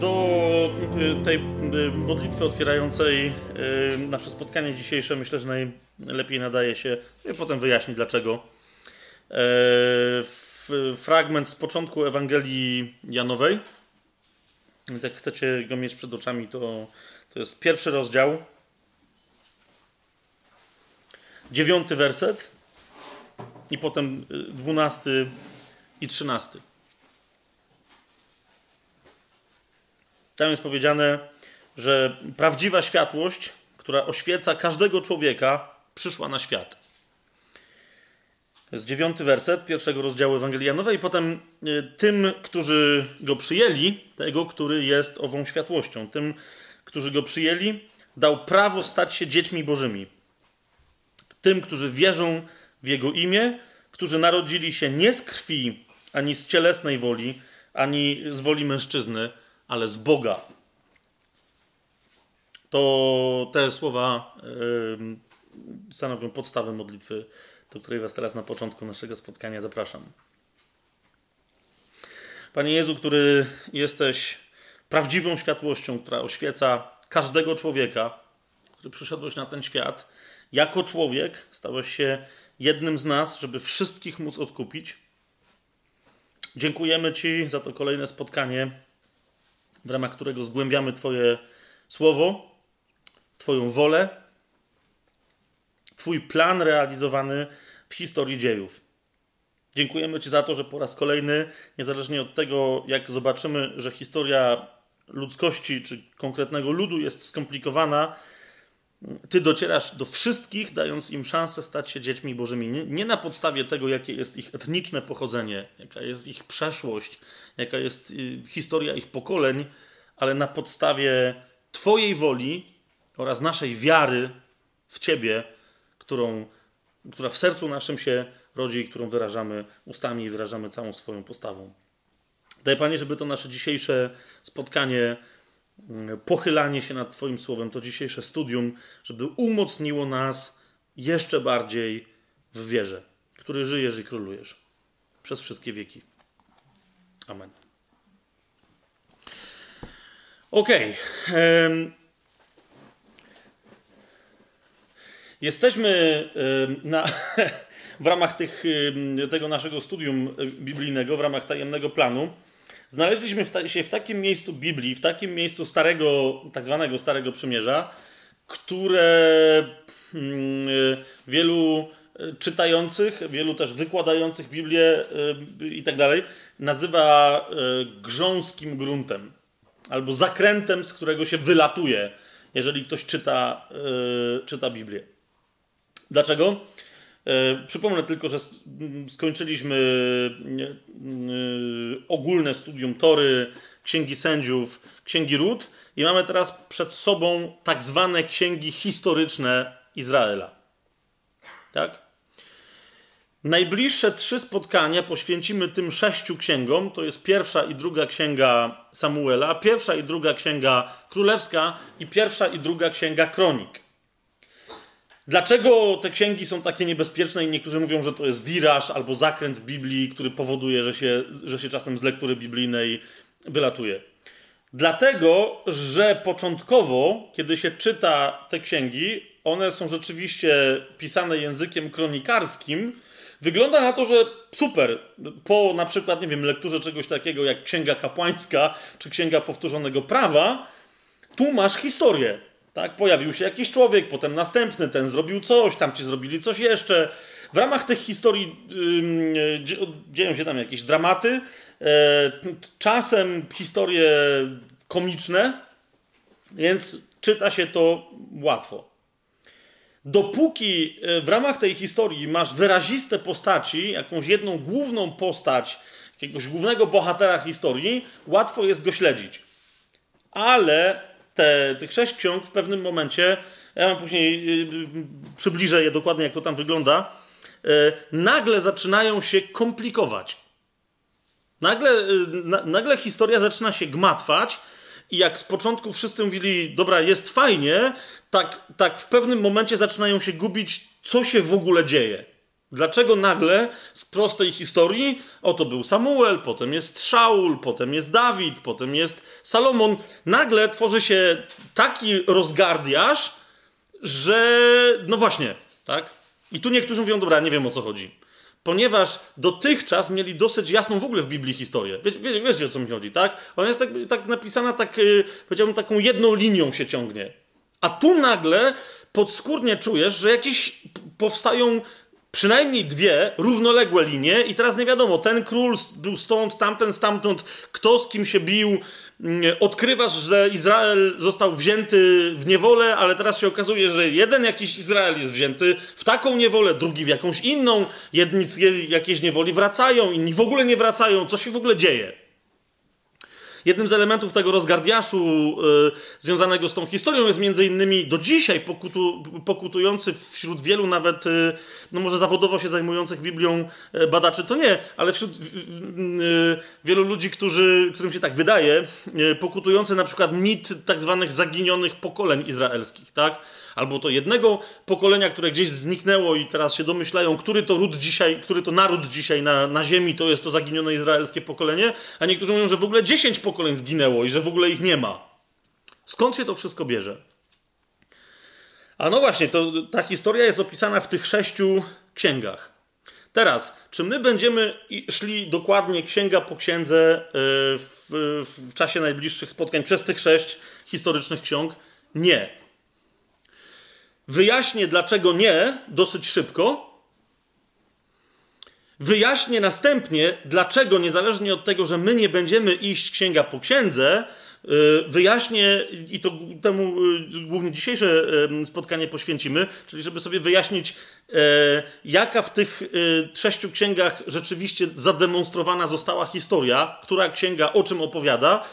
do y, tej y, modlitwy otwierającej y, nasze spotkanie dzisiejsze myślę, że najlepiej nadaje się, i potem wyjaśnić dlaczego. Fragment z początku Ewangelii Janowej. Więc jak chcecie go mieć przed oczami, to, to jest pierwszy rozdział. Dziewiąty werset i potem dwunasty i trzynasty. Tam jest powiedziane, że prawdziwa światłość, która oświeca każdego człowieka, przyszła na świat. To jest dziewiąty werset pierwszego rozdziału Ewangelii Janowej i potem y, tym, którzy go przyjęli, tego, który jest ową światłością, tym, którzy go przyjęli, dał prawo stać się dziećmi bożymi. Tym, którzy wierzą w jego imię, którzy narodzili się nie z krwi, ani z cielesnej woli, ani z woli mężczyzny, ale z Boga. To te słowa yy, stanowią podstawę modlitwy, do której Was teraz na początku naszego spotkania zapraszam. Panie Jezu, który jesteś prawdziwą światłością, która oświeca każdego człowieka, który przyszedłeś na ten świat, jako człowiek stałeś się jednym z nas, żeby wszystkich móc odkupić. Dziękujemy Ci za to kolejne spotkanie, w ramach którego zgłębiamy Twoje słowo, Twoją wolę, Twój plan realizowany w historii dziejów. Dziękujemy Ci za to, że po raz kolejny, niezależnie od tego, jak zobaczymy, że historia ludzkości czy konkretnego ludu jest skomplikowana, ty docierasz do wszystkich, dając im szansę stać się dziećmi bożymi. Nie, nie, na podstawie tego, jakie jest ich etniczne pochodzenie, jaka jest ich przeszłość, jaka jest y, historia ich pokoleń, ale na podstawie Twojej woli oraz naszej wiary w Ciebie, którą, która w sercu naszym się rodzi i którą wyrażamy ustami i wyrażamy całą swoją postawą. Daj Panie, żeby to nasze dzisiejsze spotkanie Mm, pochylanie się nad Twoim słowem, to dzisiejsze studium, żeby umocniło nas jeszcze bardziej w wierze, który żyjesz i królujesz przez wszystkie wieki. Amen. Okej. Okay. Jesteśmy na, w ramach tych, tego naszego studium biblijnego, w ramach tajemnego planu Znaleźliśmy się w takim miejscu Biblii, w takim miejscu starego, tak zwanego Starego Przymierza, które mm, wielu e, czytających, wielu też wykładających Biblię e, i tak dalej, nazywa e, grząskim gruntem albo zakrętem, z którego się wylatuje, jeżeli ktoś czyta, czyta Biblię. Dlaczego? E, przypomnę tylko, że skończyliśmy e, ogólne studium Tory, Księgi Sędziów, Księgi Ród i mamy teraz przed sobą tak zwane księgi historyczne Izraela. Tak? Najbliższe trzy spotkania poświęcimy tym sześciu księgom. To jest pierwsza i druga księga Samuela, pierwsza i druga księga królewska i pierwsza i druga księga kronik. Dlaczego te księgi są takie niebezpieczne i niektórzy mówią, że to jest wiraż albo zakręt w Biblii, który powoduje, że się, że się czasem z lektury biblijnej wylatuje? Dlatego, że początkowo, kiedy się czyta te księgi, one są rzeczywiście pisane językiem kronikarskim. Wygląda na to, że super. Po na przykład, nie wiem, lekturze czegoś takiego jak Księga Kapłańska czy Księga Powtórzonego Prawa, tu masz historię. Tak, pojawił się jakiś człowiek, potem następny, ten zrobił coś, tam ci zrobili coś jeszcze. W ramach tych historii yy, dzieją się tam jakieś dramaty, yy, czasem historie komiczne, więc czyta się to łatwo. Dopóki e, w ramach tej historii masz wyraziste postaci, jakąś jedną główną postać, jakiegoś głównego bohatera historii, łatwo jest go śledzić. Ale te, tych sześć ksiąg w pewnym momencie, ja wam później y, przybliżę je dokładnie, jak to tam wygląda, y, nagle zaczynają się komplikować. Nagle, nagle historia zaczyna się gmatwać i jak z początku wszyscy mówili, dobra, jest fajnie, tak, tak w pewnym momencie zaczynają się gubić, co się w ogóle dzieje. Dlaczego nagle z prostej historii, oto był Samuel, potem jest Szaul, potem jest Dawid, potem jest Salomon, nagle tworzy się taki rozgardiaż, że no właśnie, tak? I tu niektórzy mówią, dobra, nie wiem o co chodzi. Ponieważ dotychczas mieli dosyć jasną w ogóle w Biblii historię. Wie, wie, wiecie o co mi chodzi, tak? Ona jest tak, tak napisana, tak, yy, powiedziałbym, taką jedną linią się ciągnie. A tu nagle podskórnie czujesz, że jakieś powstają przynajmniej dwie równoległe linie i teraz nie wiadomo, ten król był stąd, tamten stamtąd, kto z kim się bił. Mm, odkrywasz, że Izrael został wzięty w niewolę, ale teraz się okazuje, że jeden jakiś Izrael jest wzięty w taką niewolę, drugi w jakąś inną. Jedni z jakiejś niewoli wracają, inni w ogóle nie wracają. Co się w ogóle dzieje? Jednym z elementów tego rozgardiaszu y, związanego z tą historią jest między innymi do dzisiaj pokutu, pokutujący wśród wielu nawet, y, no może zawodowo się zajmujących Biblią y, badaczy to nie, ale wśród wielu ludzi, którzy, którym się tak wydaje, pokutujący na przykład mit tak zwanych zaginionych pokoleń izraelskich, tak? Albo to jednego pokolenia, które gdzieś zniknęło i teraz się domyślają, który to ród dzisiaj, który to naród dzisiaj na, na ziemi to jest to zaginione izraelskie pokolenie, a niektórzy mówią, że w ogóle dziesięć pokoleń zginęło i że w ogóle ich nie ma. Skąd się to wszystko bierze? A no właśnie, to, ta historia jest opisana w tych sześciu księgach. Teraz, czy my będziemy szli dokładnie księga po księdze e, w, w, czasie najbliższych spotkań przez tych sześć historycznych ksiąg? Nie. Wyjaśnię, dlaczego nie, dosyć szybko. Wyjaśnię następnie, dlaczego, niezależnie od tego, że my nie będziemy iść księga po księdze, y, wyjaśnię, i to temu y, głównie dzisiejsze y, spotkanie poświęcimy, czyli żeby sobie wyjaśnić, jaka w tych sześciu księgach rzeczywiście zademonstrowana została historia, która księga o czym opowiada.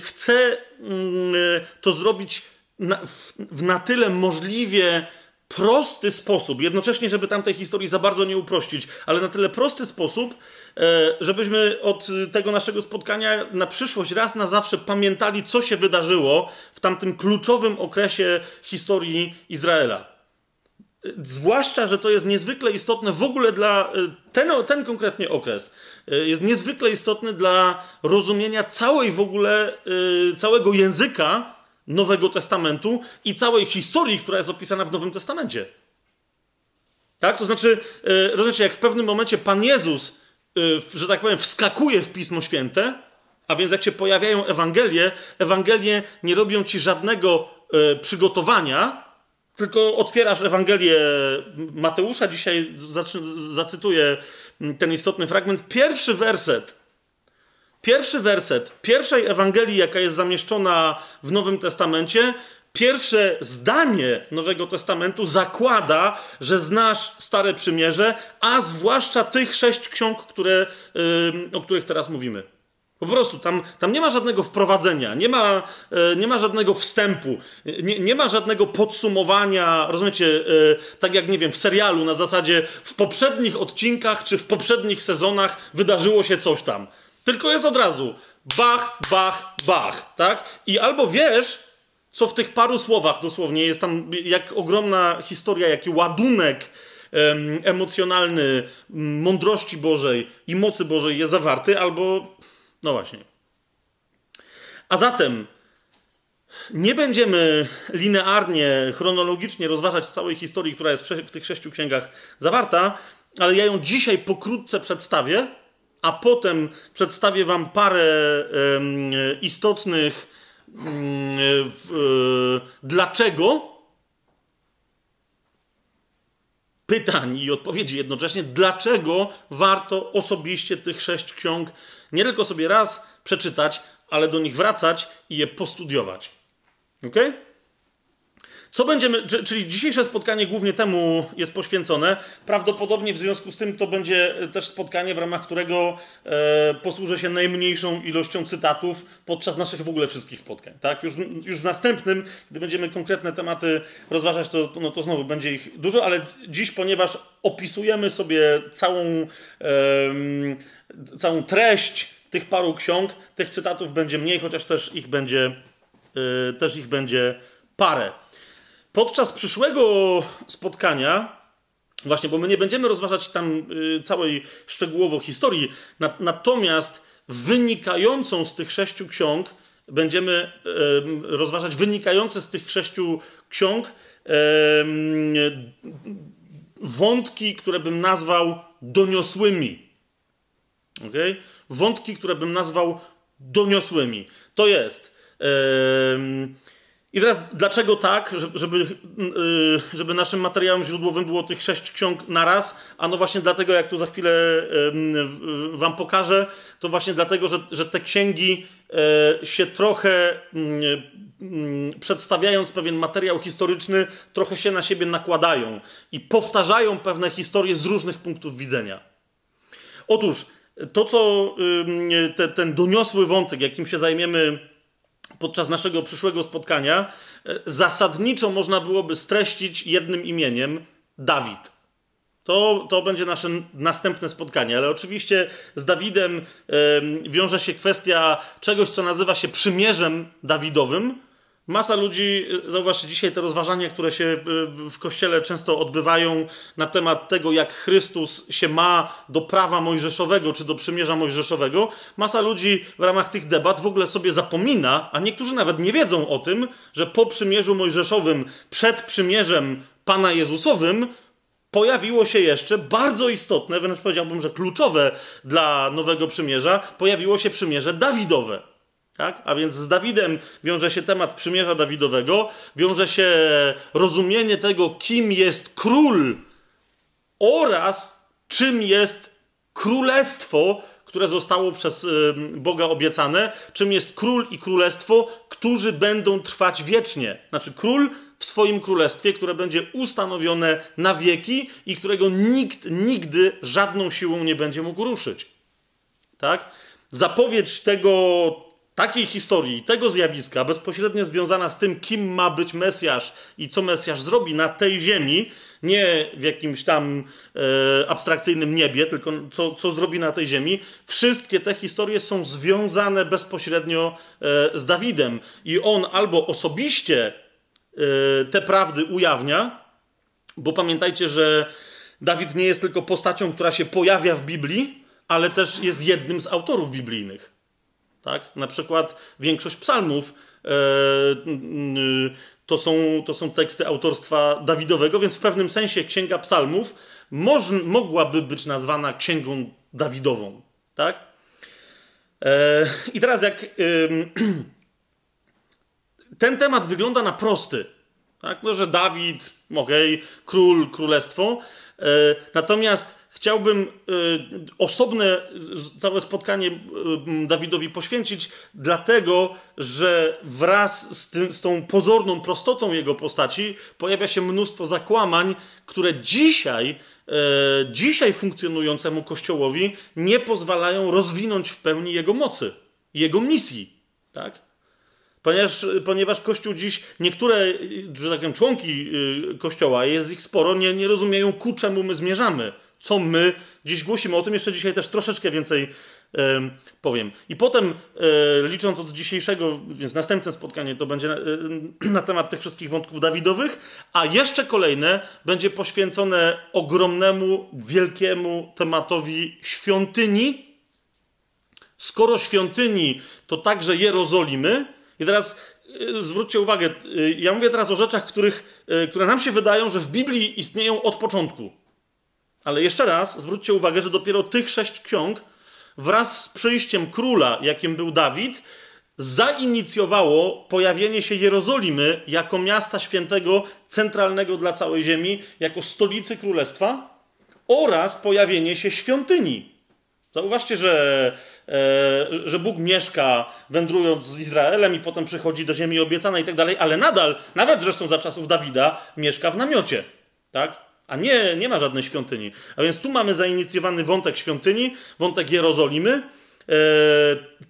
Chcę mm, to zrobić na, w, w na tyle możliwie prosty sposób, jednocześnie, żeby tamtej historii za bardzo nie uprościć, ale na tyle prosty sposób, e, żebyśmy od tego naszego spotkania na przyszłość raz na zawsze pamiętali, co się wydarzyło w tamtym kluczowym okresie historii Izraela. E, zwłaszcza, że to jest niezwykle istotne w ogóle dla e, ten, ten konkretnie okres. Jest niezwykle istotny dla rozumienia całej w ogóle, całego języka Nowego Testamentu i całej historii, która jest opisana w Nowym Testamencie. Tak? To znaczy, e, rozumiecie, jak w pewnym momencie Pan Jezus, e, że tak powiem, wskakuje w Pismo Święte, a więc jak się pojawiają Ewangelie, Ewangelie nie robią ci żadnego e, przygotowania, tylko otwierasz Ewangelię Mateusza, dzisiaj zacytuję ten istotny fragment. Pierwszy werset Pierwszy werset pierwszej Ewangelii, jaka jest zamieszczona w Nowym Testamencie, pierwsze zdanie Nowego Testamentu zakłada, że znasz Stare Przymierze, a zwłaszcza tych sześć ksiąg, które, o których teraz mówimy. Po prostu tam, tam nie ma żadnego wprowadzenia, nie ma, yy, nie ma żadnego wstępu, nie, nie ma żadnego podsumowania, rozumiecie, yy, tak jak nie wiem, w serialu na zasadzie w poprzednich odcinkach czy w poprzednich sezonach wydarzyło się coś tam. Tylko jest od razu bach, bach, bach, tak? I albo wiesz, co w tych paru słowach dosłownie jest tam, jak ogromna historia, jaki ładunek em, emocjonalny mądrości Bożej i mocy Bożej jest zawarty, albo no właśnie. A zatem nie będziemy linearnie, chronologicznie rozważać całej historii, która jest w, tych sześciu księgach zawarta, ale ja ją dzisiaj pokrótce przedstawię a potem przedstawię Wam parę istotnych dlaczego pytań i odpowiedzi jednocześnie, dlaczego warto osobiście tych sześć ksiąg nie tylko sobie raz przeczytać, ale do nich wracać i je postudiować. ok? Co będziemy, czyli dzisiejsze spotkanie głównie temu jest poświęcone. Prawdopodobnie w związku z tym to będzie też spotkanie, w ramach którego e, posłużę się najmniejszą ilością cytatów podczas naszych w ogóle wszystkich spotkań. Tak? Już, już w następnym, gdy będziemy konkretne tematy rozważać, to, no to znowu będzie ich dużo, ale dziś, ponieważ opisujemy sobie całą, e, całą treść tych paru ksiąg, tych cytatów będzie mniej, chociaż też ich będzie, e, też ich będzie parę. Podczas przyszłego spotkania Właśnie, bo my nie będziemy rozważać tam y, całej szczegółowo historii, na, natomiast wynikającą z tych sześciu ksiąg będziemy y, rozważać wynikające z tych sześciu ksiąg y, wątki, które bym nazwał doniosłymi. Okay? Wątki, które bym nazwał doniosłymi. To jest. I teraz dlaczego tak, żeby, y, żeby naszym materiałem źródłowym było tych sześć ksiąg naraz? A no właśnie dlatego, jak tu za chwilę wam pokażę, to właśnie dlatego, że, że te księgi e, się trochę mm, mm, przedstawiając pewien materiał historyczny, trochę się na siebie nakładają i powtarzają pewne historie z różnych punktów widzenia. Otóż to, co te, ten doniosły wątek, jakim się zajmiemy podczas naszego przyszłego spotkania, e, zasadniczo można byłoby streścić jednym imieniem Dawid. To, to będzie nasze następne spotkanie, ale oczywiście z Dawidem wiąże się kwestia czegoś, co nazywa się przymierzem Dawidowym, Masa ludzi, zauważcie dzisiaj te rozważania, które się e, w kościele często odbywają na temat tego, jak Chrystus się ma do prawa mojżeszowego czy do przymierza mojżeszowego. Masa ludzi w ramach tych debat w ogóle sobie zapomina, a niektórzy nawet nie wiedzą o tym, że po przymierzu mojżeszowym, przed przymierzem Pana Jezusowym, pojawiło się jeszcze bardzo istotne, wręcz powiedziałbym, że kluczowe dla nowego przymierza, pojawiło się przymierze Dawidowe. Tak? A więc z Dawidem wiąże się temat przymierza Dawidowego, wiąże się rozumienie tego, kim jest król oraz czym jest królestwo, które zostało przez y, Boga obiecane, czym jest król i królestwo, którzy będą trwać wiecznie. Znaczy król w swoim królestwie, które będzie ustanowione na wieki i którego nikt nigdy żadną siłą nie będzie mógł ruszyć. Tak? Zapowiedź tego takiej historii, tego zjawiska, bezpośrednio związana z tym, kim ma być Mesjasz i co Mesjasz zrobi na tej ziemi, nie w jakimś tam e, abstrakcyjnym niebie, tylko co, co zrobi na tej ziemi, wszystkie te historie są związane bezpośrednio e, z Dawidem. I on albo osobiście e, te prawdy ujawnia, bo pamiętajcie, że Dawid nie jest tylko postacią, która się pojawia w Biblii, ale też jest jednym z autorów biblijnych. Tak? Na przykład większość psalmów e, to, są, to są teksty autorstwa Dawidowego, więc w pewnym sensie Księga Psalmów moż, mogłaby być nazwana Księgą Dawidową. Tak? E, I teraz jak ten temat wygląda na prosty, tak? No, że Dawid, okej, okay, król, królestwo, e, natomiast Chciałbym y, osobne całe spotkanie y, Dawidowi poświęcić, dlatego że wraz z, tym, z tą pozorną prostotą jego postaci pojawia się mnóstwo zakłamań, które dzisiaj, e, dzisiaj funkcjonującemu Kościołowi nie pozwalają rozwinąć w pełni jego mocy, jego misji. Tak? Ponieważ, ponieważ Kościół dziś, niektóre, że tak powiem, członki y, Kościoła, jest ich sporo, nie, nie rozumieją, ku czemu my zmierzamy co my dziś głosimy. O tym jeszcze dzisiaj też troszeczkę więcej powiem. I potem, e, licząc od dzisiejszego, więc następne spotkanie to będzie na, e, na temat tych wszystkich wątków Dawidowych, a jeszcze kolejne będzie poświęcone ogromnemu, wielkiemu tematowi świątyni. Skoro świątyni to także Jerozolimy, i teraz e, zwróćcie uwagę, ja mówię teraz o rzeczach, których, które nam się wydają, że w Biblii istnieją od początku. Ale jeszcze raz zwróćcie uwagę, że dopiero tych sześć ksiąg wraz z przyjściem króla, jakim był Dawid, zainicjowało pojawienie się Jerozolimy jako miasta świętego, centralnego dla całej ziemi, jako stolicy królestwa oraz pojawienie się świątyni. Zauważcie, że, e, że Bóg mieszka wędrując z Izraelem i potem przychodzi do ziemi obiecanej i tak dalej, ale nadal, nawet zresztą za czasów Dawida, mieszka w namiocie. Tak? A nie, nie ma żadnej świątyni. A więc tu mamy zainicjowany wątek świątyni, wątek Jerozolimy. E,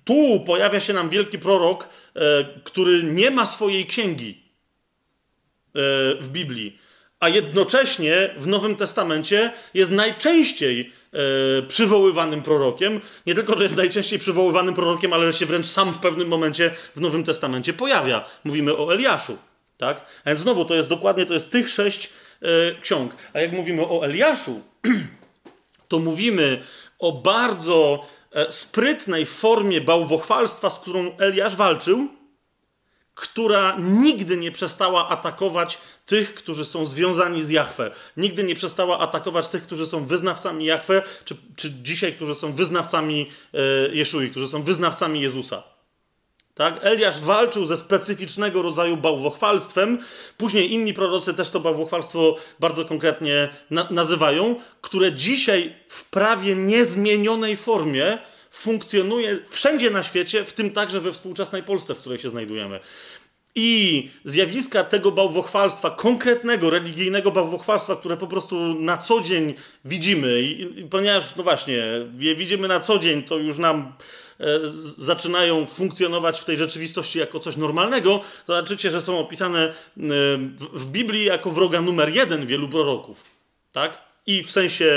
tu pojawia się nam wielki prorok, e, który nie ma swojej księgi e, w Biblii, a jednocześnie w Nowym Testamencie jest najczęściej przywoływanym prorokiem. Nie tylko, że jest najczęściej przywoływanym prorokiem, ale się wręcz sam w pewnym momencie w Nowym Testamencie pojawia. Mówimy o Eliaszu. Tak? A więc znowu to jest dokładnie to jest tych sześć ksiąg. A jak mówimy o Eliaszu, to mówimy o bardzo e, sprytnej formie bałwochwalstwa, z którą Eliasz walczył, która nigdy nie przestała atakować tych, którzy są związani z Jahwe. Nigdy nie przestała atakować tych, którzy są wyznawcami Jahwe, czy, czy dzisiaj, którzy są wyznawcami e, Jeszui, którzy są wyznawcami Jezusa. Tak? Eliasz walczył ze specyficznego rodzaju bałwochwalstwem. Później inni prorocy też to bałwochwalstwo bardzo konkretnie na nazywają, które dzisiaj w prawie niezmienionej formie funkcjonuje wszędzie na świecie, w tym także we współczesnej Polsce, w której się znajdujemy. I zjawiska tego bałwochwalstwa, konkretnego, religijnego bałwochwalstwa, które po prostu na co dzień widzimy, i, i ponieważ, no właśnie, je widzimy na co dzień, to już nam zaczynają funkcjonować w tej rzeczywistości jako coś normalnego, to zobaczycie, że są opisane e, w, Biblii jako wroga numer jeden wielu proroków. Tak? I w sensie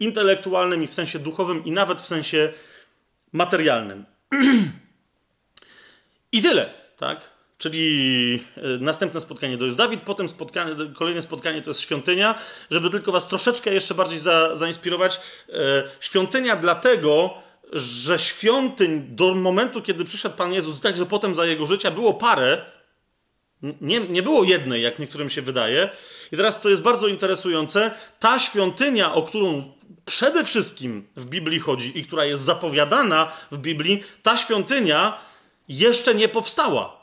intelektualnym, i w sensie duchowym, i nawet w sensie materialnym. I tyle, tak? Czyli e, następne spotkanie to jest Dawid, potem spotkanie, kolejne spotkanie to jest świątynia. Żeby tylko Was troszeczkę jeszcze bardziej za, zainspirować. E, świątynia dlatego, że świątyń do momentu, kiedy przyszedł Pan Jezus, także potem za Jego życia było parę, nie, nie było jednej, jak niektórym się wydaje. I teraz, co jest bardzo interesujące, ta świątynia, o którą przede wszystkim w Biblii chodzi i która jest zapowiadana w Biblii, ta świątynia jeszcze nie powstała.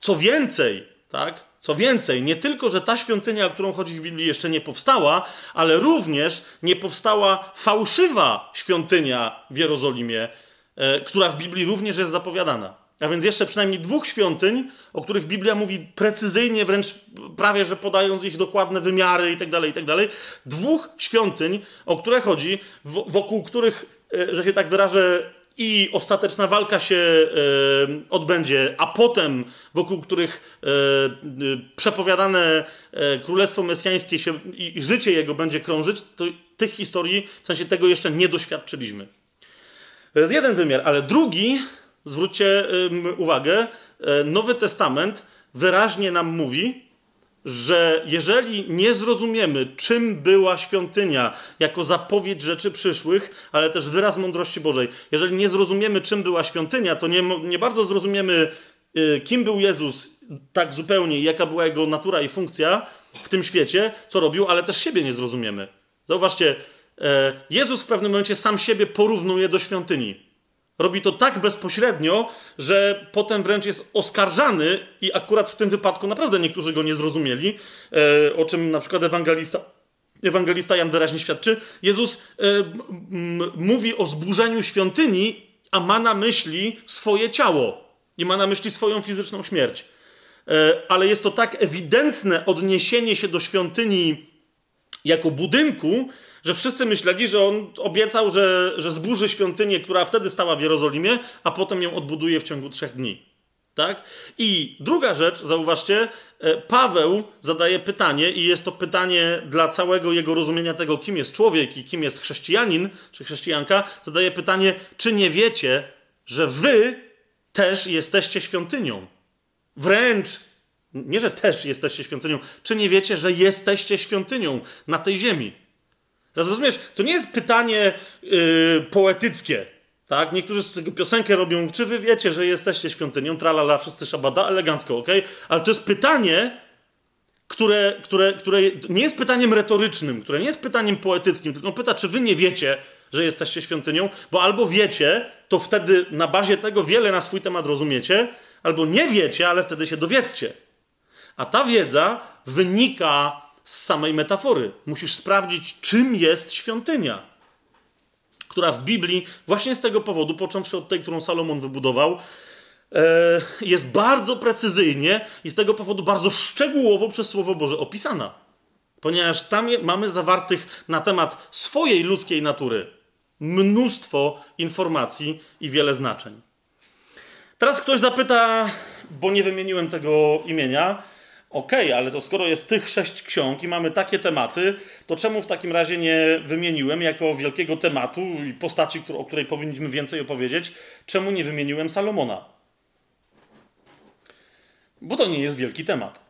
Co więcej, tak? Co więcej, nie tylko, że ta świątynia, o którą chodzi w Biblii, jeszcze nie powstała, ale również nie powstała fałszywa świątynia w Jerozolimie, e, która w Biblii również jest zapowiadana. A więc jeszcze przynajmniej dwóch świątyń, o których Biblia mówi precyzyjnie, wręcz prawie że podając ich dokładne wymiary itd., tak itd. Tak dwóch świątyń, o które chodzi, wokół których, e, że się tak wyrażę, i ostateczna walka się e, odbędzie, a potem wokół których e, przepowiadane e, królestwo mesjańskie się, i życie jego będzie krążyć, to tych historii, w sensie tego jeszcze nie doświadczyliśmy. To jest jeden wymiar, ale drugi, zwróćcie uwagę, Nowy Testament wyraźnie nam mówi, że jeżeli nie zrozumiemy, czym była świątynia jako zapowiedź rzeczy przyszłych, ale też wyraz mądrości Bożej, jeżeli nie zrozumiemy, czym była świątynia, to nie, nie bardzo zrozumiemy, y, kim był Jezus tak zupełnie, jaka była jego natura i funkcja w tym świecie, co robił, ale też siebie nie zrozumiemy. Zauważcie, e, Jezus w pewnym momencie sam siebie porównuje do świątyni. Robi to tak bezpośrednio, że potem wręcz jest oskarżany, i akurat w tym wypadku naprawdę niektórzy go nie zrozumieli, e, o czym na przykład ewangelista, ewangelista Jan wyraźnie świadczy. Jezus e, mówi o zburzeniu świątyni, a ma na myśli swoje ciało i ma na myśli swoją fizyczną śmierć. E, ale jest to tak ewidentne odniesienie się do świątyni jako budynku, że wszyscy myśleli, że on obiecał, że, że zburzy świątynię, która wtedy stała w Jerozolimie, a potem ją odbuduje w ciągu trzech dni. Tak? I druga rzecz, zauważcie, e, Paweł zadaje pytanie, i jest to pytanie dla całego jego rozumienia tego, kim jest człowiek i kim jest chrześcijanin czy chrześcijanka. Zadaje pytanie, czy nie wiecie, że wy też jesteście świątynią? Wręcz, nie że też jesteście świątynią, czy nie wiecie, że jesteście świątynią na tej ziemi? Teraz rozumiesz, to nie jest pytanie yy, poetyckie. Tak? Niektórzy z tego piosenkę robią, czy wy wiecie, że jesteście świątynią, tralala, wszyscy szabada, elegancko, ok? Ale to jest pytanie, które, które, które nie jest pytaniem retorycznym, które nie jest pytaniem poetyckim, tylko pyta, czy wy nie wiecie, że jesteście świątynią, bo albo wiecie, to wtedy na bazie tego wiele na swój temat rozumiecie, albo nie wiecie, ale wtedy się dowiedzcie. A ta wiedza wynika z samej metafory. Musisz sprawdzić, czym jest świątynia, która w Biblii, właśnie z tego powodu, począwszy od tej, którą Salomon wybudował, e, jest bardzo precyzyjnie i z tego powodu bardzo szczegółowo przez Słowo Boże opisana. Ponieważ tam mamy zawartych na temat swojej ludzkiej natury mnóstwo informacji i wiele znaczeń. Teraz ktoś zapyta, bo nie wymieniłem tego imienia, Okej, okay, ale to skoro jest tych sześć ksiąg i mamy takie tematy, to czemu w takim razie nie wymieniłem jako wielkiego tematu i postaci, o której powinniśmy więcej opowiedzieć, czemu nie wymieniłem Salomona? Bo to nie jest wielki temat.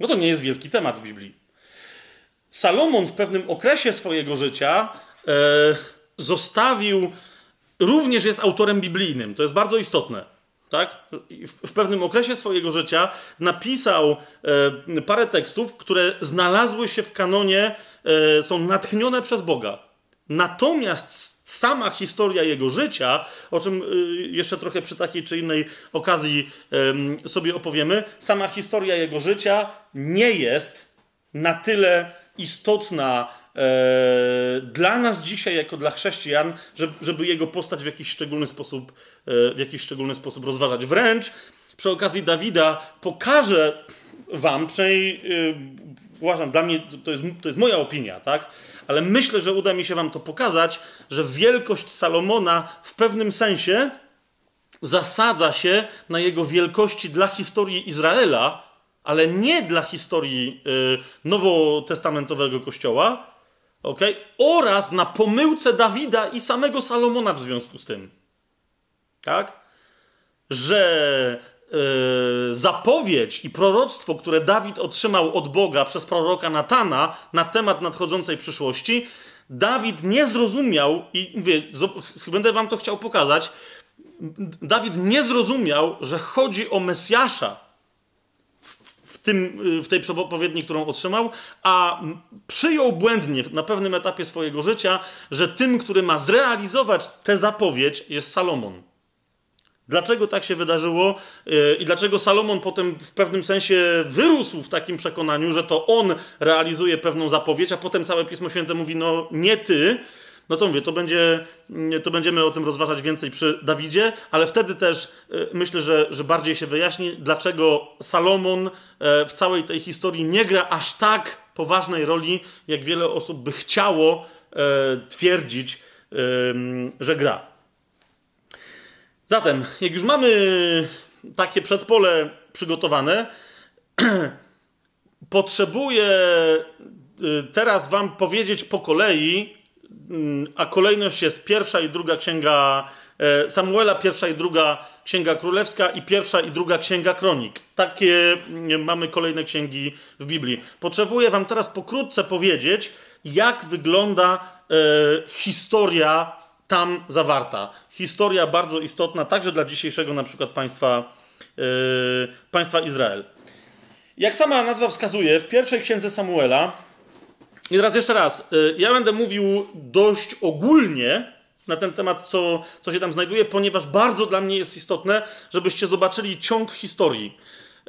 No to nie jest wielki temat w Biblii. Salomon w pewnym okresie swojego życia e, zostawił, również jest autorem biblijnym. To jest bardzo istotne. Tak? W, pewnym okresie swojego życia napisał e, parę tekstów, które znalazły się w kanonie, e, są natchnione przez Boga. Natomiast sama historia jego życia, o czym y, jeszcze trochę przy takiej czy innej okazji sobie opowiemy, sama historia jego życia nie jest na tyle istotna e, dla nas dzisiaj, jako dla chrześcijan, żeby jego postać w jakiś szczególny sposób, e, w jakiś szczególny sposób rozważać. Wręcz przy okazji Dawida pokażę wam, przynajmniej y, uważam, dla mnie to jest, to jest moja opinia, tak? ale myślę, że uda mi się Wam to pokazać, że wielkość Salomona w pewnym sensie zasadza się na jego wielkości dla historii Izraela, ale nie dla historii nowotestamentowego kościoła, okay? oraz na pomyłce Dawida i samego Salomona w związku z tym. Tak? Że Yy, zapowiedź i proroctwo, które Dawid otrzymał od Boga przez proroka Natana na temat nadchodzącej przyszłości, Dawid nie zrozumiał, i mówię, będę wam to chciał pokazać. Dawid nie zrozumiał, że chodzi o Mesjasza tym, yy, w tej przepowiedni, którą otrzymał, a przyjął błędnie na pewnym etapie swojego życia, że tym, który ma zrealizować tę zapowiedź, jest Salomon. Dlaczego tak się wydarzyło e, i dlaczego Salomon potem w pewnym sensie wyrósł w takim przekonaniu, że to on realizuje pewną zapowiedź, a potem całe Pismo Święte mówi, no nie ty, no to mówię, to, będzie, mm, to będziemy o tym rozważać więcej przy Dawidzie, ale wtedy też e, myślę, że, że bardziej się wyjaśni, dlaczego Salomon e, w całej tej historii nie gra aż tak poważnej roli, jak wiele osób by chciało twierdzić, że gra. Zatem, jak już mamy takie przedpole przygotowane, potrzebuję y, teraz Wam powiedzieć po kolei, a kolejność jest pierwsza i druga księga e, Samuela, pierwsza i druga księga królewska i pierwsza i druga księga kronik. Takie mm, mamy kolejne księgi w Biblii. Potrzebuję Wam teraz pokrótce powiedzieć, jak wygląda e, historia tam zawarta. Historia bardzo istotna także dla dzisiejszego na przykład państwa, yy, państwa Izrael. Jak sama nazwa wskazuje, w pierwszej księdze Samuela, i teraz jeszcze raz, yy, ja będę mówił dość ogólnie na ten temat, co, co się tam znajduje, ponieważ bardzo dla mnie jest istotne, żebyście zobaczyli ciąg historii.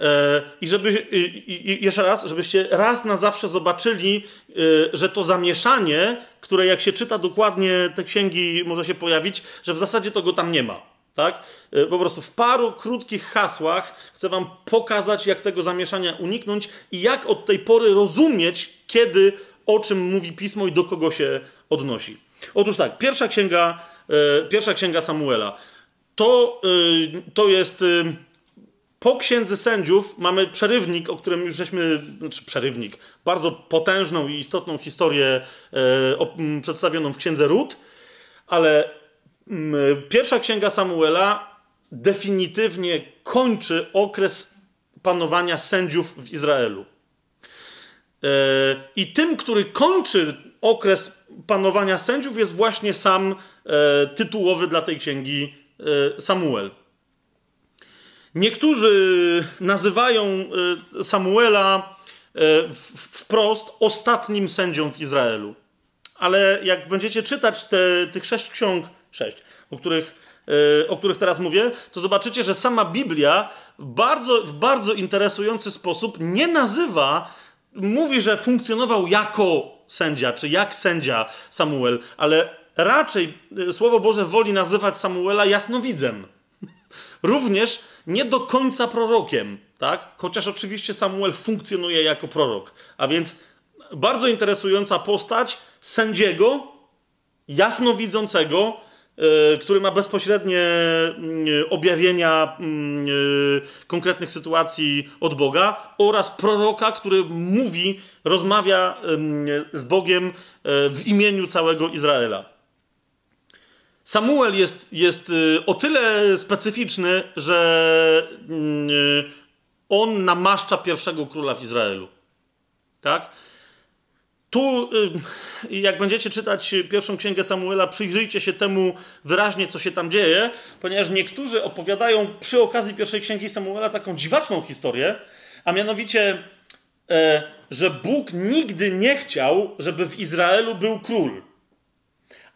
E, I żeby, i, jeszcze raz, żebyście raz na zawsze zobaczyli, e, że to zamieszanie, które jak się czyta dokładnie te księgi może się pojawić, że w zasadzie to go tam nie ma. Tak? E, po prostu w paru krótkich hasłach chcę Wam pokazać, jak tego zamieszania uniknąć i jak od tej pory rozumieć, kiedy, o czym mówi pismo i do kogo się odnosi. Otóż tak, pierwsza księga, pierwsza księga Samuela. To, to jest po księdze sędziów mamy przerywnik, o którym już żeśmy, znaczy przerywnik, bardzo potężną i istotną historię e, przedstawioną w księdze Rut, ale pierwsza księga Samuela definitywnie kończy okres panowania sędziów w Izraelu. E, I tym, który kończy okres panowania sędziów, jest właśnie sam e, tytułowy dla tej księgi e, Samuel. Niektórzy nazywają Samuela wprost ostatnim sędzią w Izraelu. Ale jak będziecie czytać te, tych sześć ksiąg, sześć, o których, o których teraz mówię, to zobaczycie, że sama Biblia w bardzo, w bardzo interesujący sposób nie nazywa, mówi, że funkcjonował jako sędzia, czy jak sędzia Samuel, ale raczej Słowo Boże woli nazywać Samuela jasnowidzem. Również nie do końca prorokiem, tak? Chociaż oczywiście Samuel funkcjonuje jako prorok. A więc bardzo interesująca postać sędziego, jasnowidzącego, który ma bezpośrednie yy, objawienia yy, konkretnych sytuacji od Boga, oraz proroka, który mówi, rozmawia z Bogiem w imieniu całego Izraela. Samuel jest, jest y, o tyle specyficzny, że On namaszcza pierwszego króla w Izraelu. Tak? Tu, y, jak będziecie czytać pierwszą księgę Samuela, przyjrzyjcie się temu wyraźnie, co się tam dzieje, ponieważ niektórzy opowiadają przy okazji pierwszej księgi Samuela taką dziwaczną historię, a mianowicie, e, że Bóg nigdy nie chciał, żeby w Izraelu był król.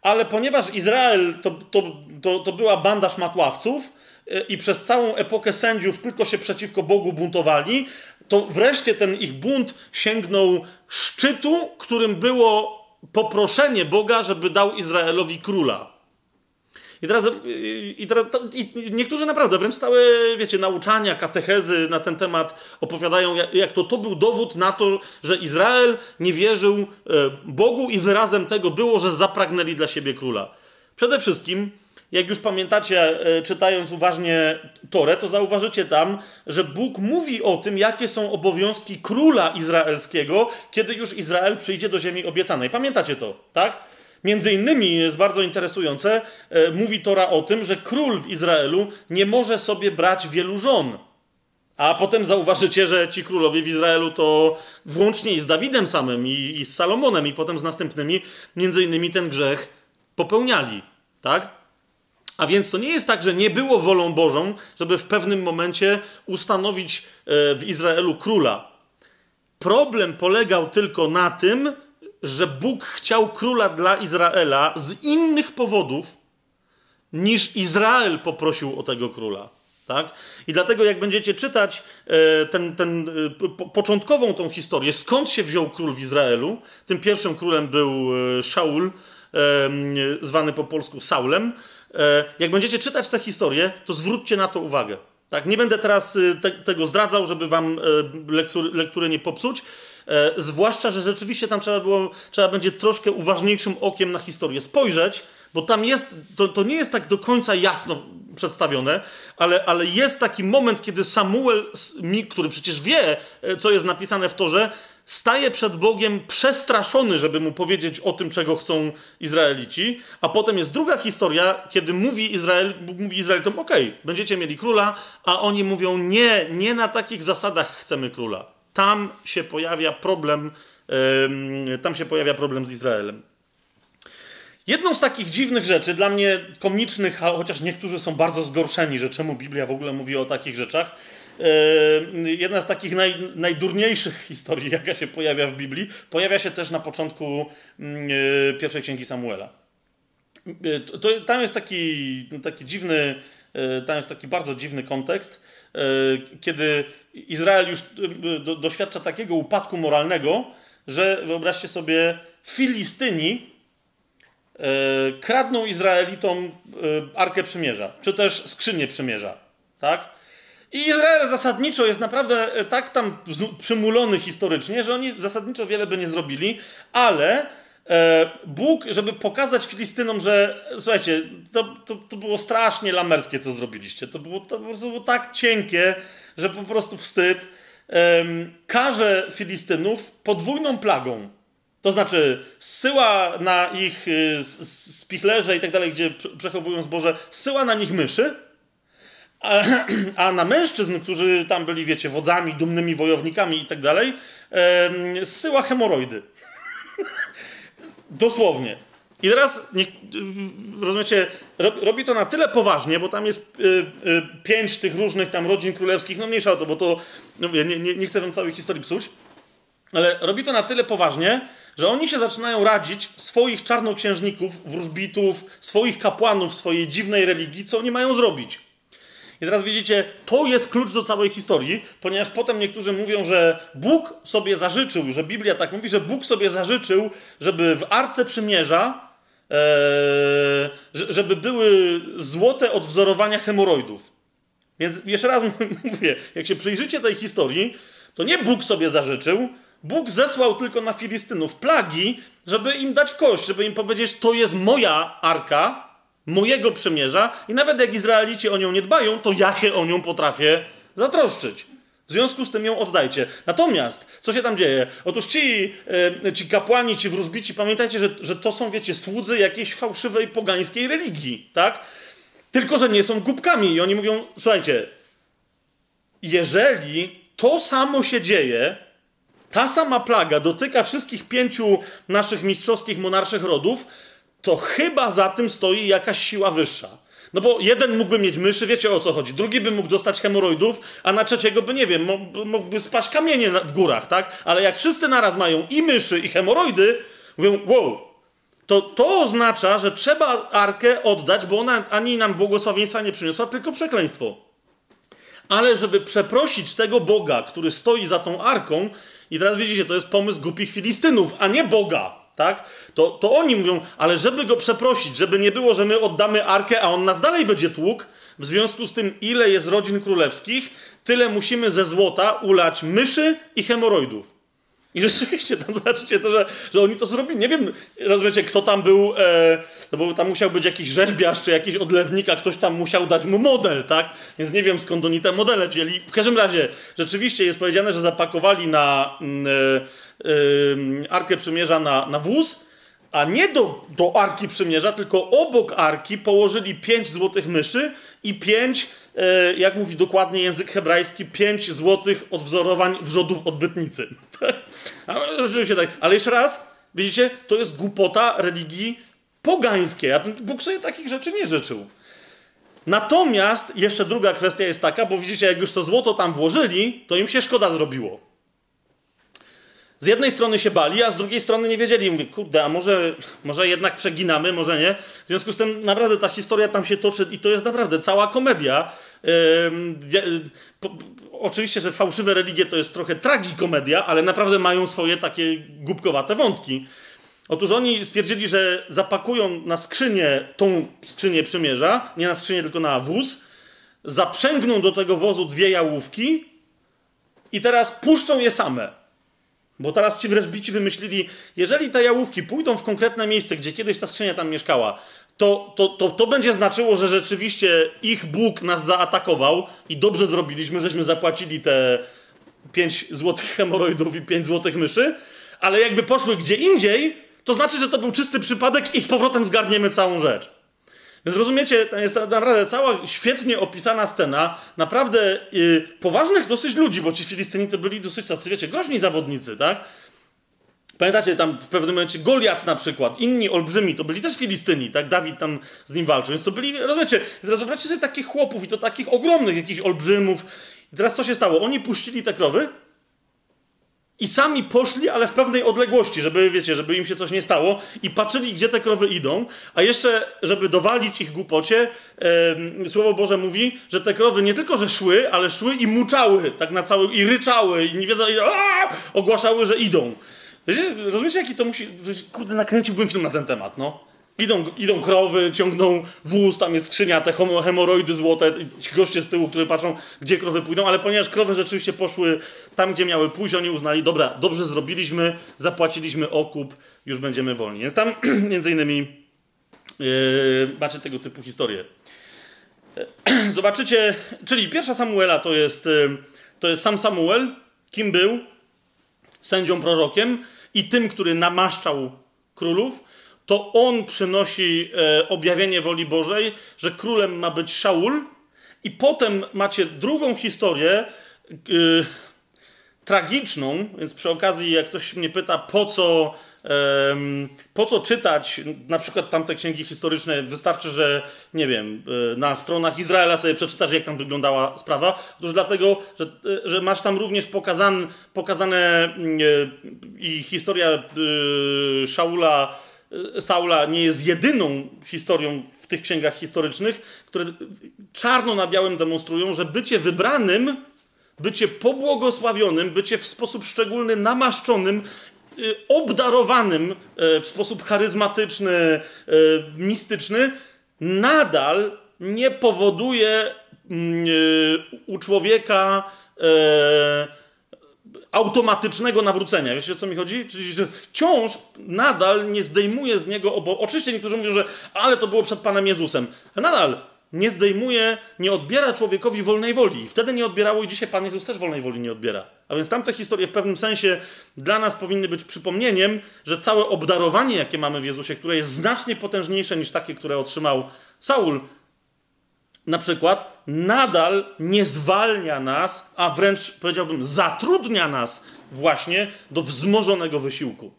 Ale ponieważ Izrael to, to, to, to była banda szmatławców e, i przez całą epokę sędziów tylko się przeciwko Bogu buntowali, to wreszcie ten ich bunt sięgnął szczytu, którym było poproszenie Boga, żeby dał Izraelowi króla. I teraz, i teraz i niektórzy naprawdę wręcz całe, wiecie, nauczania, katechezy na ten temat opowiadają, jak to, to był dowód na to, że Izrael nie wierzył e, Bogu i wyrazem tego było, że zapragnęli dla siebie króla. Przede wszystkim jak już pamiętacie, e, czytając uważnie Torę, to zauważycie tam, że Bóg mówi o tym, jakie są obowiązki króla izraelskiego, kiedy już Izrael przyjdzie do ziemi obiecanej. Pamiętacie to, tak? Między innymi jest bardzo interesujące, e, mówi Tora o tym, że król w Izraelu nie może sobie brać wielu żon. A potem zauważycie, że ci królowie w Izraelu to włącznie i z Dawidem samym, i, i z Salomonem, i potem z następnymi, między innymi ten grzech popełniali. Tak? A więc to nie jest tak, że nie było wolą Bożą, żeby w pewnym momencie ustanowić e, w Izraelu króla. Problem polegał tylko na tym, że Bóg chciał króla dla Izraela z innych powodów, niż Izrael poprosił o tego króla. Tak? I dlatego, jak będziecie czytać e, ten, ten, e, początkową tą historię, skąd się wziął król w Izraelu, tym pierwszym królem był Szaul, zwany po polsku Saulem. E, jak będziecie czytać tę historię, to zwróćcie na to uwagę. Tak? Nie będę teraz y, te, tego zdradzał, żeby wam e, lektury, nie popsuć. E, zwłaszcza, że rzeczywiście tam trzeba, było, trzeba będzie troszkę uważniejszym okiem na historię spojrzeć, bo tam jest, to, to nie jest tak do końca jasno przedstawione, ale, ale jest taki moment, kiedy Samuel, który przecież wie, co jest napisane w Torze, staje przed Bogiem przestraszony, żeby mu powiedzieć o tym, czego chcą Izraelici, a potem jest druga historia, kiedy mówi Izrael, mówi Izraelitom, ok, będziecie mieli króla, a oni mówią, nie, nie na takich zasadach chcemy króla. Tam się pojawia problem, yy, tam się pojawia problem z Izraelem. Jedną z takich dziwnych rzeczy, dla mnie komicznych, chociaż niektórzy są bardzo zgorszeni, że czemu Biblia w ogóle mówi o takich rzeczach, jedna z takich naj, najdurniejszych historii, jaka się pojawia w Biblii, pojawia się też na początku yy, pierwszej księgi Samuela. Yy, to, tam jest taki, taki dziwny, tam jest taki bardzo dziwny kontekst, kiedy Izrael już doświadcza takiego upadku moralnego, że wyobraźcie sobie, Filistyni kradną Izraelitom Arkę Przymierza, czy też skrzynię Przymierza, tak? I Izrael zasadniczo jest naprawdę e, tak tam przymulony historycznie, że oni zasadniczo wiele by nie zrobili, ale e, Bóg, żeby pokazać Filistynom, że słuchajcie, to, to, to było strasznie lamerskie, co zrobiliście. To było, to było tak cienkie, że po prostu wstyd. E, karze Filistynów podwójną plagą. To znaczy, zsyła na ich y, spichlerze i tak dalej, gdzie przechowują zboże, zsyła na nich myszy a, a, na mężczyzn, którzy tam byli, wiecie, wodzami, dumnymi wojownikami i tak dalej, zsyła hemoroidy. Dosłownie. I teraz, nie, rozumiecie, robi to na tyle poważnie, bo tam jest y, y, pięć tych różnych tam rodzin królewskich, no mniejsza o to, bo to, no, nie, nie, nie chcę wam całej historii psuć, ale robi to na tyle poważnie, że oni się zaczynają radzić swoich czarnoksiężników, wróżbitów, swoich kapłanów swojej dziwnej religii, co oni mają zrobić. I teraz widzicie, to jest klucz do całej historii, ponieważ potem niektórzy mówią, że Bóg sobie zażyczył, że Biblia tak mówi, że Bóg sobie zażyczył, żeby w Arce Przymierza, e, żeby były złote odwzorowania hemoroidów. Więc jeszcze raz mówię, jak się przyjrzycie tej historii, to nie Bóg sobie zażyczył, Bóg zesłał tylko na Filistynów plagi, żeby im dać w kość, żeby im powiedzieć, to jest moja arka, mojego przymierza i nawet jak Izraelici o nią nie dbają, to ja się o nią potrafię zatroszczyć. W związku z tym ją oddajcie. Natomiast, co się tam dzieje? Otóż ci, e, ci kapłani, ci wróżbici, pamiętajcie, że, że to są, wiecie, słudzy jakiejś fałszywej pogańskiej religii, tak? Tylko, że nie są głupkami i oni mówią, słuchajcie, jeżeli to samo się dzieje, ta sama plaga dotyka wszystkich pięciu naszych mistrzowskich monarszych rodów, to chyba za tym stoi jakaś siła wyższa. No bo jeden mógłby mieć myszy, wiecie o co chodzi. Drugi by mógł dostać hemoroidów, a na trzeciego by, nie wiem, mógłby spaść kamienie w górach, tak? Ale jak wszyscy naraz mają i myszy, i hemoroidy, mówią, wow, to to oznacza, że trzeba arkę oddać, bo ona ani nam błogosławieństwa nie przyniosła, tylko przekleństwo. Ale żeby przeprosić tego Boga, który stoi za tą arką, i teraz widzicie, to jest pomysł głupich Filistynów, a nie Boga, tak? To, to oni mówią, ale żeby go przeprosić, żeby nie było, że my oddamy arkę, a on nas dalej będzie tłukł, w związku z tym, ile jest rodzin królewskich, tyle musimy ze złota ulać myszy i hemoroidów. I rzeczywiście tam zobaczycie to, że, że oni to zrobili. Nie wiem, rozumiecie, kto tam był, e, no bo tam musiał być jakiś rzeźbiarz czy jakiś odlewnik, a ktoś tam musiał dać mu model, tak? Więc nie wiem skąd oni te modele wzięli. W każdym razie, rzeczywiście jest powiedziane, że zapakowali na mm, e, Arkę Przymierza na, na wóz, a nie do, do Arki Przymierza, tylko obok Arki położyli pięć złotych myszy i pięć, e, jak mówi dokładnie język hebrajski, pięć złotych odwzorowań wrzodów odbytnicy. Rzeczywiście tak. Ale jeszcze raz, widzicie, to jest głupota religii pogańskiej, a Bóg sobie takich rzeczy nie życzył. Natomiast jeszcze druga kwestia jest taka, bo widzicie, jak już to złoto tam włożyli, to im się szkoda zrobiło. Z jednej strony się bali, a z drugiej strony nie wiedzieli. Mówię, kurde, a może, może jednak przeginamy, może nie. W związku z tym naprawdę ta historia tam się toczy i to jest naprawdę cała komedia. Yy, po, oczywiście, że fałszywe religie to jest trochę tragikomedia, ale naprawdę mają swoje takie głupkowate wątki. Otóż oni stwierdzili, że zapakują na skrzynię tą skrzynię przymierza, nie na skrzynię, tylko na wóz, zaprzęgną do tego wozu dwie jałówki i teraz puszczą je same. Bo teraz ci wreszbici wymyślili, jeżeli te jałówki pójdą w konkretne miejsce, gdzie kiedyś ta skrzynia tam mieszkała, to, to, to, to będzie znaczyło, że rzeczywiście ich Bóg nas zaatakował i dobrze zrobiliśmy, żeśmy zapłacili te 5 złotych hemoroidów i 5 złotych myszy, ale jakby poszły gdzie indziej, to znaczy, że to był czysty przypadek i z powrotem zgarniemy całą rzecz. Więc rozumiecie, to jest naprawdę cała świetnie opisana scena naprawdę yy, poważnych dosyć ludzi, bo ci Filistyni to byli dosyć tacy, wiecie, groźni zawodnicy, tak? Pamiętacie, tam w pewnym momencie Goliat na przykład, inni olbrzymi, to byli też Filistyni, tak? Dawid tam z nim walczył, więc to byli, rozumiecie, teraz wyobraźcie sobie takich chłopów i to takich ogromnych jakichś olbrzymów. I teraz co się stało? Oni puścili te krowy, i sami poszli, ale w pewnej odległości, żeby, wiecie, żeby im się coś nie stało i patrzyli, gdzie te krowy idą, a jeszcze, żeby dowalić ich głupocie, Słowo Boże mówi, że te krowy nie tylko, że szły, ale szły i muczały, tak na cały, i ryczały, i nie wiadomo, i, aaa, ogłaszały, że idą. Wiecie, rozumiecie, jaki to musi, kurde, nakręciłbym film na ten temat, no. Idą, idą krowy, ciągną wóz, tam jest skrzynia, te hemoroidy złote, ci goście z tyłu, którzy patrzą, gdzie krowy pójdą, ale ponieważ krowy rzeczywiście poszły tam, gdzie miały pójść, oni uznali, dobra, dobrze zrobiliśmy, zapłaciliśmy okup, już będziemy wolni. Więc tam między innymi yy, macie tego typu historie. Zobaczycie, czyli pierwsza Samuela to jest, yy, to jest sam Samuel, kim był, sędzią prorokiem i tym, który namaszczał królów to on przynosi e, objawienie woli Bożej, że królem ma być Szaul, i potem macie drugą historię e, tragiczną, więc przy okazji, jak ktoś mnie pyta, po co, po co czytać na przykład tamte księgi historyczne, wystarczy, że nie wiem, e, na stronach Izraela sobie przeczytasz, jak tam wyglądała sprawa. Otóż dlatego, że, że masz tam również pokazane, pokazane i historia Szaula Saula nie jest jedyną historią w tych księgach historycznych, które czarno na białym demonstrują, że bycie wybranym, bycie pobłogosławionym, bycie w sposób szczególny namaszczonym, y, obdarowanym y, w sposób charyzmatyczny, mistyczny, nadal nie powoduje mm, u człowieka automatycznego nawrócenia. Wiecie o co mi chodzi? Czyli, że wciąż nadal nie zdejmuje z niego obo... Oczywiście niektórzy mówią, że ale to było przed Panem Jezusem. Nadal nie zdejmuje, nie odbiera człowiekowi wolnej woli. Wtedy nie odbierało i dzisiaj Pan Jezus też wolnej woli nie odbiera. A więc tamte historie w pewnym sensie dla nas powinny być przypomnieniem, że całe obdarowanie, jakie mamy w Jezusie, które jest znacznie potężniejsze niż takie, które otrzymał Saul, na przykład nadal nie zwalnia nas, a wręcz powiedziałbym zatrudnia nas właśnie do wzmożonego wysiłku.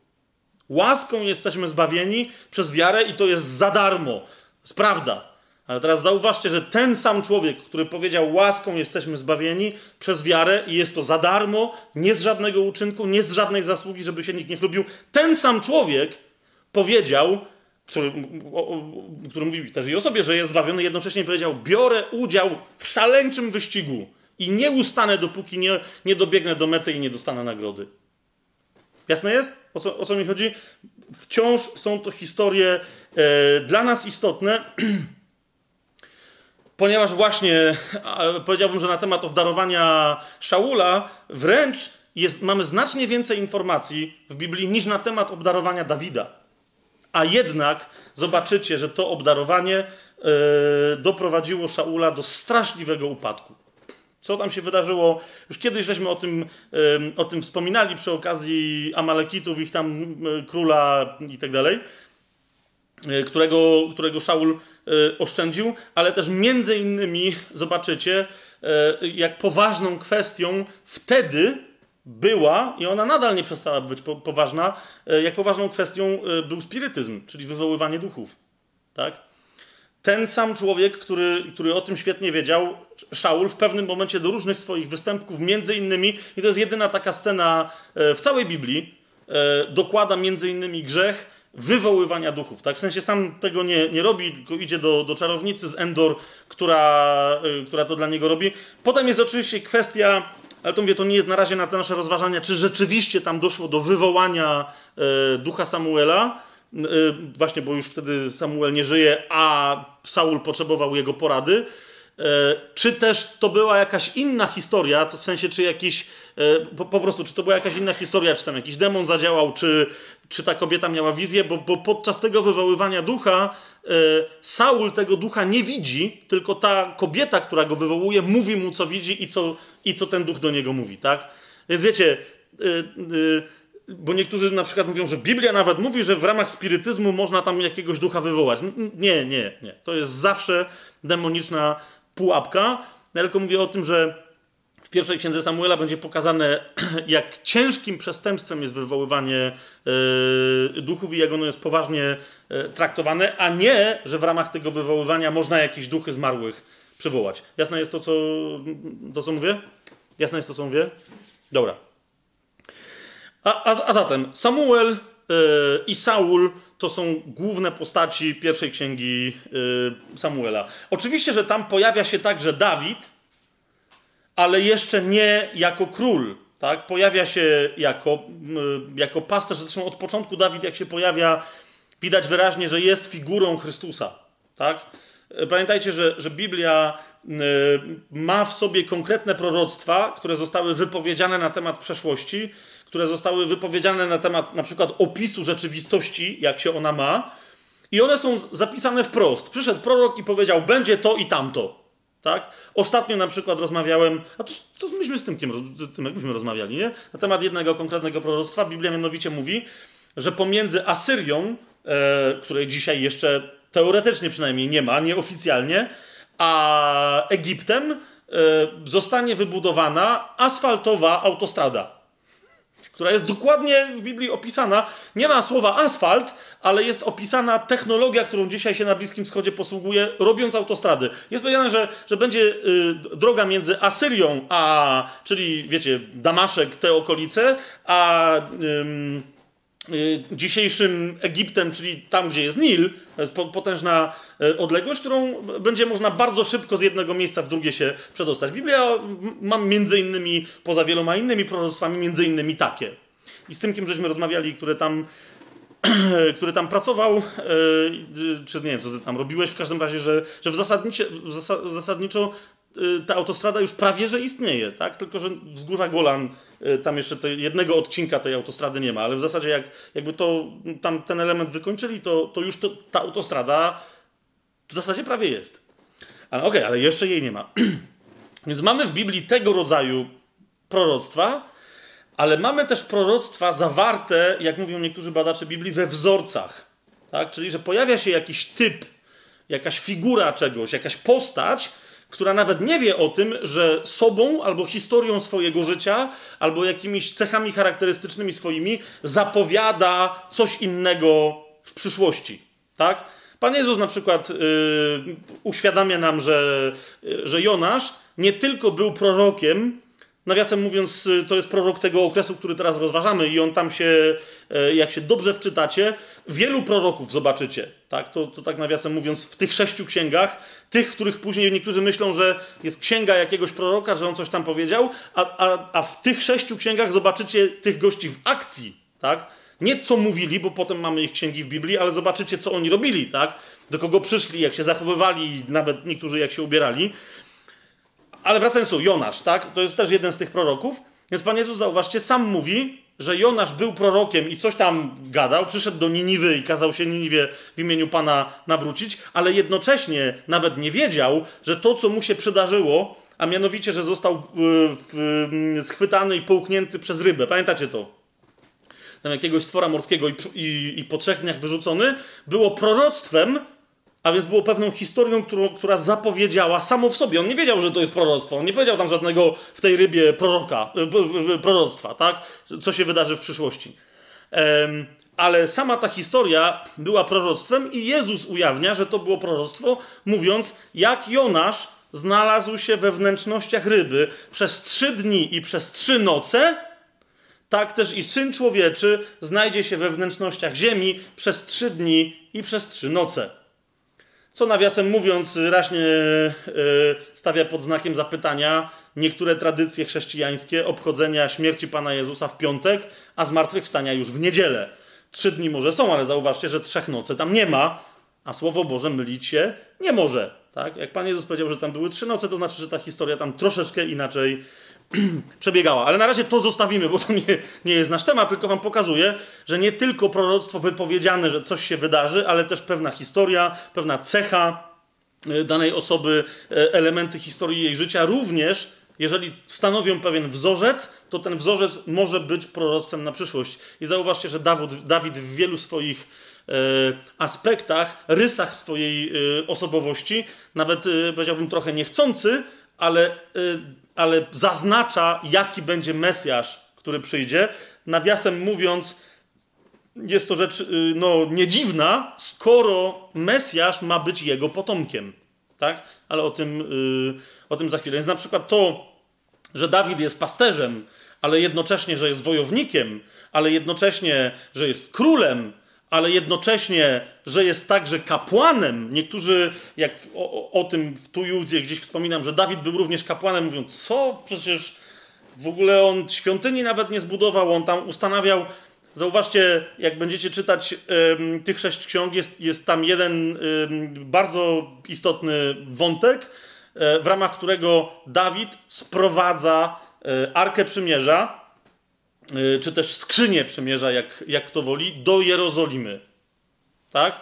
Łaską jesteśmy zbawieni przez wiarę i to jest za darmo. To prawda. Ale teraz zauważcie, że ten sam człowiek, który powiedział łaską jesteśmy zbawieni przez wiarę i jest to za darmo, nie z żadnego uczynku, nie z żadnej zasługi, żeby się nikt nie chlubił, ten sam człowiek powiedział, który, o, o, który też i o sobie, że jest zbawiony, jednocześnie powiedział: Biorę udział w szaleńczym wyścigu i nie ustanę, dopóki nie, nie dobiegnę do mety i nie dostanę nagrody. Jasne jest? O co, o co mi chodzi? Wciąż są to historie e, dla nas istotne, ponieważ właśnie powiedziałbym, że na temat obdarowania Szaula wręcz jest, mamy znacznie więcej informacji w Biblii niż na temat obdarowania Dawida. A jednak zobaczycie, że to obdarowanie yy, doprowadziło Szaula do straszliwego upadku. Co tam się wydarzyło? Już kiedyś żeśmy o tym, yy, o tym wspominali przy okazji Amalekitów, ich tam yy, króla i tak dalej, którego, którego Szaul oszczędził, ale też między innymi zobaczycie, jak poważną kwestią wtedy była i ona nadal nie przestała być poważna, e, jak poważną kwestią e, był spirytyzm, czyli wywoływanie duchów. Tak? Ten sam człowiek, który, który o tym świetnie wiedział, Szaul, w pewnym momencie do różnych swoich występków, między innymi, i to jest jedyna taka scena e, w całej Biblii, dokłada między innymi grzech wywoływania duchów. Tak? W sensie sam tego nie, nie robi, tylko idzie do, do czarownicy z Endor, która, która to dla niego robi. Potem jest oczywiście kwestia ale to mówię, to nie jest na razie na te nasze rozważania, czy rzeczywiście tam doszło do wywołania e, ducha Samuela, e, właśnie, bo już wtedy Samuel nie żyje, a Saul potrzebował jego porady. E, czy też to była jakaś inna historia, w sensie, czy jakiś, e, po, po, prostu, czy to była jakaś inna historia, czy tam jakiś demon zadziałał, czy, czy ta kobieta miała wizję, bo, bo podczas tego wywoływania ducha e, Saul tego ducha nie widzi, tylko ta kobieta, która go wywołuje, mówi mu, co widzi i co, i co ten duch do niego mówi, tak? Więc wiecie, bo niektórzy na przykład mówią, że Biblia nawet mówi, że w ramach spirytyzmu można tam jakiegoś ducha wywołać. Nie, nie, nie. To jest zawsze demoniczna pułapka. Ja tylko mówię o tym, że w pierwszej księdze Samuela będzie pokazane, jak ciężkim przestępstwem jest wywoływanie yy, duchów i jak ono jest poważnie yy, traktowane, a nie, że w ramach tego wywoływania można jakieś duchy zmarłych przywołać. Jasne jest to, co, to, co mówię? Jasne jest to, co mówię? Dobra. A, a, a zatem Samuel yy, i Saul to są główne postaci pierwszej księgi y, Samuela. Oczywiście, że tam pojawia się także Dawid, ale jeszcze nie jako król. Tak? Pojawia się jako, y, jako pasterz. Zresztą od początku Dawid, jak się pojawia, widać wyraźnie, że jest figurą Chrystusa. Tak? Pamiętajcie, że, że Biblia y, ma w sobie konkretne proroctwa, które zostały wypowiedziane na temat przeszłości, które zostały wypowiedziane na temat na przykład opisu rzeczywistości, jak się ona ma, i one są zapisane wprost. Przyszedł prorok i powiedział: Będzie to i tamto. Tak? Ostatnio na przykład rozmawiałem, a to, to myśmy z tym, tym jakbyśmy rozmawiali, nie? Na temat jednego konkretnego proroctwa. Biblia mianowicie mówi, że pomiędzy Asyrią, e, której dzisiaj jeszcze teoretycznie przynajmniej nie ma, nieoficjalnie, a Egiptem e, zostanie wybudowana asfaltowa autostrada która jest dokładnie w Biblii opisana. Nie ma słowa asfalt, ale jest opisana technologia, którą dzisiaj się na Bliskim Wschodzie posługuje, robiąc autostrady. Jest powiedziane, że, że będzie y, droga między Asyrią, a, czyli wiecie, Damaszek, te okolice, a. dzisiejszym Egiptem, czyli tam, gdzie jest Nil, to jest potężna y, odległość, którą będzie można bardzo szybko z jednego miejsca w drugie się przedostać. Biblia ma między innymi, poza wieloma innymi proroctwami, między innymi takie. I z tym, kim żeśmy rozmawiali, który tam, który tam pracował, y, czy nie wiem, co ty tam robiłeś, w każdym razie, że, że w w zasadniczo Y, ta autostrada już prawie że istnieje, tak? Tylko, że wzgórza Golan, y, tam jeszcze jednego odcinka tej autostrady nie ma, ale w zasadzie jak, jakby to, tam ten element wykończyli, to, to już to, ta autostrada w zasadzie prawie jest. Ale okej, okay, ale jeszcze jej nie ma. Więc mamy w Biblii tego rodzaju proroctwa, ale mamy też proroctwa zawarte, jak mówią niektórzy badacze Biblii, we wzorcach. Tak? Czyli, że pojawia się jakiś typ jakaś figura czegoś, jakaś postać, która nawet nie wie o tym, że sobą albo historią swojego życia, albo jakimiś cechami charakterystycznymi swoimi zapowiada coś innego w przyszłości. Tak? Pan Jezus na przykład yy, uświadamia nam, że, yy, że Jonasz nie tylko był prorokiem, Nawiasem mówiąc, y, to jest prorok tego okresu, który teraz rozważamy, i on tam się, y, jak się dobrze wczytacie, wielu proroków zobaczycie. Tak? To, to tak nawiasem mówiąc, w tych sześciu księgach, tych, których później niektórzy myślą, że jest księga jakiegoś proroka, że on coś tam powiedział, a, a, a w tych sześciu księgach zobaczycie tych gości w akcji. Tak? Nie co mówili, bo potem mamy ich księgi w Biblii, ale zobaczycie, co oni robili, tak? Do kogo przyszli, jak się zachowywali, nawet niektórzy jak się ubierali. Ale wracając tu, Jonasz, tak? To jest też jeden z tych proroków. Więc Pan Jezus, zauważcie, sam mówi, że Jonasz był prorokiem i coś tam gadał, przyszedł do Niniwy i kazał się Niniwie w imieniu Pana nawrócić, ale jednocześnie nawet nie wiedział, że to, co mu się przydarzyło, a mianowicie, że został y, schwytany i połknięty przez rybę. Pamiętacie to? Tam jakiegoś stwora morskiego i, i, i po trzech dniach wyrzucony, było proroctwem a więc było pewną historią, którą, która zapowiedziała samo w sobie. On nie wiedział, że to jest proroctwo. On nie powiedział tam żadnego w tej rybie proroka, proroctwa, tak? Co się wydarzy w przyszłości. Um, ale sama ta historia była proroctwem i Jezus ujawnia, że to było proroctwo, mówiąc, jak Jonasz znalazł się we wnętrznościach ryby przez trzy dni i przez trzy noce, tak też i Syn Człowieczy znajdzie się we wnętrznościach ziemi przez trzy dni i przez trzy noce. Co nawiasem mówiąc, raźnie e, stawia pod znakiem zapytania niektóre tradycje chrześcijańskie obchodzenia śmierci Pana Jezusa w piątek, a zmartwychwstania już w niedzielę. Trzy dni może są, ale zauważcie, że trzech nocy tam nie ma, a Słowo Boże mylić się nie może. Tak? Jak Pan Jezus powiedział, że tam były trzy noce, to znaczy, że ta historia tam troszeczkę inaczej przebiegała. Ale na razie to zostawimy, bo to nie, nie jest nasz temat, tylko wam pokazuję, że nie tylko proroctwo wypowiedziane, że coś się wydarzy, ale też pewna historia, pewna cecha e, danej osoby, e, elementy historii jej życia również, jeżeli stanowią pewien wzorzec, to ten wzorzec może być proroctwem na przyszłość. I zauważcie, że Dawid, w wielu swoich e, aspektach, rysach swojej osobowości, nawet powiedziałbym trochę niechcący, ale ale zaznacza, jaki będzie Mesjasz, który przyjdzie. Nawiasem mówiąc, jest to rzecz y, no, niedziwna, skoro Mesjasz ma być jego potomkiem. Tak? Ale o tym, yy, o tym za chwilę. Więc na przykład to, że Dawid jest pasterzem, ale jednocześnie, że jest wojownikiem, ale jednocześnie, że jest królem, ale jednocześnie, że jest także kapłanem. Niektórzy, jak o, o tym w tu Judzie gdzieś wspominam, że Dawid był również kapłanem, mówią, co? Przecież w ogóle on świątyni nawet nie zbudował, on tam ustanawiał. Zauważcie, jak będziecie czytać ym, tych sześć ksiąg, jest, jest tam jeden ym, bardzo istotny wątek, y, w ramach którego Dawid sprowadza y, Arkę Przymierza, czy też skrzynię przemierza, jak, jak kto woli, do Jerozolimy. Tak?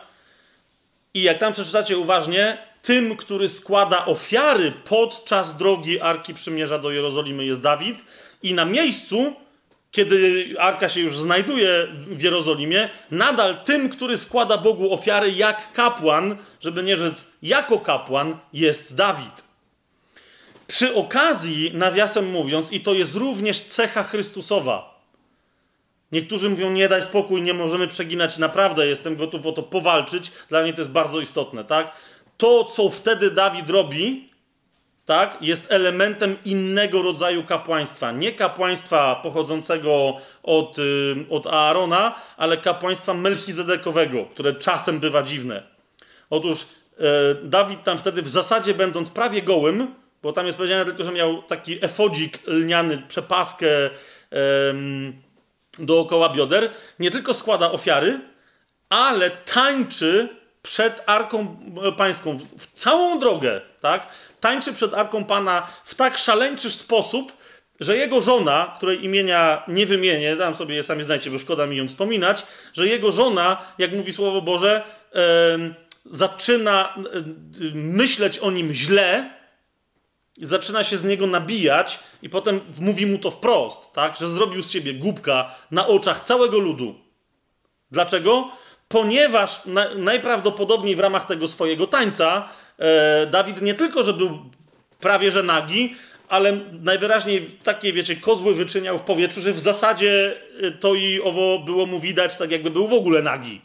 I jak tam przeczytacie uważnie, tym, który składa ofiary podczas drogi Arki Przymierza do Jerozolimy jest Dawid i na miejscu, kiedy Arka się już znajduje w Jerozolimie, nadal tym, który składa Bogu ofiary jak kapłan, żeby nie rzec jako kapłan, jest Dawid. Przy okazji, nawiasem mówiąc, i to jest również cecha Chrystusowa, Niektórzy mówią, nie daj spokój, nie możemy przeginać, naprawdę jestem gotów o to powalczyć. Dla mnie to jest bardzo istotne, tak? To, co wtedy Dawid robi, tak, jest elementem innego rodzaju kapłaństwa. Nie kapłaństwa pochodzącego od, y, od Aarona, ale kapłaństwa melchizedekowego, które czasem bywa dziwne. Otóż e, Dawid tam wtedy w zasadzie będąc prawie gołym, bo tam jest powiedziane tylko, że miał taki efodzik lniany, przepaskę, dookoła bioder, nie tylko składa ofiary, ale tańczy przed Arką Pańską w całą drogę, tak? Tańczy przed Arką Pana w tak szaleńczy sposób, że jego żona, której imienia nie wymienię, tam sobie je sami znajdzie, bo szkoda mi ją wspominać, że jego żona, jak mówi Słowo Boże, yy, zaczyna myśleć o nim źle, zaczyna się z niego nabijać i potem mówi mu to wprost, tak, że zrobił z siebie głupka na oczach całego ludu. Dlaczego? ponieważ na, najprawdopodobniej w ramach tego swojego tańca e, Dawid nie tylko, że był prawie że nagi, ale najwyraźniej takie, wiecie, kozły wyczyniał w powietrzu, że w zasadzie e, to i owo było mu widać tak, jakby był w ogóle nagi.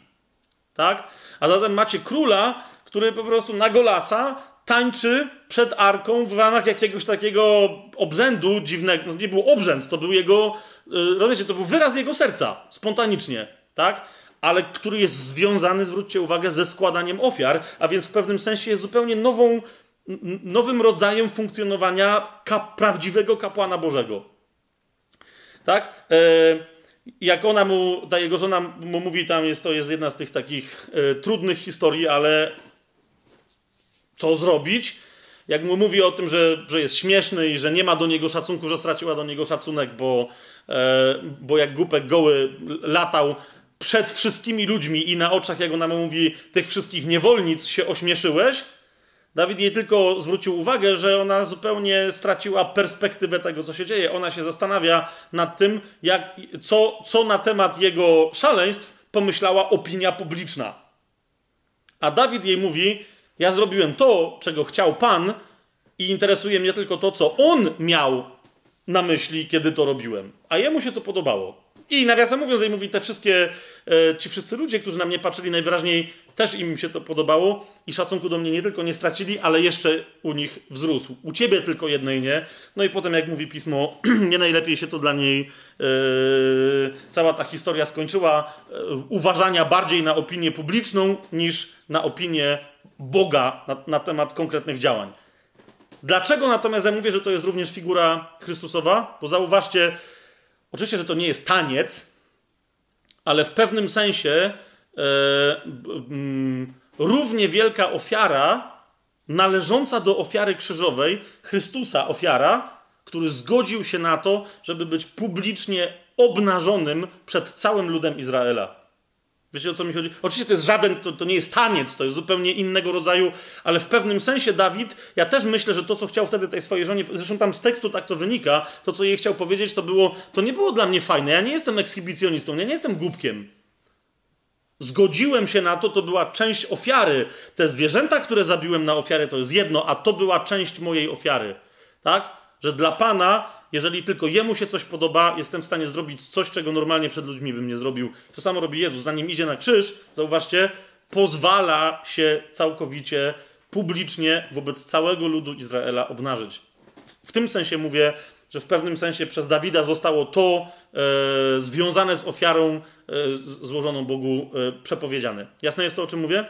Tak? A zatem macie króla, który po prostu na golasa tańczy przed arką w ramach jakiegoś takiego obrzędu dziwnego. No nie był obrzęd, to był jego, e, rozumiecie, to był wyraz jego serca, spontanicznie, tak? Ale który jest związany, zwróćcie uwagę, ze składaniem ofiar, a więc w pewnym sensie jest zupełnie nową, nowym rodzajem funkcjonowania kap prawdziwego kapłana Bożego. Tak? E, jak ona mu, ta jego żona mu mówi, tam jest to jest jedna z tych takich e, trudnych historii, ale co zrobić? Jak mu mówi o tym, że, że jest śmieszny i że nie ma do niego szacunku, że straciła do niego szacunek, bo, e, bo jak głupek goły latał przed wszystkimi ludźmi i na oczach, jak ona mówi, tych wszystkich niewolnic się ośmieszyłeś, Dawid jej tylko zwrócił uwagę, że ona zupełnie straciła perspektywę tego, co się dzieje. Ona się zastanawia nad tym, jak, co, co na temat jego szaleństw pomyślała opinia publiczna. A Dawid jej mówi: Ja zrobiłem to, czego chciał Pan, i interesuje mnie tylko to, co on miał na myśli, kiedy to robiłem. A jemu się to podobało. I nawiasem mówiąc, jej mówi, te wszystkie, e, ci wszyscy ludzie, którzy na mnie patrzyli, najwyraźniej też im się to podobało i szacunku do mnie nie tylko nie stracili, ale jeszcze u nich wzrósł. U ciebie tylko jednej nie. No i potem, jak mówi pismo, nie najlepiej się to dla niej e, cała ta historia skończyła. E, uważania bardziej na opinię publiczną niż na opinię Boga na, na temat konkretnych działań. Dlaczego natomiast ja mówię, że to jest również figura Chrystusowa? Bo zauważcie, Oczywiście, że to nie jest taniec, ale w pewnym sensie e, mm, równie wielka ofiara, należąca do ofiary krzyżowej, Chrystusa ofiara, który zgodził się na to, żeby być publicznie obnażonym przed całym ludem Izraela. Wiecie o co mi chodzi? Oczywiście to jest żaden, to, to nie jest taniec, to jest zupełnie innego rodzaju, ale w pewnym sensie Dawid, ja też myślę, że to, co chciał wtedy tej swojej żonie, zresztą tam z tekstu tak to wynika, to, co jej chciał powiedzieć, to było, to nie było dla mnie fajne. Ja nie jestem ekshibicjonistą, ja nie jestem głupkiem. Zgodziłem się na to, to była część ofiary. Te zwierzęta, które zabiłem na ofiarę, to jest jedno, a to była część mojej ofiary. Tak? Że dla Pana jeżeli tylko jemu się coś podoba, jestem w stanie zrobić coś, czego normalnie przed ludźmi bym nie zrobił. To samo robi Jezus. Zanim idzie na krzyż, zauważcie, pozwala się całkowicie, publicznie wobec całego ludu Izraela obnażyć. W tym sensie mówię, że w pewnym sensie przez Dawida zostało to e, związane z ofiarą e, złożoną Bogu e, przepowiedziane. Jasne jest to, o czym mówię?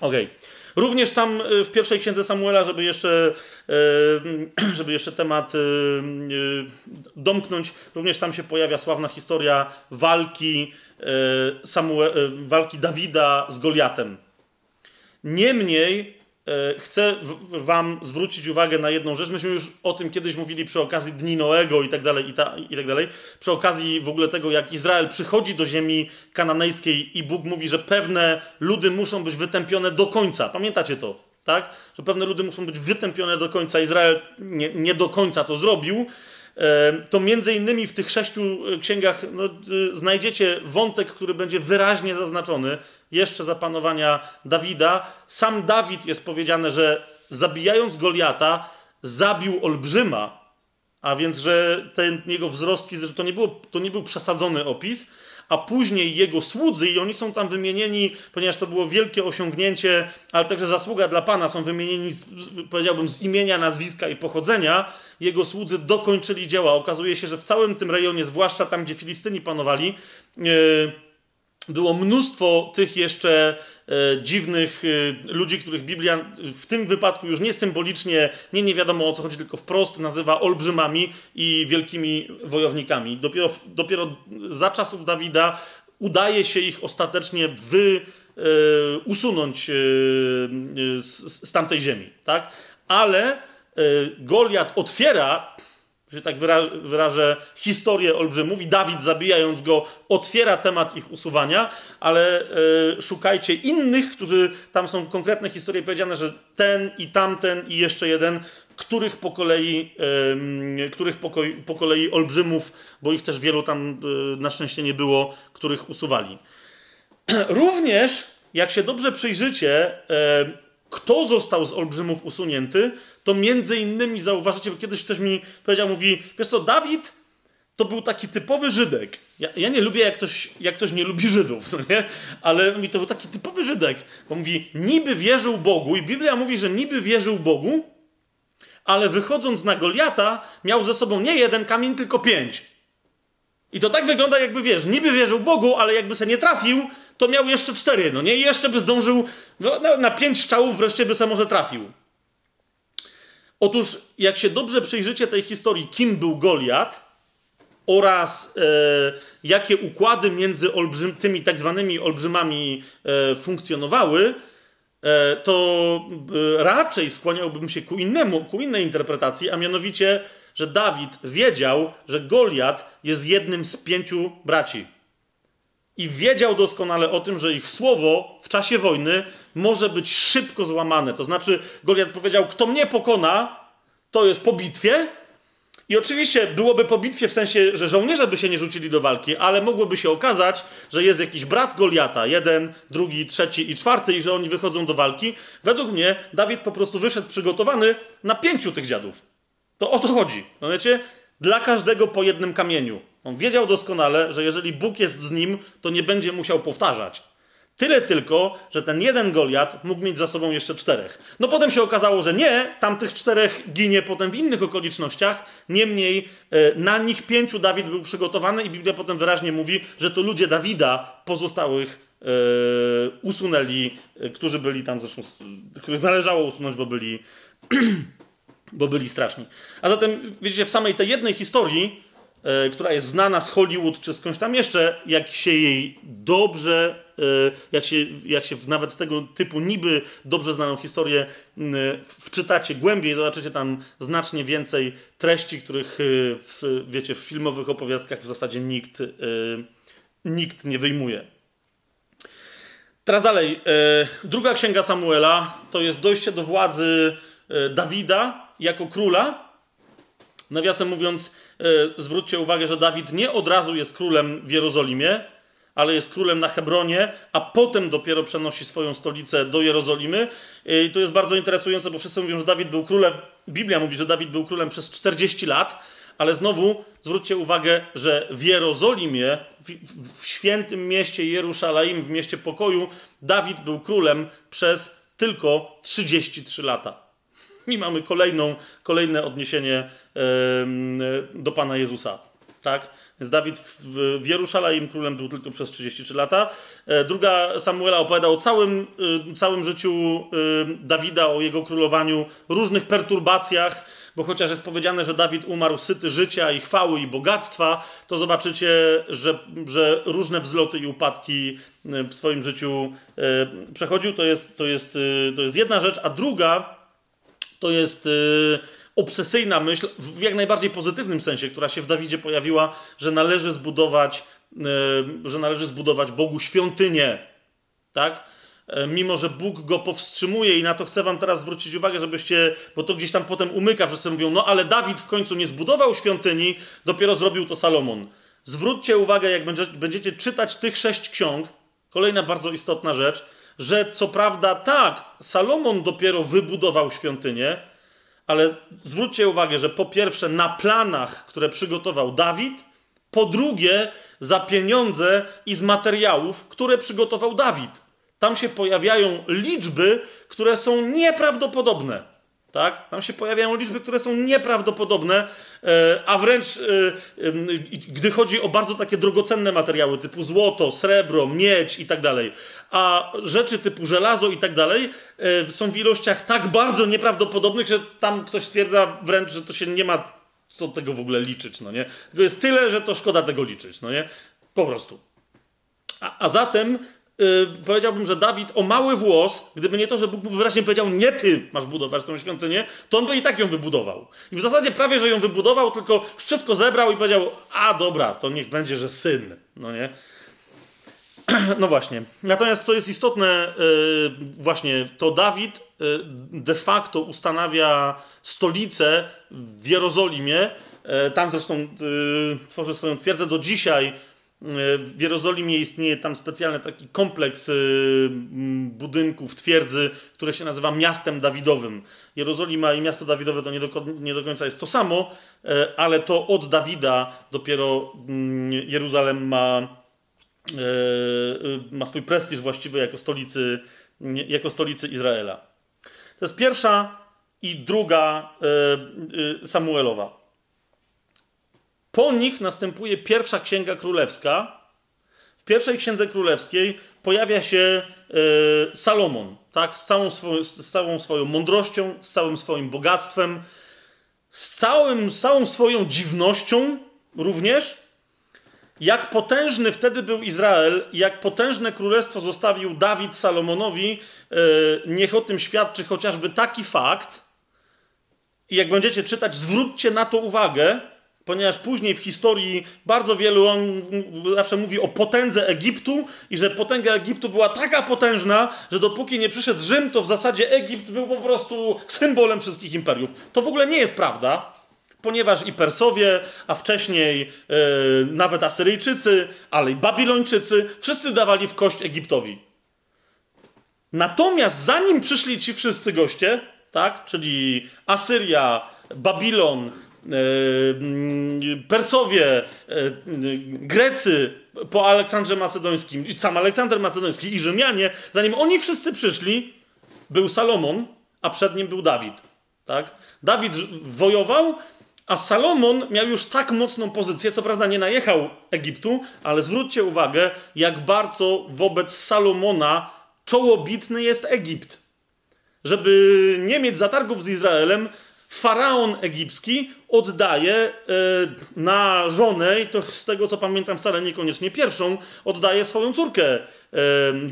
Okej. Okay. Również tam y, w pierwszej księdze Samuela, żeby jeszcze, y, żeby jeszcze temat y, domknąć, również tam się pojawia sławna historia walki, Samuel, walki Dawida z Goliatem. Niemniej E, chcę wam zwrócić uwagę na jedną rzecz. Myśmy już o tym kiedyś mówili przy okazji Dni Noego i tak dalej, i, ta, i tak dalej. Przy okazji w ogóle tego, jak Izrael przychodzi do ziemi kananejskiej i Bóg mówi, że pewne ludy muszą być wytępione do końca. Pamiętacie to, tak? Że pewne ludy muszą być wytępione do końca. Izrael nie, nie do końca to zrobił. To między innymi w tych sześciu e, księgach no, znajdziecie wątek, który będzie wyraźnie zaznaczony jeszcze za panowania Dawida. Sam Dawid jest powiedziane, że zabijając Goliata, zabił olbrzyma, a więc, że ten jego wzrost fizyczny to nie, było, to nie był przesadzony opis, a później jego słudzy, i oni są tam wymienieni, ponieważ to było wielkie osiągnięcie, ale także zasługa dla Pana, są wymienieni, z, powiedziałbym, z imienia, nazwiska i pochodzenia. Jego słudzy dokończyli dzieła. Okazuje się, że w całym tym rejonie, zwłaszcza tam, gdzie Filistyni panowali, yy, było mnóstwo tych jeszcze dziwnych e, ludzi, których Biblia w tym wypadku już nie symbolicznie, nie nie wiadomo o co chodzi, tylko wprost nazywa olbrzymami i wielkimi wojownikami. Dopiero, dopiero za czasów Dawida udaje się ich ostatecznie wy, e, usunąć z, z tamtej ziemi. Tak? Ale Goliat otwiera że tak wyrażę, historię olbrzymów i Dawid zabijając go otwiera temat ich usuwania, ale e, szukajcie innych, którzy, tam są konkretne historie powiedziane, że ten i tamten i jeszcze jeden, których po kolei, których po, po, kolei olbrzymów, bo ich też wielu tam e, na szczęście nie było, których usuwali. Również, jak się dobrze przyjrzycie, kto został z olbrzymów usunięty, to między innymi zauważycie, bo kiedyś ktoś mi powiedział, mówi, wiesz co, Dawid to był taki typowy Żydek. Ja, ja, nie lubię, jak ktoś, jak ktoś nie lubi Żydów, nie? ale mówi, to był taki typowy Żydek, bo mówi, niby wierzył Bogu i Biblia mówi, że niby wierzył Bogu, ale wychodząc na Goliata miał ze sobą nie jeden kamień, tylko pięć. I to tak wygląda, jakby wiesz, niby wierzył Bogu, ale jakby se nie trafił, to miał jeszcze cztery, no nie? I jeszcze by zdążył, no, na, na pięć strzałów wreszcie by se może trafił. Otóż, jak się dobrze przyjrzycie tej historii, kim był Goliat oraz e, jakie układy między olbrzym, tymi tak zwanymi olbrzymami e, funkcjonowały, e, to e, raczej skłaniałbym się ku, innemu, ku innej interpretacji, a mianowicie, że Dawid wiedział, że Goliat jest jednym z pięciu braci i wiedział doskonale o tym, że ich słowo w czasie wojny może być szybko złamane. To znaczy, Goliat powiedział: Kto mnie pokona, to jest po bitwie. I oczywiście byłoby po bitwie w sensie, że żołnierze by się nie rzucili do walki, ale mogłoby się okazać, że jest jakiś brat Goliata, jeden, drugi, trzeci i czwarty, i że oni wychodzą do walki. Według mnie Dawid po prostu wyszedł przygotowany na pięciu tych dziadów. To o to chodzi. No wiecie? Dla każdego po jednym kamieniu. On wiedział doskonale, że jeżeli Bóg jest z nim, to nie będzie musiał powtarzać. Tyle tylko, że ten jeden Goliat mógł mieć za sobą jeszcze czterech. No potem się okazało, że nie, tamtych czterech ginie potem w innych okolicznościach. Niemniej e, na nich pięciu Dawid był przygotowany i Biblia potem wyraźnie mówi, że to ludzie Dawida pozostałych e, usunęli, e, którzy byli tam zresztą, których należało usunąć, bo byli, bo byli straszni. A zatem, widzicie, w samej tej jednej historii która jest znana z Hollywood czy skądś tam jeszcze, jak się jej dobrze, e, jak się, jak się nawet tego typu niby dobrze znaną historię wczytacie głębiej, zobaczycie tam znacznie więcej treści, których e, w, wiecie, w filmowych opowiastkach w zasadzie nikt, nikt nie wyjmuje. Teraz dalej. Druga księga Samuela to jest dojście do władzy Dawida jako króla. Nawiasem mówiąc, E, zwróćcie uwagę, że Dawid nie od razu jest królem w Jerozolimie, ale jest królem na Hebronie, a potem dopiero przenosi swoją stolicę do Jerozolimy. E, I to jest bardzo interesujące, bo wszyscy mówią, że Dawid był królem. Biblia mówi, że Dawid był królem przez 40 lat, ale znowu zwróćcie uwagę, że w Jerozolimie, w, w świętym mieście Jerusalem, w mieście pokoju, Dawid był królem przez tylko 33 lata. I mamy kolejną, kolejne odniesienie do Pana Jezusa. Tak? Więc Dawid w, Jerusalem królem był tylko przez 33 lata. E, druga Samuela opowiada o całym, y, całym życiu Dawida, o jego królowaniu, różnych perturbacjach, bo chociaż jest powiedziane, że Dawid umarł syty życia i chwały i bogactwa, to zobaczycie, że, że różne wzloty i upadki y, w swoim życiu y, przechodził. To jest, to, jest, to jest jedna rzecz, a druga to jest obsesyjna myśl, w jak najbardziej pozytywnym sensie, która się w Dawidzie pojawiła, że należy zbudować, e, że należy zbudować Bogu świątynię. Tak? E, mimo, że Bóg go powstrzymuje, i na to chcę Wam teraz zwrócić uwagę, żebyście, bo to gdzieś tam potem umyka, wszyscy mówią, no ale Dawid w końcu nie zbudował świątyni, dopiero zrobił to Salomon. Zwróćcie uwagę, jak będziecie czytać tych sześć ksiąg, kolejna bardzo istotna rzecz, że co prawda tak, Salomon dopiero wybudował świątynię, ale zwróćcie uwagę, że po pierwsze na planach, które przygotował Dawid, po drugie za pieniądze i z materiałów, które przygotował Dawid. Tam się pojawiają liczby, które są nieprawdopodobne. Tak? Tam się pojawiają liczby, które są nieprawdopodobne, e, a wręcz e, gdy chodzi o bardzo takie drogocenne materiały typu złoto, srebro, miedź i tak dalej, a rzeczy typu żelazo i tak dalej e, są w ilościach tak bardzo nieprawdopodobnych, że tam ktoś stwierdza wręcz, że to się nie ma co tego w ogóle liczyć, no nie? Tylko jest tyle, że to szkoda tego liczyć, no nie? Po prostu. A, a zatem Yy, powiedziałbym, że Dawid o mały włos, gdyby nie to, że Bóg mu wyraźnie powiedział, nie ty masz budować tę świątynię, to on by i tak ją wybudował. I w zasadzie prawie, że ją wybudował, tylko wszystko zebrał i powiedział, a dobra, to niech będzie, że syn, no nie? No właśnie. Natomiast co jest istotne, yy, właśnie to Dawid yy, de facto ustanawia stolicę w Jerozolimie. Yy, tam zresztą yy, tworzy swoją twierdzę do dzisiaj w Jerozolimie istnieje tam specjalny taki kompleks y, budynków, twierdzy, które się nazywa miastem Dawidowym. Jerozolima i miasto Dawidowe to nie do, nie do końca jest to samo, e, ale to od Dawida dopiero mm, Jeruzalem ma, e, ma swój prestiż właściwy jako stolicy, jako stolicy Izraela. To jest pierwsza i druga e, Samuelowa. Po nich następuje pierwsza księga królewska. W pierwszej księdze królewskiej pojawia się e, Salomon, tak? Z całą, swoją, z całą swoją mądrością, z całym swoim bogactwem, z, całym, całą swoją dziwnością również. Jak potężny wtedy był Izrael, jak potężne królestwo zostawił Dawid Salomonowi, e, niech o tym świadczy chociażby taki fakt. I jak będziecie czytać, zwróćcie na to uwagę, ponieważ później w historii bardzo wielu on zawsze mówi o potędze Egiptu i że potęga Egiptu była taka potężna, że dopóki nie przyszedł Rzym, to w zasadzie Egipt był po prostu symbolem wszystkich imperiów. To w ogóle nie jest prawda, ponieważ i Persowie, a wcześniej e, nawet Asyryjczycy, ale i Babilończycy, wszyscy dawali w kość Egiptowi. Natomiast zanim przyszli ci wszyscy goście, tak, czyli Asyria, Babilon, Persowie, e, Grecy po Aleksandrze Macedońskim, sam Aleksander Macedoński i Rzymianie, zanim oni wszyscy przyszli, był Salomon, a przed nim był Dawid. Tak? Dawid wojował, a Salomon miał już tak mocną pozycję, co prawda nie najechał Egiptu, ale zwróćcie uwagę, jak bardzo wobec Salomona czołobitny jest Egipt. Żeby nie mieć zatargów z Izraelem, faraon egipski oddaje e, na żonę, i to z tego co pamiętam wcale niekoniecznie pierwszą, oddaje swoją córkę, e,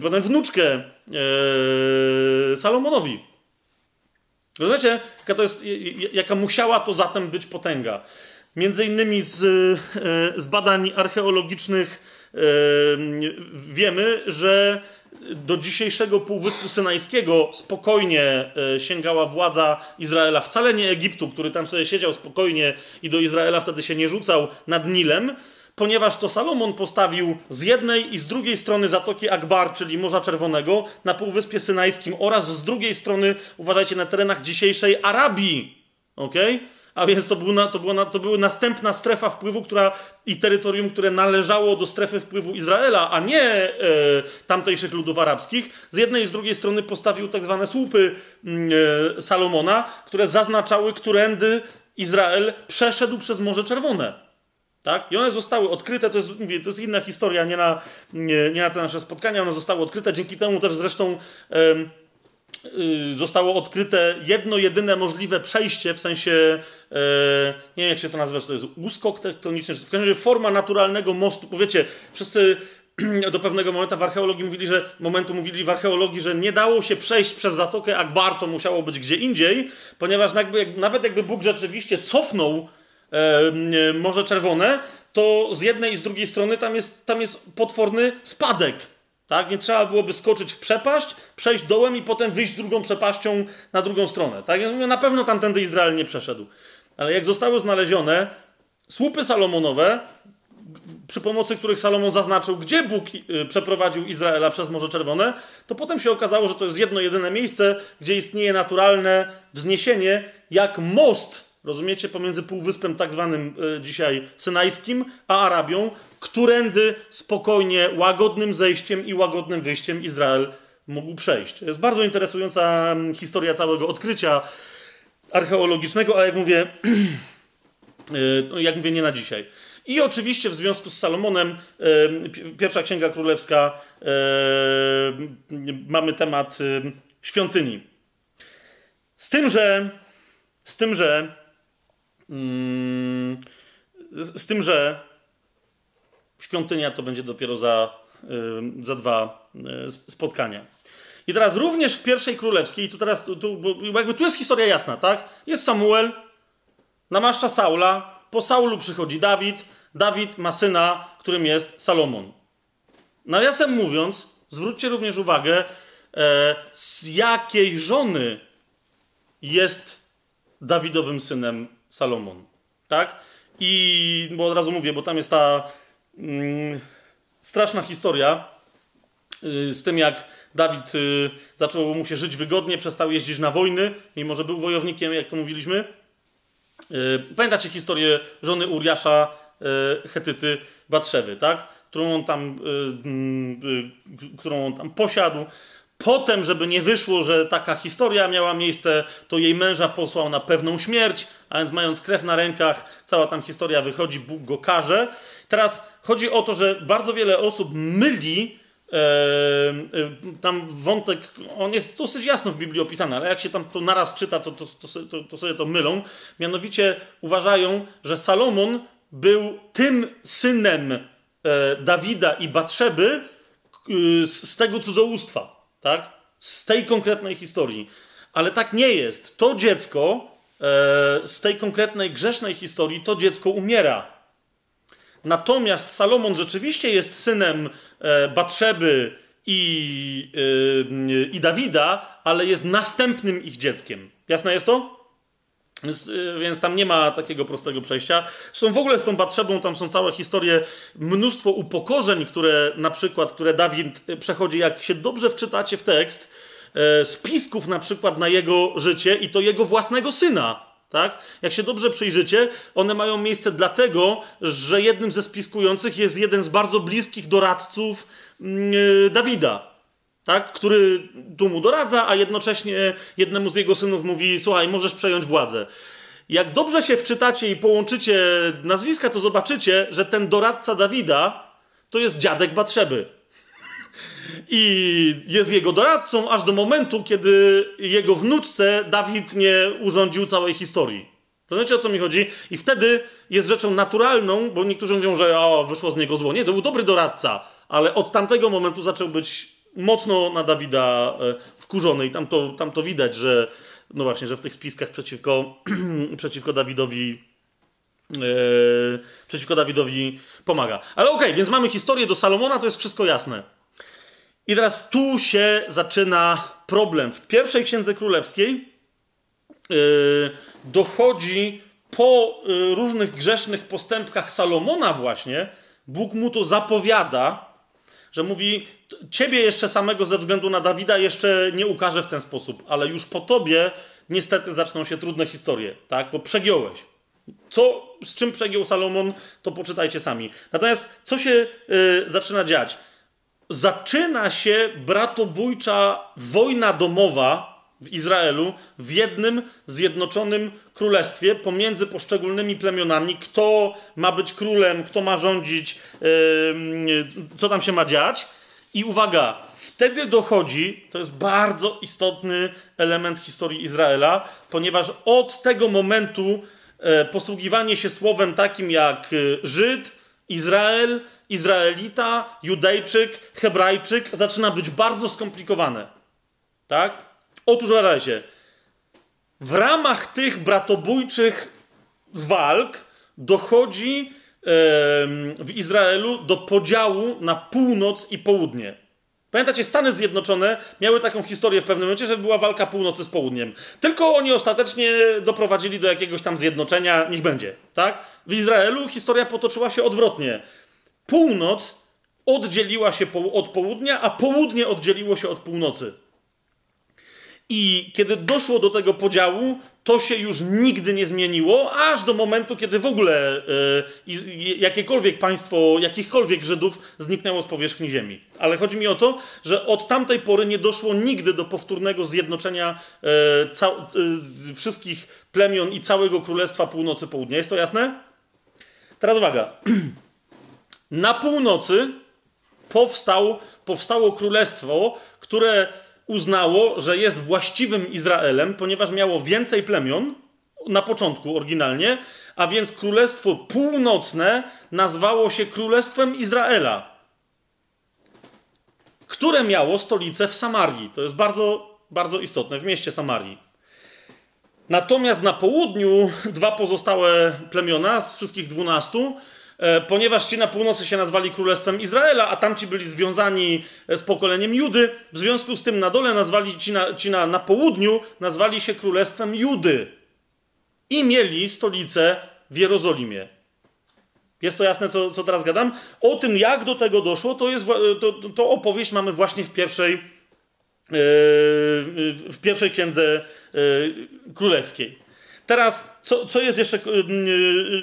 potem wnuczkę e, Salomonowi. Rozumiecie, jaka, to jest, jaka musiała to zatem być potęga? Między innymi z, z badań archeologicznych wiemy, że do dzisiejszego Półwyspu Synajskiego spokojnie e, sięgała władza Izraela, wcale nie Egiptu, który tam sobie siedział spokojnie i do Izraela wtedy się nie rzucał nad Nilem, ponieważ to Salomon postawił z jednej i z drugiej strony Zatoki Akbar, czyli Morza Czerwonego, na Półwyspie Synajskim oraz z drugiej strony, uważajcie, na terenach dzisiejszej Arabii. Okay? A więc to, był na, to, była na, to była następna strefa wpływu która, i terytorium, które należało do strefy wpływu Izraela, a nie e, tamtejszych ludów arabskich. Z jednej i z drugiej strony postawił tak zwane słupy mm, e, Salomona, które zaznaczały, którędy Izrael przeszedł przez Morze Czerwone. Tak? I one zostały odkryte, to jest, mówię, to jest inna historia, nie na, nie, nie na te nasze spotkania, one zostały odkryte, dzięki temu też zresztą Y, zostało odkryte jedno, jedyne możliwe przejście, w sensie, e, nie wiem jak się to nazywa, czy to jest uskok tektoniczny, czy w każdym razie forma naturalnego mostu. Powiecie, wszyscy do pewnego momentu w archeologii mówili, że momentu mówili w archeologii, że nie dało się przejść przez Zatokę Akbar, to musiało być gdzie indziej, ponieważ jakby, nawet jakby Bóg rzeczywiście cofnął e, Morze Czerwone, to z jednej i z drugiej strony tam jest, tam jest potworny spadek. Tak? Nie trzeba byłoby skoczyć w przepaść, przejść dołem i potem wyjść drugą przepaścią na drugą stronę. Tak? Więc na pewno tamtędy Izrael nie przeszedł. Ale jak zostały znalezione słupy Salomonowe, przy pomocy których Salomon zaznaczył, gdzie Bóg y, przeprowadził Izraela przez Morze Czerwone, to potem się okazało, że to jest jedno, jedyne miejsce, gdzie istnieje naturalne wzniesienie, jak most, rozumiecie, pomiędzy półwyspem tak zwanym y, dzisiaj synajskim, a Arabią, którędy spokojnie, łagodnym zejściem i łagodnym wyjściem Izrael mógł przejść. To jest bardzo interesująca mm, historia całego odkrycia archeologicznego, a jak mówię, y, jak mówię, nie na dzisiaj. I oczywiście w związku z Salomonem, y, pierwsza księga królewska, mamy temat świątyni. Z tym, że, z tym, że, z tym, że Świątynia to będzie dopiero za, za dwa spotkania. I teraz również w pierwszej królewskiej, tu teraz, tu, jakby tu jest historia jasna, tak? Jest Samuel, namaszcza Saula, po Saulu przychodzi Dawid, Dawid ma syna, którym jest Salomon. Nawiasem mówiąc, zwróćcie również uwagę, e, z jakiej żony jest Dawidowym synem Salomon. Tak? I bo od razu mówię, bo tam jest ta mm, straszna historia y, z tym, jak Dawid y, zaczął mu się żyć wygodnie, przestał jeździć na wojny, mimo że był wojownikiem, jak to mówiliśmy. Y, pamiętacie historię żony Uriasza Hetyty Batrzewy, tak? Którą on tam, mm, którą on tam posiadł. Potem, żeby nie wyszło, że taka historia miała miejsce, to jej męża posłał na pewną śmierć, a więc mając krew na rękach, cała tam historia wychodzi, Bóg go karze. Teraz chodzi o to, że bardzo wiele osób myli e, e, tam wątek, on jest dosyć jasno w Biblii opisany, ale jak się tam to naraz czyta, to, to, to, to sobie to mylą. Mianowicie uważają, że Salomon był tym synem e, Dawida i Batrzeby z, z tego cudzołóstwa tak? Z tej konkretnej historii. Ale tak nie jest. To dziecko e, z tej konkretnej grzesznej historii, to dziecko umiera. Natomiast Salomon rzeczywiście jest synem e, Batrzeby i, e, i Dawida, ale jest następnym ich dzieckiem. Jasne jest to? Więc, y, więc, tam nie ma takiego prostego przejścia. Zresztą w ogóle z tą Batrzebą tam są całe historie, mnóstwo upokorzeń, które na przykład, które Dawid y, przechodzi, jak się dobrze wczytacie w tekst, e, spisków na przykład na jego życie i to jego własnego syna. Tak? Jak się dobrze przyjrzycie, one mają miejsce dlatego, że jednym ze spiskujących jest jeden z bardzo bliskich doradców yy, Dawida tak? który tu mu doradza, a jednocześnie jednemu z jego synów mówi: Słuchaj, możesz przejąć władzę. Jak dobrze się wczytacie i połączycie nazwiska, to zobaczycie, że ten doradca Dawida to jest dziadek Batrzeby. I jest jego doradcą aż do momentu, kiedy jego wnuczce Dawid nie urządził całej historii. Rozumiecie o co mi chodzi? I wtedy jest rzeczą naturalną, bo niektórzy mówią, że o, wyszło z niego zło. Nie, to był dobry doradca, ale od tamtego momentu zaczął być mocno na Dawida e, wkurzony i tam to, tam to widać, że no właśnie, że w tych spiskach przeciwko, przeciwko Dawidowi yy, przeciwko Dawidowi pomaga. Ale okej, okay, więc mamy historię do Salomona, to jest wszystko jasne. I teraz tu się zaczyna problem. W pierwszej księdze królewskiej yy, dochodzi po yy, różnych grzesznych postępkach Salomona właśnie, Bóg mu to zapowiada, że mówi, ciebie jeszcze samego ze względu na Dawida jeszcze nie ukaże w ten sposób, ale już po tobie niestety zaczną się trudne historie, tak? Bo przegiąłeś. Co, z czym przegiął Salomon, to poczytajcie sami. Natomiast co się y, zaczyna dziać? Zaczyna się bratobójcza wojna domowa w Izraelu w jednym zjednoczonym królestwie pomiędzy poszczególnymi plemionami, kto ma być królem, kto ma rządzić, yy, co tam się ma dziać. I uwaga, wtedy dochodzi, to jest bardzo istotny element historii Izraela, ponieważ od tego momentu e, posługiwanie się słowem takim jak e, Żyd, Izrael, Izraelita, Judejczyk, Hebrajczyk zaczyna być bardzo skomplikowane. Tak? Otóż uważajcie, w ramach tych bratobójczych walk dochodzi w Izraelu do podziału na północ i południe. Pamiętacie, Stany Zjednoczone miały taką historię w pewnym momencie, że była walka północy z południem. Tylko oni ostatecznie doprowadzili do jakiegoś tam zjednoczenia, niech będzie, tak? W Izraelu historia potoczyła się odwrotnie. Północ oddzieliła się od południa, a południe oddzieliło się od północy. I kiedy doszło do tego podziału, to się już nigdy nie zmieniło, aż do momentu, kiedy w ogóle y, jakiekolwiek państwo, jakichkolwiek Żydów zniknęło z powierzchni ziemi. Ale chodzi mi o to, że od tamtej pory nie doszło nigdy do powtórnego zjednoczenia y, wszystkich plemion i całego Królestwa Północy Południa. Jest to jasne? Teraz uwaga. Na północy powstał, powstało królestwo, które uznało, że jest właściwym Izraelem, ponieważ miało więcej plemion na początku oryginalnie, a więc Królestwo Północne nazwało się Królestwem Izraela, które miało stolicę w Samarii. To jest bardzo, bardzo istotne, w mieście Samarii. Natomiast na południu dwa pozostałe plemiona z wszystkich dwunastu ponieważ ci na północy się nazwali Królestwem Izraela, a tamci byli związani e, z pokoleniem Judy, w związku z tym na dole nazwali ci na, ci na, na południu nazwali się Królestwem Judy i mieli stolicę w Jerozolimie. Jest to jasne, co, co teraz gadam? O tym, jak do tego doszło, to, jest, to, to opowieść mamy właśnie w pierwszej, yy, w pierwszej księdze yy, królewskiej. Teraz, co, co jest jeszcze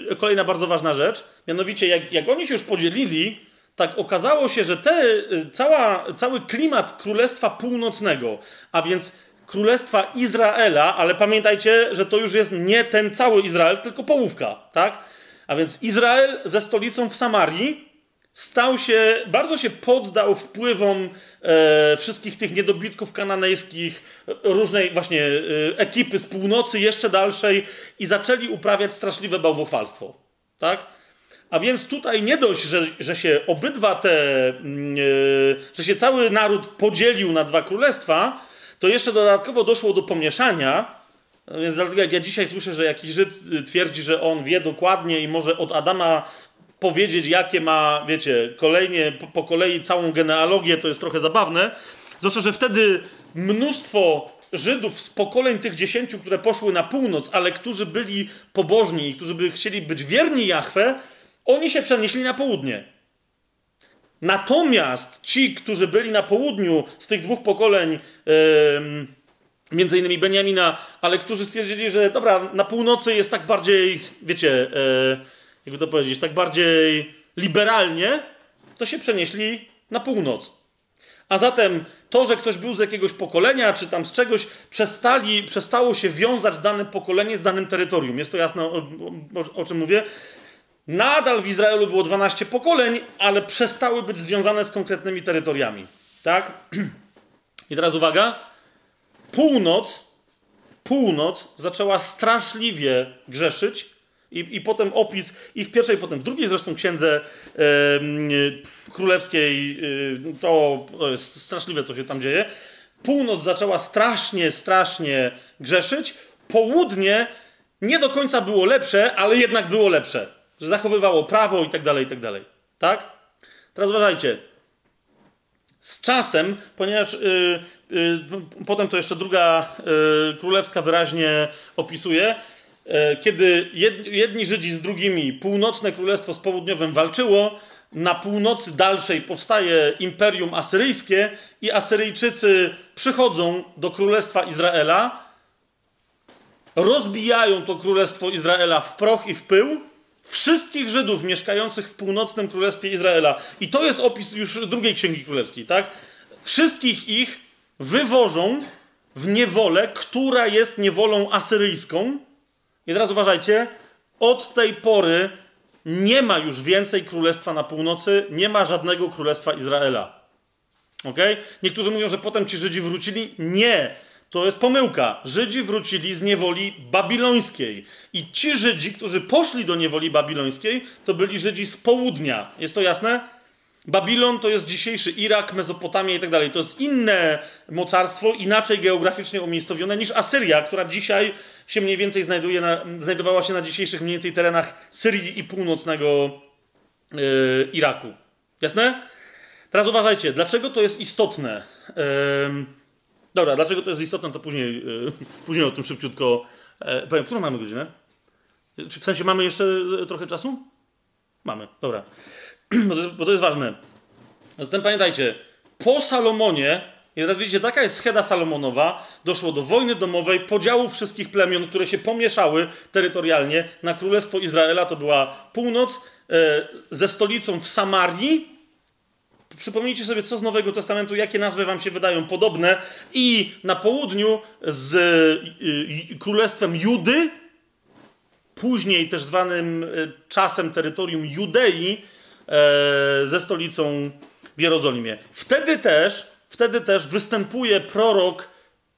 yy, kolejna bardzo ważna rzecz? Mianowicie, jak, jak oni się już podzielili, tak okazało się, że te, cała, cały klimat Królestwa Północnego, a więc Królestwa Izraela, ale pamiętajcie, że to już jest nie ten cały Izrael, tylko połówka, tak? A więc Izrael ze stolicą w Samarii stał się, bardzo się poddał wpływom e, wszystkich tych niedobitków kananejskich, różnej właśnie e, ekipy z północy, jeszcze dalszej i zaczęli uprawiać straszliwe bałwochwalstwo, tak? A więc tutaj nie dość, że, że się obydwa te, mm, e, że się cały naród podzielił na dwa królestwa, to jeszcze dodatkowo doszło do pomieszania. Więc dlatego jak ja dzisiaj słyszę, że jakiś Żyd twierdzi, że on wie dokładnie i może od Adama powiedzieć, jakie ma, wiecie, kolejnie, po, po kolei całą genealogię, to jest trochę zabawne. Zwłaszcza, że wtedy mnóstwo Żydów z pokoleń tych dziesięciu, które poszły na północ, ale którzy byli pobożni którzy by chcieli być wierni Jahwe, oni się przenieśli na południe. Natomiast ci, którzy byli na południu z tych dwóch pokoleń, yy, między innymi Beniamina, ale którzy stwierdzili, że dobra, na północy jest tak bardziej, wiecie, yy, jakby to powiedzieć, tak bardziej liberalnie, to się przenieśli na północ. A zatem to, że ktoś był z jakiegoś pokolenia, czy tam z czegoś, przestali, przestało się wiązać dane pokolenie z danym terytorium. Jest to jasne, o, o, o czym mówię? Nadal w Izraelu było 12 pokoleń, ale przestały być związane z konkretnymi terytoriami. Tak? I teraz uwaga. Północ, północ zaczęła straszliwie grzeszyć. I, I potem opis, i w pierwszej, potem w drugiej zresztą księdze e, królewskiej, e, to, jest straszliwe, co się tam dzieje. Północ zaczęła strasznie, strasznie grzeszyć. Południe nie do końca było lepsze, ale jednak było lepsze że zachowywało prawo i tak dalej, i tak dalej. Tak? Teraz uważajcie. Z czasem, ponieważ yy, yy, potem to jeszcze druga yy, królewska wyraźnie opisuje, y, kiedy jedni Żydzi z drugimi, północne królestwo z południowym walczyło, na północy dalszej powstaje imperium asyryjskie i Asyryjczycy przychodzą do królestwa Izraela, rozbijają to królestwo Izraela w proch i w pył wszystkich Żydów mieszkających w północnym królestwie Izraela. I to jest opis już drugiej księgi królewskiej, tak? Wszystkich ich wywożą w niewolę, która jest niewolą asyryjską. I teraz uważajcie, od tej pory nie ma już więcej królestwa na północy, nie ma żadnego królestwa Izraela. Ok? Niektórzy mówią, że potem ci Żydzi wrócili. Nie to jest pomyłka. Żydzi wrócili z niewoli babilońskiej. I ci Żydzi, którzy poszli do niewoli babilońskiej, to byli Żydzi z południa. Jest to jasne? Babilon to jest dzisiejszy Irak, Mezopotamia i tak dalej. To jest inne mocarstwo, inaczej geograficznie umiejscowione niż Asyria, która dzisiaj się mniej więcej znajduje na, znajdowała się na dzisiejszych mniej więcej terenach Syrii i północnego yy, Iraku. Jasne? Teraz uważajcie, dlaczego to jest istotne? Yy, Dobra, dlaczego to jest istotne, to później, yy, później o tym szybciutko e, powiem. Którą mamy godzinę? Czy w sensie mamy jeszcze trochę czasu? Mamy, dobra. bo, to jest, bo to jest ważne. Zatem pamiętajcie, po Salomonie, i teraz widzicie, taka jest scheda Salomonowa, doszło do wojny domowej, podziału wszystkich plemion, które się pomieszały terytorialnie na Królestwo Izraela, to była północ, e, ze stolicą w Samarii, Przypomnijcie sobie, co z Nowego Testamentu, jakie nazwy wam się wydają podobne. I na południu z y, y, królestwem Judy, później też zwanym y, czasem terytorium Judei, ze stolicą w Jerozolimie. Wtedy też, wtedy też występuje prorok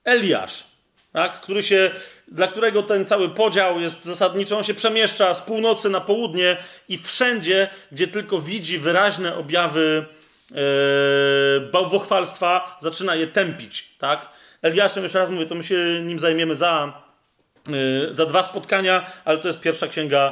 Eliasz, tak, który się, dla którego ten cały podział jest zasadniczy. On się przemieszcza z północy na południe i wszędzie, gdzie tylko widzi wyraźne objawy yy, bałwochwalstwa, zaczyna je tępić, tak? Eliaszem, jeszcze raz mówię, to my się nim zajmiemy za, yy, za dwa spotkania, ale to jest pierwsza księga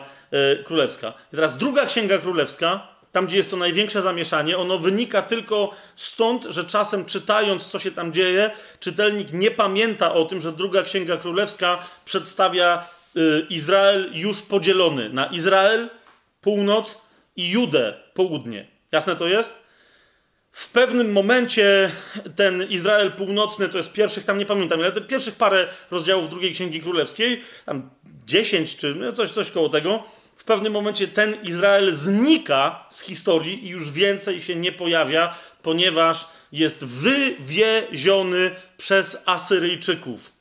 królewska. I teraz druga księga królewska, tam gdzie jest to największe zamieszanie, ono wynika tylko stąd, że czasem czytając, co się tam dzieje, czytelnik nie pamięta o tym, że druga księga królewska przedstawia yy, Izrael już podzielony na Izrael, północ i Judę, południe. Jasne to jest? W pewnym momencie ten Izrael północny, to jest pierwszych, tam nie pamiętam, ale pierwszych parę rozdziałów drugiej Księgi Królewskiej, tam 10 czy no coś, coś koło tego, w pewnym momencie ten Izrael znika z historii i już więcej się nie pojawia, ponieważ jest wywieziony przez Asyryjczyków.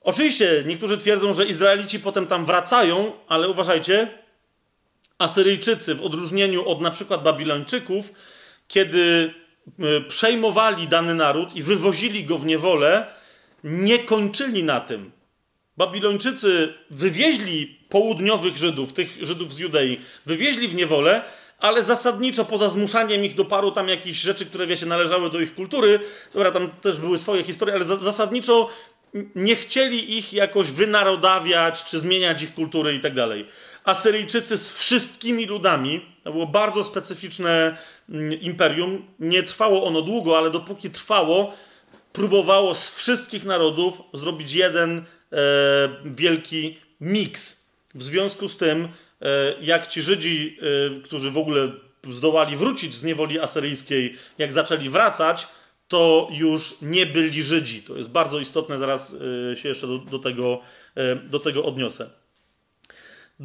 Oczywiście niektórzy twierdzą, że Izraelici potem tam wracają, ale uważajcie, Asyryjczycy w odróżnieniu od na przykład Babilończyków, kiedy e, przejmowali dany naród i wywozili go w niewolę, nie kończyli na tym. Babilończycy wywieźli południowych Żydów, tych Żydów z Judei, wywieźli w niewolę, ale zasadniczo poza zmuszaniem ich do paru tam jakichś rzeczy, które wiecie, należały do ich kultury, dobra, tam też były swoje historie, ale za, zasadniczo nie chcieli ich jakoś wynarodawiać, czy zmieniać ich kultury i tak dalej. Asyryjczycy z wszystkimi ludami, to było bardzo specyficzne mm, imperium, nie trwało ono długo, ale dopóki trwało, próbowało z wszystkich narodów zrobić jeden e, wielki miks. W związku z tym, e, jak ci Żydzi, e, którzy w ogóle zdołali wrócić z niewoli asyryjskiej, jak zaczęli wracać, to już nie byli Żydzi. To jest bardzo istotne, zaraz e, się jeszcze do, do tego, do tego odniosę.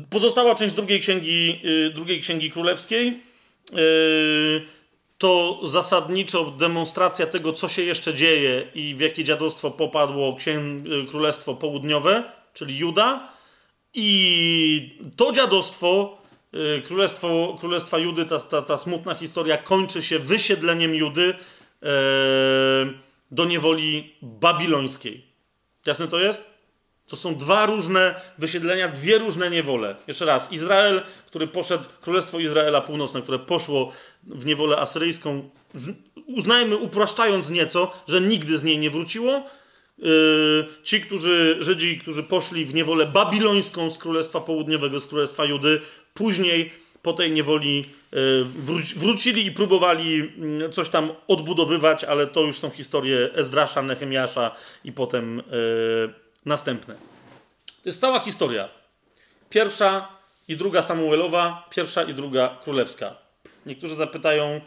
Pozostała część drugiej księgi, drugiej księgi królewskiej to zasadniczo demonstracja tego, co się jeszcze dzieje i w jakie dziadostwo popadło Królestwo Południowe, czyli Juda. I to dziadostwo, Królestwo, Królestwa Judy, ta, ta, ta smutna historia kończy się wysiedleniem Judy do niewoli babilońskiej. Jasne to jest? To są dwa różne wysiedlenia, dwie różne niewole. Jeszcze raz, Izrael, który poszedł, Królestwo Izraela Północne, które poszło w niewolę asyryjską, uznajmy, upraszczając nieco, że nigdy z niej nie wróciło. Yy, ci, którzy, Żydzi, którzy poszli w niewolę babilońską z Królestwa Południowego, z Królestwa Judy, później po tej niewoli e, wrócili i próbowali mm, coś tam odbudowywać, ale to już są historie Ezdrasza, Nehemiasza i potem e, następne. To jest cała historia. Pierwsza i druga Samuelowa, pierwsza i druga królewska. Niektórzy zapytają,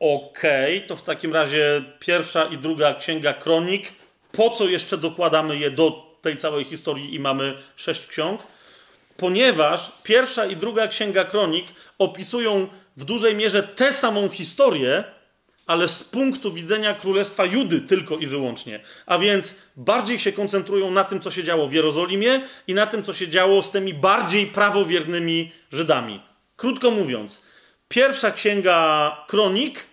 ok, to w takim razie pierwsza i druga księga kronik, po co jeszcze dokładamy je do tej całej historii i mamy sześć ksiąg? ponieważ pierwsza i druga księga kronik opisują w dużej mierze tę samą historię, ale z punktu widzenia królestwa Judy tylko i wyłącznie. A więc bardziej się koncentrują na tym, co się działo w Jerozolimie i na tym, co się działo z tymi bardziej prawowiernymi Żydami. Krótko mówiąc, pierwsza księga kronik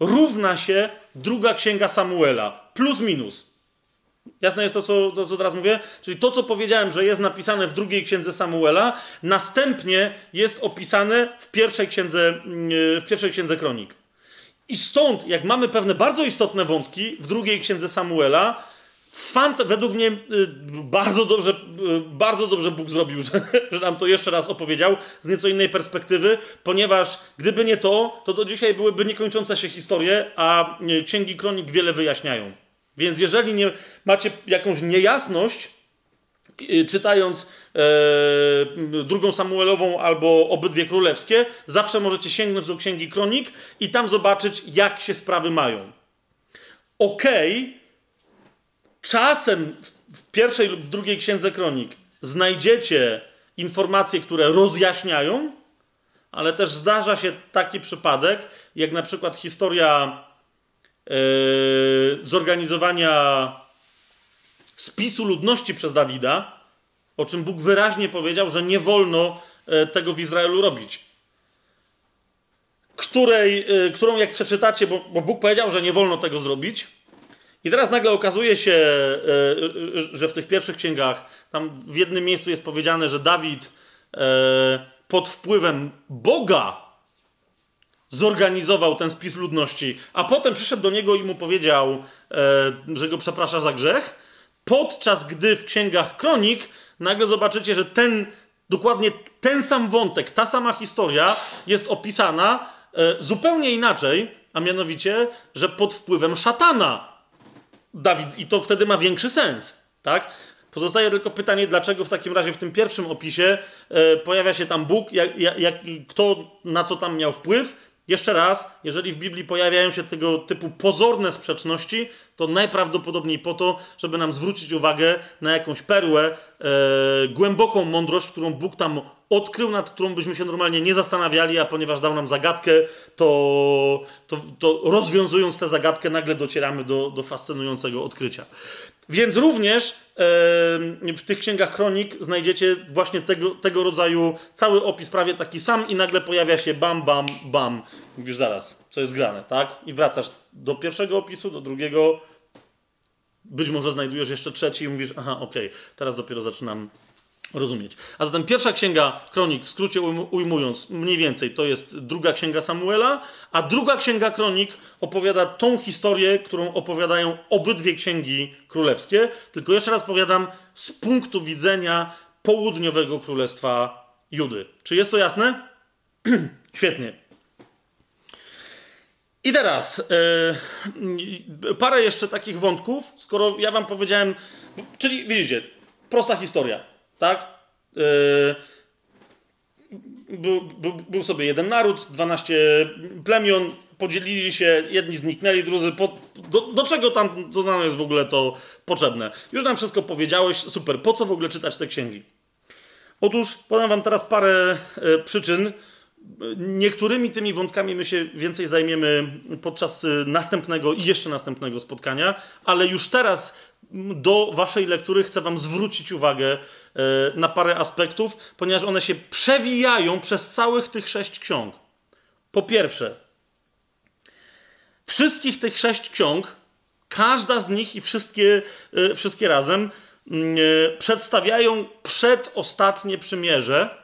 równa się druga księga Samuela, plus minus. Jasne jest to co, to, co teraz mówię? Czyli to, co powiedziałem, że jest napisane w drugiej księdze Samuela, następnie jest opisane w pierwszej księdze, mm, w pierwszej księdze kronik. I stąd, jak mamy pewne bardzo istotne wątki w drugiej księdze Samuela, fant, według mnie y, bardzo dobrze, y, bardzo dobrze Bóg zrobił, że, że nam to jeszcze raz opowiedział z nieco innej perspektywy, ponieważ gdyby nie to, to do dzisiaj byłyby niekończące się historie, a księgi kronik wiele wyjaśniają. Więc jeżeli nie, macie jakąś niejasność, y, czytając e, drugą Samuelową albo obydwie królewskie, zawsze możecie sięgnąć do Księgi Kronik i tam zobaczyć, jak się sprawy mają. Okej, okay, czasem w pierwszej lub w drugiej Księdze Kronik znajdziecie informacje, które rozjaśniają, ale też zdarza się taki przypadek, jak na przykład historia zorganizowania spisu ludności przez Dawida, o czym Bóg wyraźnie powiedział, że nie wolno e, tego w Izraelu robić. Której, e, którą jak przeczytacie, bo, bo Bóg powiedział, że nie wolno tego zrobić, i teraz nagle okazuje się, e, że w tych pierwszych księgach, tam w jednym miejscu jest powiedziane, że Dawid pod wpływem Boga zorganizował ten spis ludności, a potem przyszedł do niego i mu powiedział, e, że go przeprasza za grzech, podczas gdy w księgach kronik nagle zobaczycie, że ten, dokładnie ten sam wątek, ta sama historia jest opisana e, zupełnie inaczej, a mianowicie, że pod wpływem szatana Dawid, i to wtedy ma większy sens, tak? Pozostaje tylko pytanie, dlaczego w takim razie w tym pierwszym opisie e, pojawia się tam Bóg, jak, jak, kto na co tam miał wpływ. Jeszcze raz, jeżeli w Biblii pojawiają się tego typu pozorne sprzeczności, to najprawdopodobniej po to, żeby nam zwrócić uwagę na jakąś perłę, e, głęboką mądrość, którą Bóg tam odkrył, nad którą byśmy się normalnie nie zastanawiali, a ponieważ dał nam zagadkę, to, to, to rozwiązując tę zagadkę, nagle docieramy do, do fascynującego odkrycia. Więc również w tych księgach kronik znajdziecie właśnie tego, tego rodzaju cały opis, prawie taki sam, i nagle pojawia się bam, bam, bam. Mówisz zaraz, co jest grane, tak? I wracasz do pierwszego opisu, do drugiego. Być może znajdujesz jeszcze trzeci i mówisz, aha, okej, okay, teraz dopiero zaczynam rozumieć. A zatem pierwsza księga kronik, w skrócie ujmując, mniej więcej to jest druga księga Samuela, a druga księga kronik opowiada tą historię, którą opowiadają obydwie księgi królewskie. Tylko jeszcze raz powiadam, z punktu widzenia południowego królestwa Judy. Czy jest to jasne? Świetnie. I teraz yy, parę jeszcze takich wątków, skoro ja wam powiedziałem, czyli widzicie, prosta historia tak? Yy, był, był, był, sobie jeden naród, 12 plemion, podzielili się, jedni zniknęli, drudzy. Po, do, do, czego tam to nam jest w ogóle to potrzebne? Już nam wszystko powiedziałeś, super. Po co w ogóle czytać te księgi? Otóż podam Wam teraz parę e, przyczyn. Niektórymi tymi wątkami my się więcej zajmiemy podczas e, następnego i jeszcze następnego spotkania, ale już teraz do Waszej lektury chcę Wam zwrócić uwagę na parę aspektów, ponieważ one się przewijają przez całych tych sześć ksiąg. Po pierwsze, wszystkich tych sześć ksiąg, każda z nich i wszystkie, e, wszystkie razem mm, e, przedstawiają przedostatnie przymierze,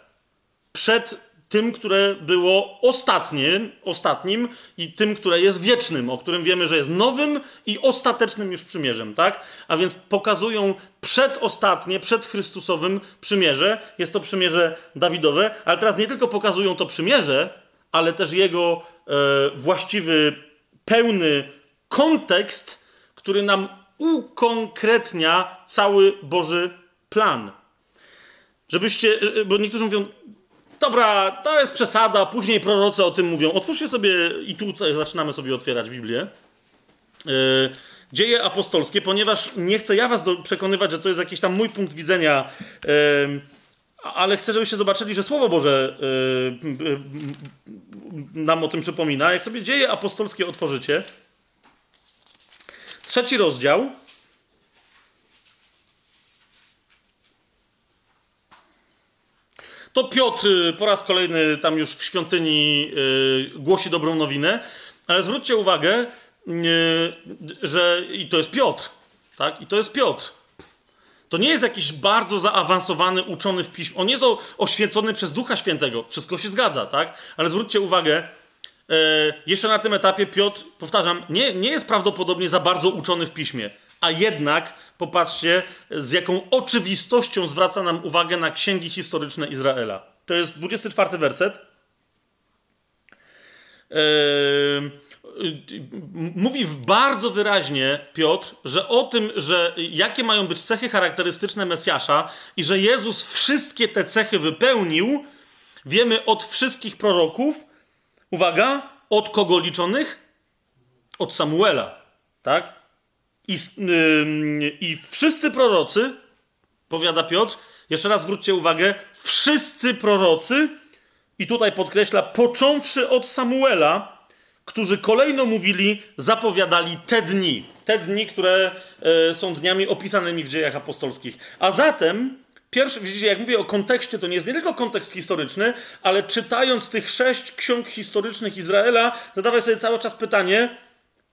przed tym, które było ostatnie, ostatnim i tym, które jest wiecznym, o którym wiemy, że jest nowym i ostatecznym już przymierzem, tak? A więc pokazują przedostatnie, przed Chrystusowym przymierze. Jest to przymierze Dawidowe, ale teraz nie tylko pokazują to przymierze, ale też jego e, właściwy, pełny kontekst, który nam ukonkretnia cały Boży plan. Żebyście, e, bo niektórzy mówią, Dobra, to jest przesada, później prorocy o tym mówią. Otwórzcie sobie, i tu zaczynamy sobie otwierać Biblię. Yy, dzieje apostolskie, ponieważ nie chcę ja was do, przekonywać, że to jest jakiś tam mój punkt widzenia, yy, ale chcę, żebyście zobaczyli, że Słowo Boże yy, nam o tym przypomina. Jak sobie dzieje apostolskie otworzycie, trzeci rozdział, to Piotr y, po raz kolejny tam już w świątyni yy, głosi dobrą nowinę, ale zwróćcie uwagę, yy, że i to jest Piotr, tak? I to jest Piotr. To nie jest jakiś bardzo zaawansowany uczony w piśmie. On jest oświecony przez Ducha Świętego. Wszystko się zgadza, tak? Ale zwróćcie uwagę, jeszcze na tym etapie Piotr, powtarzam, nie, nie jest prawdopodobnie za bardzo uczony w piśmie a jednak popatrzcie, z jaką oczywistością zwraca nam uwagę na księgi historyczne Izraela. To jest 24 werset. Yy, mówi bardzo wyraźnie Piotr, że o tym, że jakie mają być cechy charakterystyczne Mesjasza i że Jezus wszystkie te cechy wypełnił, wiemy od wszystkich proroków. Uwaga, od kogo liczonych? Od Samuela, tak? I, yy, I wszyscy prorocy, powiada Piotr, jeszcze raz zwróćcie uwagę, wszyscy prorocy, i tutaj podkreśla, począwszy od Samuela, którzy kolejno mówili, zapowiadali te dni. Te dni, które y, są dniami opisanymi w dziejach apostolskich. A zatem, pierwszy, widzicie, jak mówię o kontekście, to nie jest nie tylko kontekst historyczny, ale czytając tych sześć ksiąg historycznych Izraela, zadawaj sobie cały czas pytanie,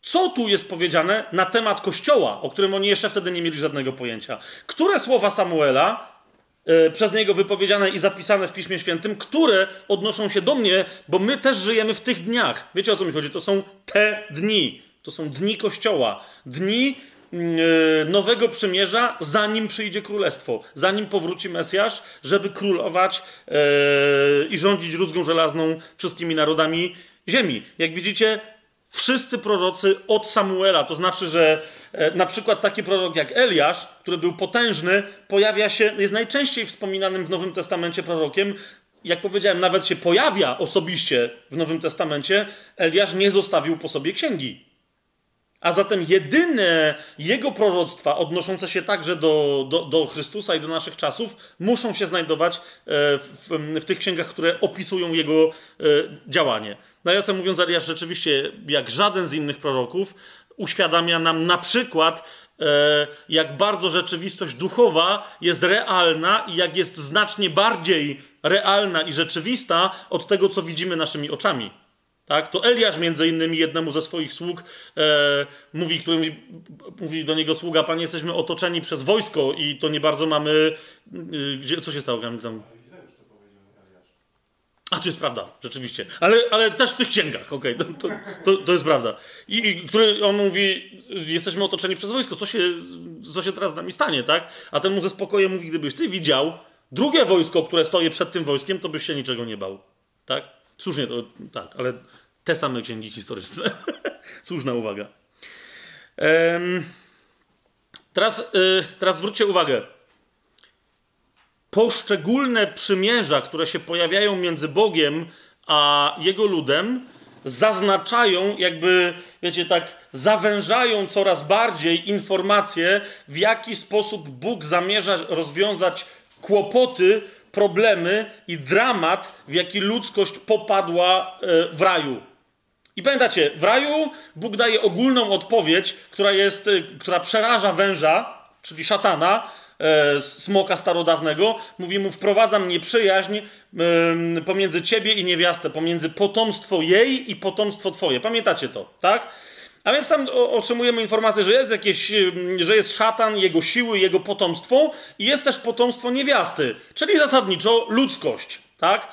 co tu jest powiedziane na temat Kościoła, o którym oni jeszcze wtedy nie mieli żadnego pojęcia? Które słowa Samuela, yy, przez niego wypowiedziane i zapisane w Piśmie Świętym, które odnoszą się do mnie, bo my też żyjemy w tych dniach. Wiecie o co mi chodzi? To są te dni. To są dni Kościoła. Dni yy, nowego przymierza, zanim przyjdzie królestwo, zanim powróci Mesjasz, żeby królować yy, i rządzić rózgą żelazną wszystkimi narodami ziemi. Jak widzicie, Wszyscy prorocy od Samuela, to znaczy, że e, na przykład taki prorok jak Eliasz, który był potężny, pojawia się, jest najczęściej wspominanym w Nowym Testamencie prorokiem. Jak powiedziałem, nawet się pojawia osobiście w Nowym Testamencie. Eliasz nie zostawił po sobie księgi. A zatem jedyne jego proroctwa odnoszące się także do, do, do Chrystusa i do naszych czasów muszą się znajdować e, w, w tych księgach, które opisują jego e, działanie. Nawiasem mówiąc, Eliasz rzeczywiście, jak żaden z innych proroków, uświadamia nam na przykład, e, jak bardzo rzeczywistość duchowa jest realna i jak jest znacznie bardziej realna i rzeczywista od tego, co widzimy naszymi oczami. Tak? To Eliasz między innymi jednemu ze swoich sług e, mówi, który mówi, mówi, do niego sługa, panie, jesteśmy otoczeni przez wojsko i to nie bardzo mamy... Y, gdzie, co się stało? Tam? A, to jest prawda, rzeczywiście. Ale, ale też w tych księgach, okej, okay, to, to, to, jest prawda. I, I, który on mówi, jesteśmy otoczeni przez wojsko, co się, co się teraz z nami stanie, tak? A ten mu ze spokojem mówi, gdybyś ty widział drugie wojsko, które stoi przed tym wojskiem, to byś się niczego nie bał, tak? Słusznie to, tak, ale te same księgi historyczne. Słuszna uwaga. Teraz, y, teraz zwróćcie uwagę poszczególne przymierza, które się pojawiają między Bogiem a Jego ludem, zaznaczają, jakby, wiecie, tak, zawężają coraz bardziej informacje, w jaki sposób Bóg zamierza rozwiązać kłopoty, problemy i dramat, w jaki ludzkość popadła e, w raju. I pamiętacie, w raju Bóg daje ogólną odpowiedź, która jest, e, która przeraża węża, czyli szatana, e, smoka starodawnego, mówi mu: Wprowadzam nieprzyjaźń e, pomiędzy ciebie i niewiastę, pomiędzy potomstwo jej i potomstwo twoje. Pamiętacie to, tak? A więc tam otrzymujemy informację, że jest jakieś, że jest szatan, jego siły, jego potomstwo i jest też potomstwo niewiasty, czyli zasadniczo ludzkość, tak?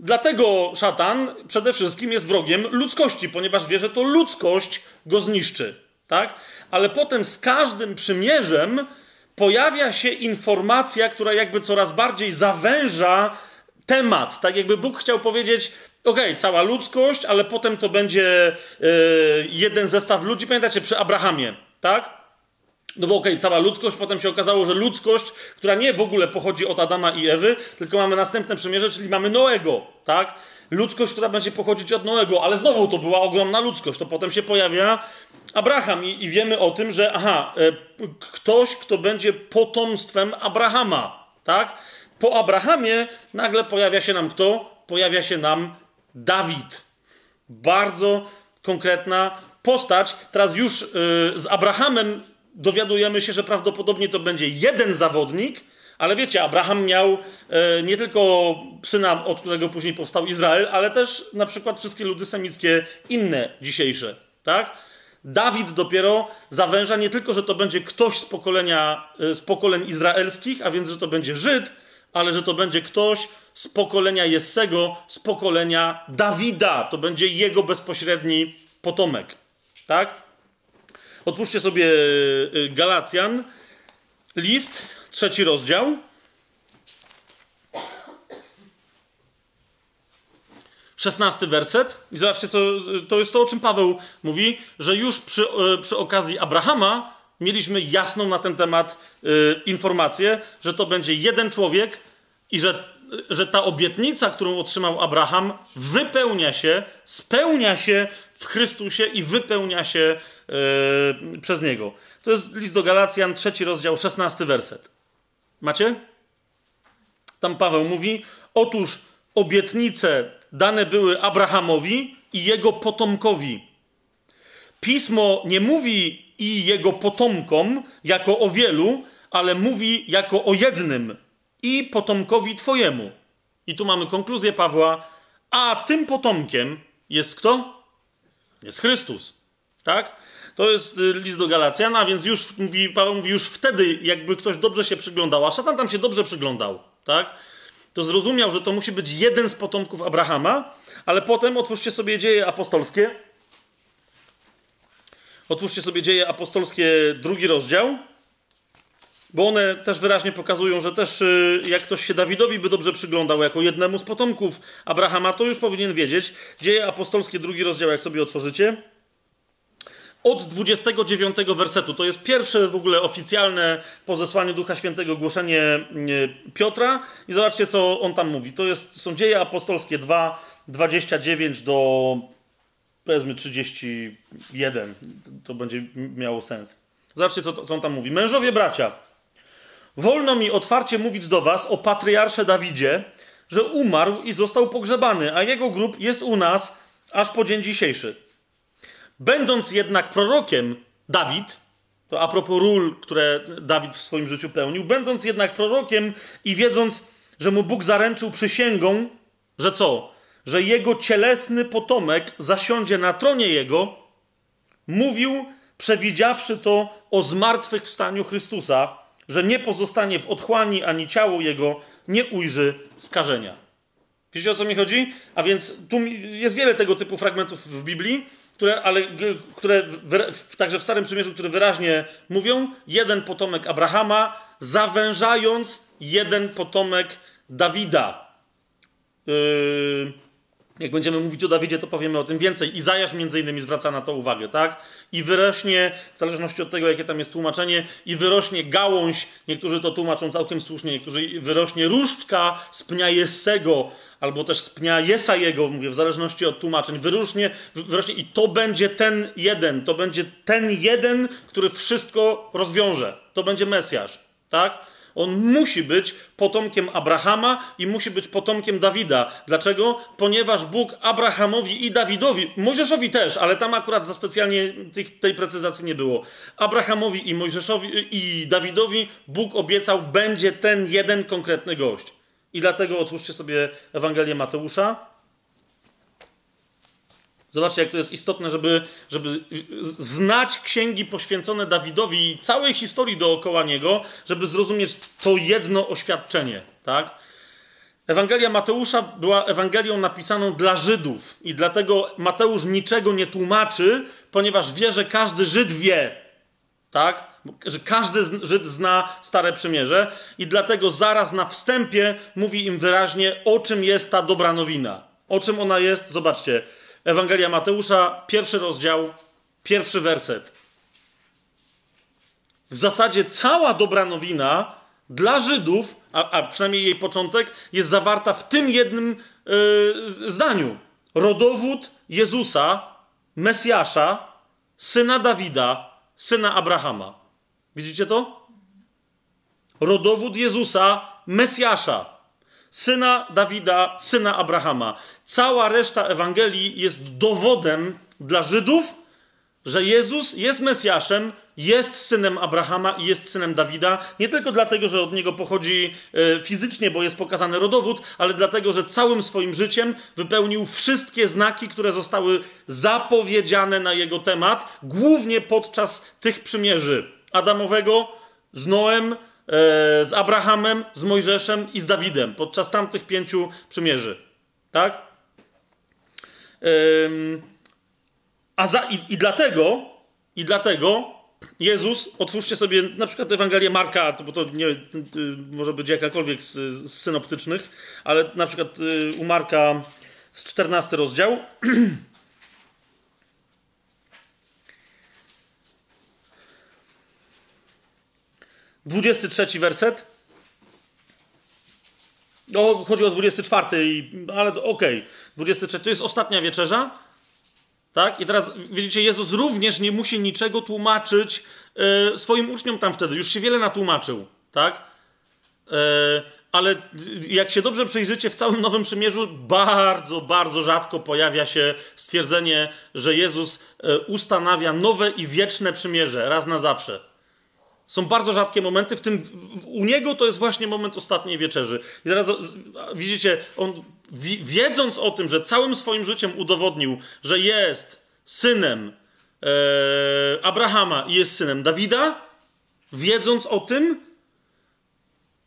Dlatego szatan przede wszystkim jest wrogiem ludzkości, ponieważ wie, że to ludzkość go zniszczy, tak? Ale potem z każdym przymierzem pojawia się informacja, która jakby coraz bardziej zawęża temat. Tak jakby Bóg chciał powiedzieć, okej, okay, cała ludzkość, ale potem to będzie yy, jeden zestaw ludzi. Pamiętacie przy Abrahamie, tak? No bo okej, okay, cała ludzkość, potem się okazało, że ludzkość, która nie w ogóle pochodzi od Adama i Ewy, tylko mamy następne przymierze, czyli mamy Noego, tak? Ludzkość, która będzie pochodzić od Noego, ale znowu to była ogromna ludzkość. To potem się pojawia Abraham i, i wiemy o tym, że aha, e, ktoś, kto będzie potomstwem Abrahama, tak? Po Abrahamie nagle pojawia się nam kto? Pojawia się nam Dawid. Bardzo konkretna postać. Teraz już y, z Abrahamem dowiadujemy się, że prawdopodobnie to będzie jeden zawodnik, ale wiecie, Abraham miał y, nie tylko syna, od którego później powstał Izrael, ale też na przykład wszystkie ludy semickie inne dzisiejsze, tak? Dawid dopiero zawęża nie tylko, że to będzie ktoś z pokolenia, y, z pokoleń izraelskich, a więc, że to będzie Żyd, ale że to będzie ktoś z pokolenia Jessego, z pokolenia Dawida. To będzie jego bezpośredni potomek. Tak? Otwórzcie sobie y, Galacjan, list, trzeci rozdział. Szesnasty werset. I zobaczcie, co, to jest to, o czym Paweł mówi, że już przy, y, przy okazji Abrahama mieliśmy jasną na ten temat y, informację, że to będzie jeden człowiek i że, że ta obietnica, którą otrzymał Abraham, wypełnia się, spełnia się w Chrystusie i wypełnia się y, przez niego. To jest list do Galacjan, trzeci rozdział, szesnasty werset. Macie? Tam Paweł mówi: Otóż obietnice dane były Abrahamowi i jego potomkowi. Pismo nie mówi i jego potomkom jako o wielu, ale mówi jako o jednym i potomkowi Twojemu. I tu mamy konkluzję Pawła, a tym potomkiem jest kto? Jest Chrystus. Tak? To jest y, list do Galacjana, więc już mówi, Paweł mówi, już wtedy, jakby ktoś dobrze się przyglądał, a szatan tam się dobrze przyglądał, tak? To zrozumiał, że to musi być jeden z potomków Abrahama, ale potem otwórzcie sobie dzieje apostolskie, Otwórzcie sobie dzieje apostolskie, drugi rozdział, bo one też wyraźnie pokazują, że też y, jak ktoś się Dawidowi by dobrze przyglądał jako jednemu z potomków Abrahama, to już powinien wiedzieć. Dzieje apostolskie, drugi rozdział, jak sobie otworzycie. Od 29 wersetu. To jest pierwsze w ogóle oficjalne po zesłaniu Ducha Świętego głoszenie Piotra. I zobaczcie, co on tam mówi. To jest, są dzieje apostolskie 2, 29 do powiedzmy 31. To będzie miało sens. Zobaczcie, co, co on tam mówi. Mężowie bracia, wolno mi otwarcie mówić do was o patriarsze Dawidzie, że umarł i został pogrzebany, a jego grób jest u nas aż po dzień dzisiejszy. Będąc jednak prorokiem, Dawid, to a propos ról, które Dawid w swoim życiu pełnił, będąc jednak prorokiem i wiedząc, że mu Bóg zaręczył przysięgą, że co? Że jego cielesny potomek zasiądzie na tronie jego, mówił, przewidziawszy to o zmartwychwstaniu Chrystusa, że nie pozostanie w otchłani ani ciało jego nie ujrzy skażenia. Wiecie o co mi chodzi? A więc tu jest wiele tego typu fragmentów w Biblii, które, ale, które w, także w Starym Przymierzu, które wyraźnie mówią, jeden potomek Abrahama, zawężając jeden potomek Dawida. Yy, jak będziemy mówić o Dawidzie, to powiemy o tym więcej. Izajasz między innymi zwraca na to uwagę, tak? I wyrośnie, w zależności od tego, jakie tam jest tłumaczenie, i wyrośnie gałąź, niektórzy to tłumaczą całkiem słusznie, niektórzy wyrośnie różdżka z pnia Jessego, albo też z pnia Jesajego, mówię, w zależności od tłumaczeń, wyrośnie, wyrośnie i to będzie ten jeden, to będzie ten jeden, który wszystko rozwiąże. To będzie Mesjasz, tak? On musi być potomkiem Abrahama i musi być potomkiem Dawida. Dlaczego? Ponieważ Bóg Abrahamowi i Dawidowi, Mojżeszowi też, ale tam akurat za specjalnie tych, tej precyzacji nie było. Abrahamowi i Mojżeszowi i Dawidowi Bóg obiecał, będzie ten jeden konkretny gość. I dlatego otwórzcie sobie Ewangelię Mateusza. Zobaczcie, jak to jest istotne, żeby, żeby znać księgi poświęcone Dawidowi i całej historii dookoła niego, żeby zrozumieć to jedno oświadczenie. Tak? Ewangelia Mateusza była Ewangelią napisaną dla Żydów i dlatego Mateusz niczego nie tłumaczy, ponieważ wie, że każdy Żyd wie, tak? Że każdy Żyd zna Stare Przymierze i dlatego zaraz na wstępie mówi im wyraźnie, o czym jest ta dobra nowina. O czym ona jest? Zobaczcie. Ewangelia Mateusza, pierwszy rozdział, pierwszy werset. W zasadzie cała dobra nowina dla Żydów, a, a przynajmniej jej początek, jest zawarta w tym jednym yy, zdaniu. Rodowód Jezusa, Mesjasza, syna Dawida, syna Abrahama. Widzicie to? Rodowód Jezusa, Mesjasza, syna Dawida, syna Abrahama. Cała reszta Ewangelii jest dowodem dla Żydów, że Jezus jest Mesjaszem, jest synem Abrahama i jest synem Dawida, nie tylko dlatego, że od niego pochodzi e, fizycznie, bo jest pokazany rodowód, ale dlatego, że całym swoim życiem wypełnił wszystkie znaki, które zostały zapowiedziane na jego temat, głównie podczas tych przymierzy Adamowego z Noem, z Abrahamem, z Mojżeszem i z Dawidem podczas tamtych pięciu przymierzy. Tak? A za, i, i dlatego, i dlatego Jezus, otwórzcie sobie na przykład Ewangelię Marka, bo to nie może być jakakolwiek z, z synoptycznych, ale na przykład y, u Marka z 14 rozdział. 23 werset. No, chodzi o 24, ale okej. Okay. 23 to jest ostatnia wieczerza. Tak? I teraz widzicie, Jezus również nie musi niczego tłumaczyć e, swoim uczniom tam wtedy. Już się wiele natłumaczył. Tak? E, ale jak się dobrze przyjrzycie, w całym Nowym Przymierzu bardzo, bardzo rzadko pojawia się stwierdzenie, że Jezus e, ustanawia nowe i wieczne przymierze raz na zawsze. Są bardzo rzadkie momenty, w tym u niego to jest właśnie moment ostatniej wieczerzy. I teraz widzicie, on wiedząc o tym, że całym swoim życiem udowodnił, że jest synem e, Abrahama i jest synem Dawida, wiedząc o tym,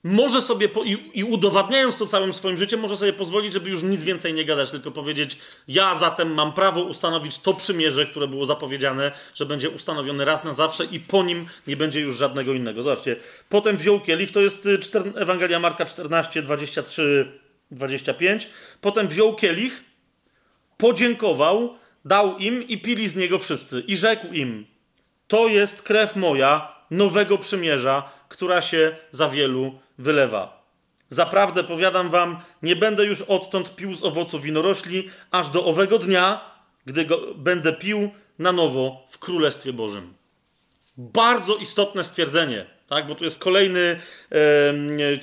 może sobie, po, i, i, udowadniając to całym swoim życiem, może sobie pozwolić, żeby już nic więcej nie gadać, tylko powiedzieć: Ja zatem mam prawo ustanowić to przymierze, które było zapowiedziane, że będzie ustanowione raz na zawsze i po nim nie będzie już żadnego innego. Zobaczcie. Potem wziął kielich, to jest y, Ewangelia Marka 14, 23, 25. Potem wziął kielich, podziękował, dał im i pili z niego wszyscy. I rzekł im: To jest krew moja, nowego przymierza, która się za wielu wylewa. Zaprawdę powiadam wam, nie będę już odtąd pił z owocu winorośli, aż do owego dnia, gdy go będę pił na nowo w Królestwie Bożym. Bardzo istotne stwierdzenie, tak? bo tu jest kolejny e,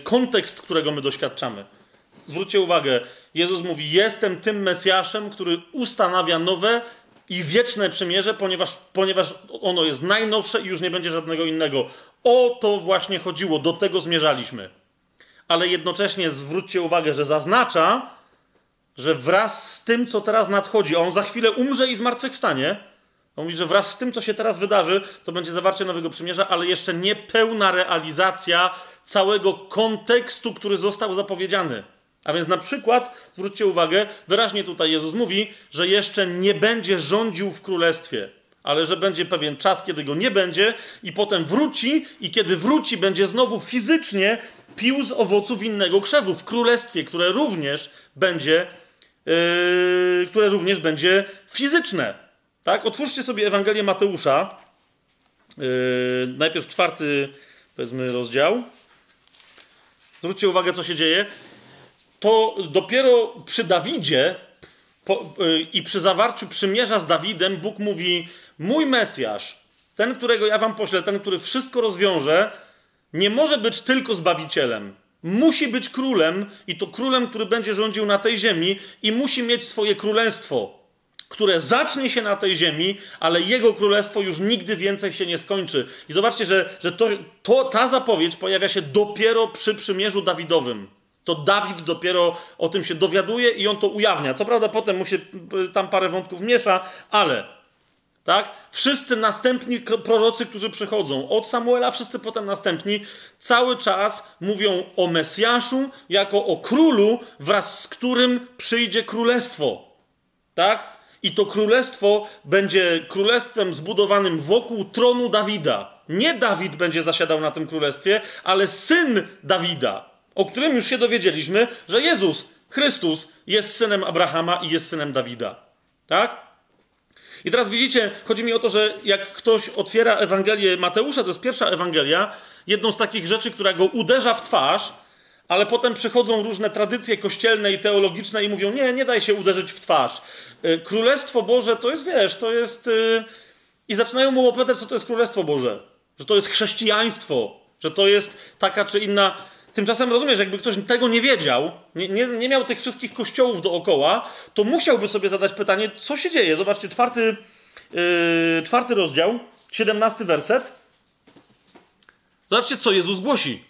kontekst, którego my doświadczamy. Zwróćcie uwagę, Jezus mówi: Jestem tym Mesjaszem, który ustanawia nowe i wieczne przymierze, ponieważ, ponieważ ono jest najnowsze i już nie będzie żadnego innego. O to właśnie chodziło, do tego zmierzaliśmy. Ale jednocześnie zwróćcie uwagę, że zaznacza, że wraz z tym, co teraz nadchodzi, on za chwilę umrze i zmartwychwstanie. On mówi, że wraz z tym, co się teraz wydarzy, to będzie zawarcie nowego przymierza, ale jeszcze nie pełna realizacja całego kontekstu, który został zapowiedziany. A więc na przykład, zwróćcie uwagę, wyraźnie tutaj Jezus mówi, że jeszcze nie będzie rządził w królestwie, ale że będzie pewien czas, kiedy go nie będzie, i potem wróci, i kiedy wróci, będzie znowu fizycznie pił z owoców innego krzewu w królestwie, które również będzie, yy, które również będzie fizyczne. Tak? Otwórzcie sobie Ewangelię Mateusza. Yy, najpierw czwarty, powiedzmy, rozdział. Zwróćcie uwagę, co się dzieje to dopiero przy Dawidzie po, yy, i przy zawarciu przymierza z Dawidem Bóg mówi: Mój Mesjasz, ten, którego ja wam poślę, ten, który wszystko rozwiąże, nie może być tylko zbawicielem. Musi być królem i to królem, który będzie rządził na tej ziemi i musi mieć swoje królestwo, które zacznie się na tej ziemi, ale jego królestwo już nigdy więcej się nie skończy. I zobaczcie, że, że to, to, ta zapowiedź pojawia się dopiero przy przymierzu Dawidowym. To Dawid dopiero o tym się dowiaduje i on to ujawnia. Co prawda potem mu się y, tam parę wątków miesza, ale tak? Wszyscy następni prorocy, którzy przychodzą, od Samuela, wszyscy potem następni, cały czas mówią o Mesjaszu jako o królu, wraz z którym przyjdzie królestwo. Tak? I to królestwo będzie królestwem zbudowanym wokół tronu Dawida. Nie Dawid będzie zasiadał na tym królestwie, ale syn Dawida o którym już się dowiedzieliśmy, że Jezus, Chrystus, jest synem Abrahama i jest synem Dawida. Tak? I teraz widzicie, chodzi mi o to, że jak ktoś otwiera Ewangelię Mateusza, to jest pierwsza Ewangelia, jedną z takich rzeczy, która go uderza w twarz, ale potem przychodzą różne tradycje kościelne i teologiczne i mówią: Nie, nie daj się uderzyć w twarz. Y, Królestwo Boże to jest, wiesz, to jest. Y, I zaczynają mu opowiadać, co to jest Królestwo Boże. Że to jest chrześcijaństwo, że to jest taka czy inna Tymczasem rozumiesz, jakby ktoś tego nie wiedział, nie, nie, nie, miał tych wszystkich kościołów dookoła, to musiałby sobie zadać pytanie, co się dzieje. Zobaczcie, czwarty, yy, czwarty rozdział, siedemnasty werset. Zobaczcie, co Jezus głosi.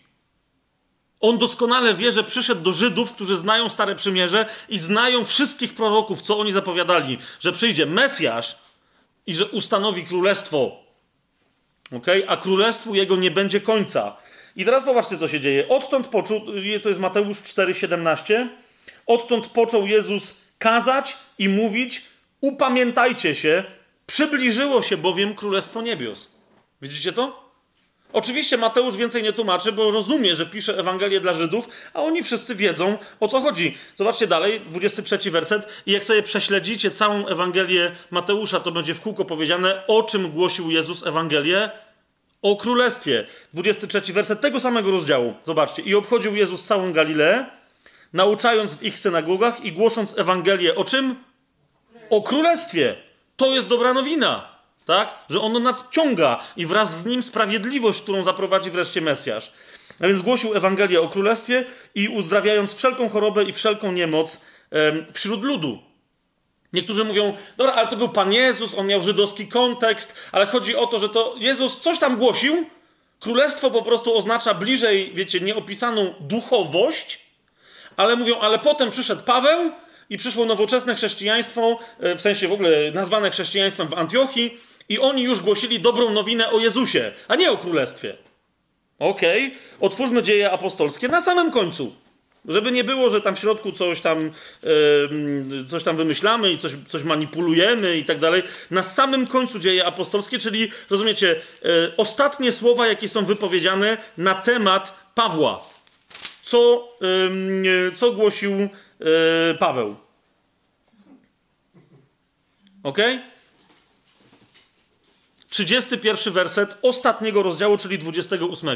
On doskonale wie, że przyszedł do Żydów, którzy znają Stare Przymierze i znają wszystkich proroków, co oni zapowiadali, że przyjdzie Mesjasz i że ustanowi królestwo. Okay? A królestwu jego nie będzie końca. I teraz popatrzcie, co się dzieje. Odtąd począł, to jest Mateusz 4,17, odtąd począł Jezus kazać i mówić, upamiętajcie się, przybliżyło się bowiem Królestwo Niebios. Widzicie to? Oczywiście Mateusz więcej nie tłumaczy, bo rozumie, że pisze Ewangelię dla Żydów, a oni wszyscy wiedzą, o co chodzi. Zobaczcie dalej, 23 werset. I jak sobie prześledzicie całą Ewangelię Mateusza, to będzie w kółko powiedziane, o czym głosił Jezus Ewangelię o królestwie. 23 werset tego samego rozdziału. Zobaczcie. I obchodził Jezus całą Galileę, nauczając w ich synagogach i głosząc Ewangelię o czym? O królestwie. To jest dobra nowina. Tak? Że ono nadciąga i wraz z nim sprawiedliwość, którą zaprowadzi wreszcie Mesjasz. A więc głosił Ewangelię o królestwie i uzdrawiając wszelką chorobę i wszelką niemoc wśród ludu. Niektórzy mówią, dobra, ale to był Pan Jezus, on miał żydowski kontekst, ale chodzi o to, że to Jezus coś tam głosił. Królestwo po prostu oznacza bliżej, wiecie, nieopisaną duchowość, ale mówią, ale potem przyszedł Paweł i przyszło nowoczesne chrześcijaństwo, e, w sensie w ogóle nazwane chrześcijaństwem w Antiochii, i oni już głosili dobrą nowinę o Jezusie, a nie o królestwie. Okej, okay. otwórzmy dzieje apostolskie na samym końcu. Żeby nie było, że tam w środku coś tam, yy, coś tam wymyślamy i coś, coś manipulujemy i tak dalej. Na samym końcu dzieje apostolskie, czyli rozumiecie, yy, ostatnie słowa, jakie są wypowiedziane na temat Pawła. Co, yy, co głosił e, Paweł? Ok? 31 werset ostatniego rozdziału, czyli 28.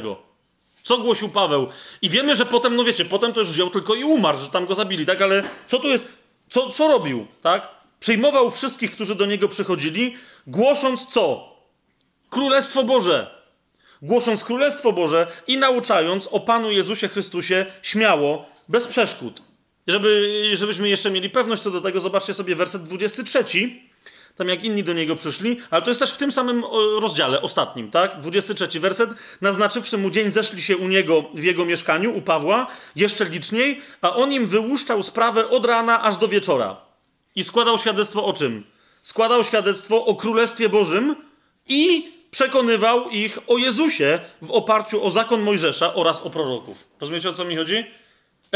Co głosił Paweł? I wiemy, że potem, no wiecie, potem to już wziął tylko i umarł, że tam go zabili, tak? Ale co tu jest? Co, co robił, tak? Przyjmował wszystkich, którzy do niego przychodzili, głosząc co? Królestwo Boże. Głosząc Królestwo Boże i nauczając o Panu Jezusie Chrystusie śmiało, bez przeszkód. Żeby, żebyśmy jeszcze mieli pewność co do tego, zobaczcie sobie werset 23 tam jak inni do niego przyszli, ale to jest też w tym samym rozdziale, ostatnim, tak? 23 werset. Naznaczywszy mu dzień, zeszli się u niego w jego mieszkaniu, u Pawła, jeszcze liczniej, a on im wyłuszczał sprawę od rana aż do wieczora. I składał świadectwo o czym? Składał świadectwo o Królestwie Bożym i przekonywał ich o Jezusie w oparciu o zakon Mojżesza oraz o proroków. Rozumiecie o co mi chodzi?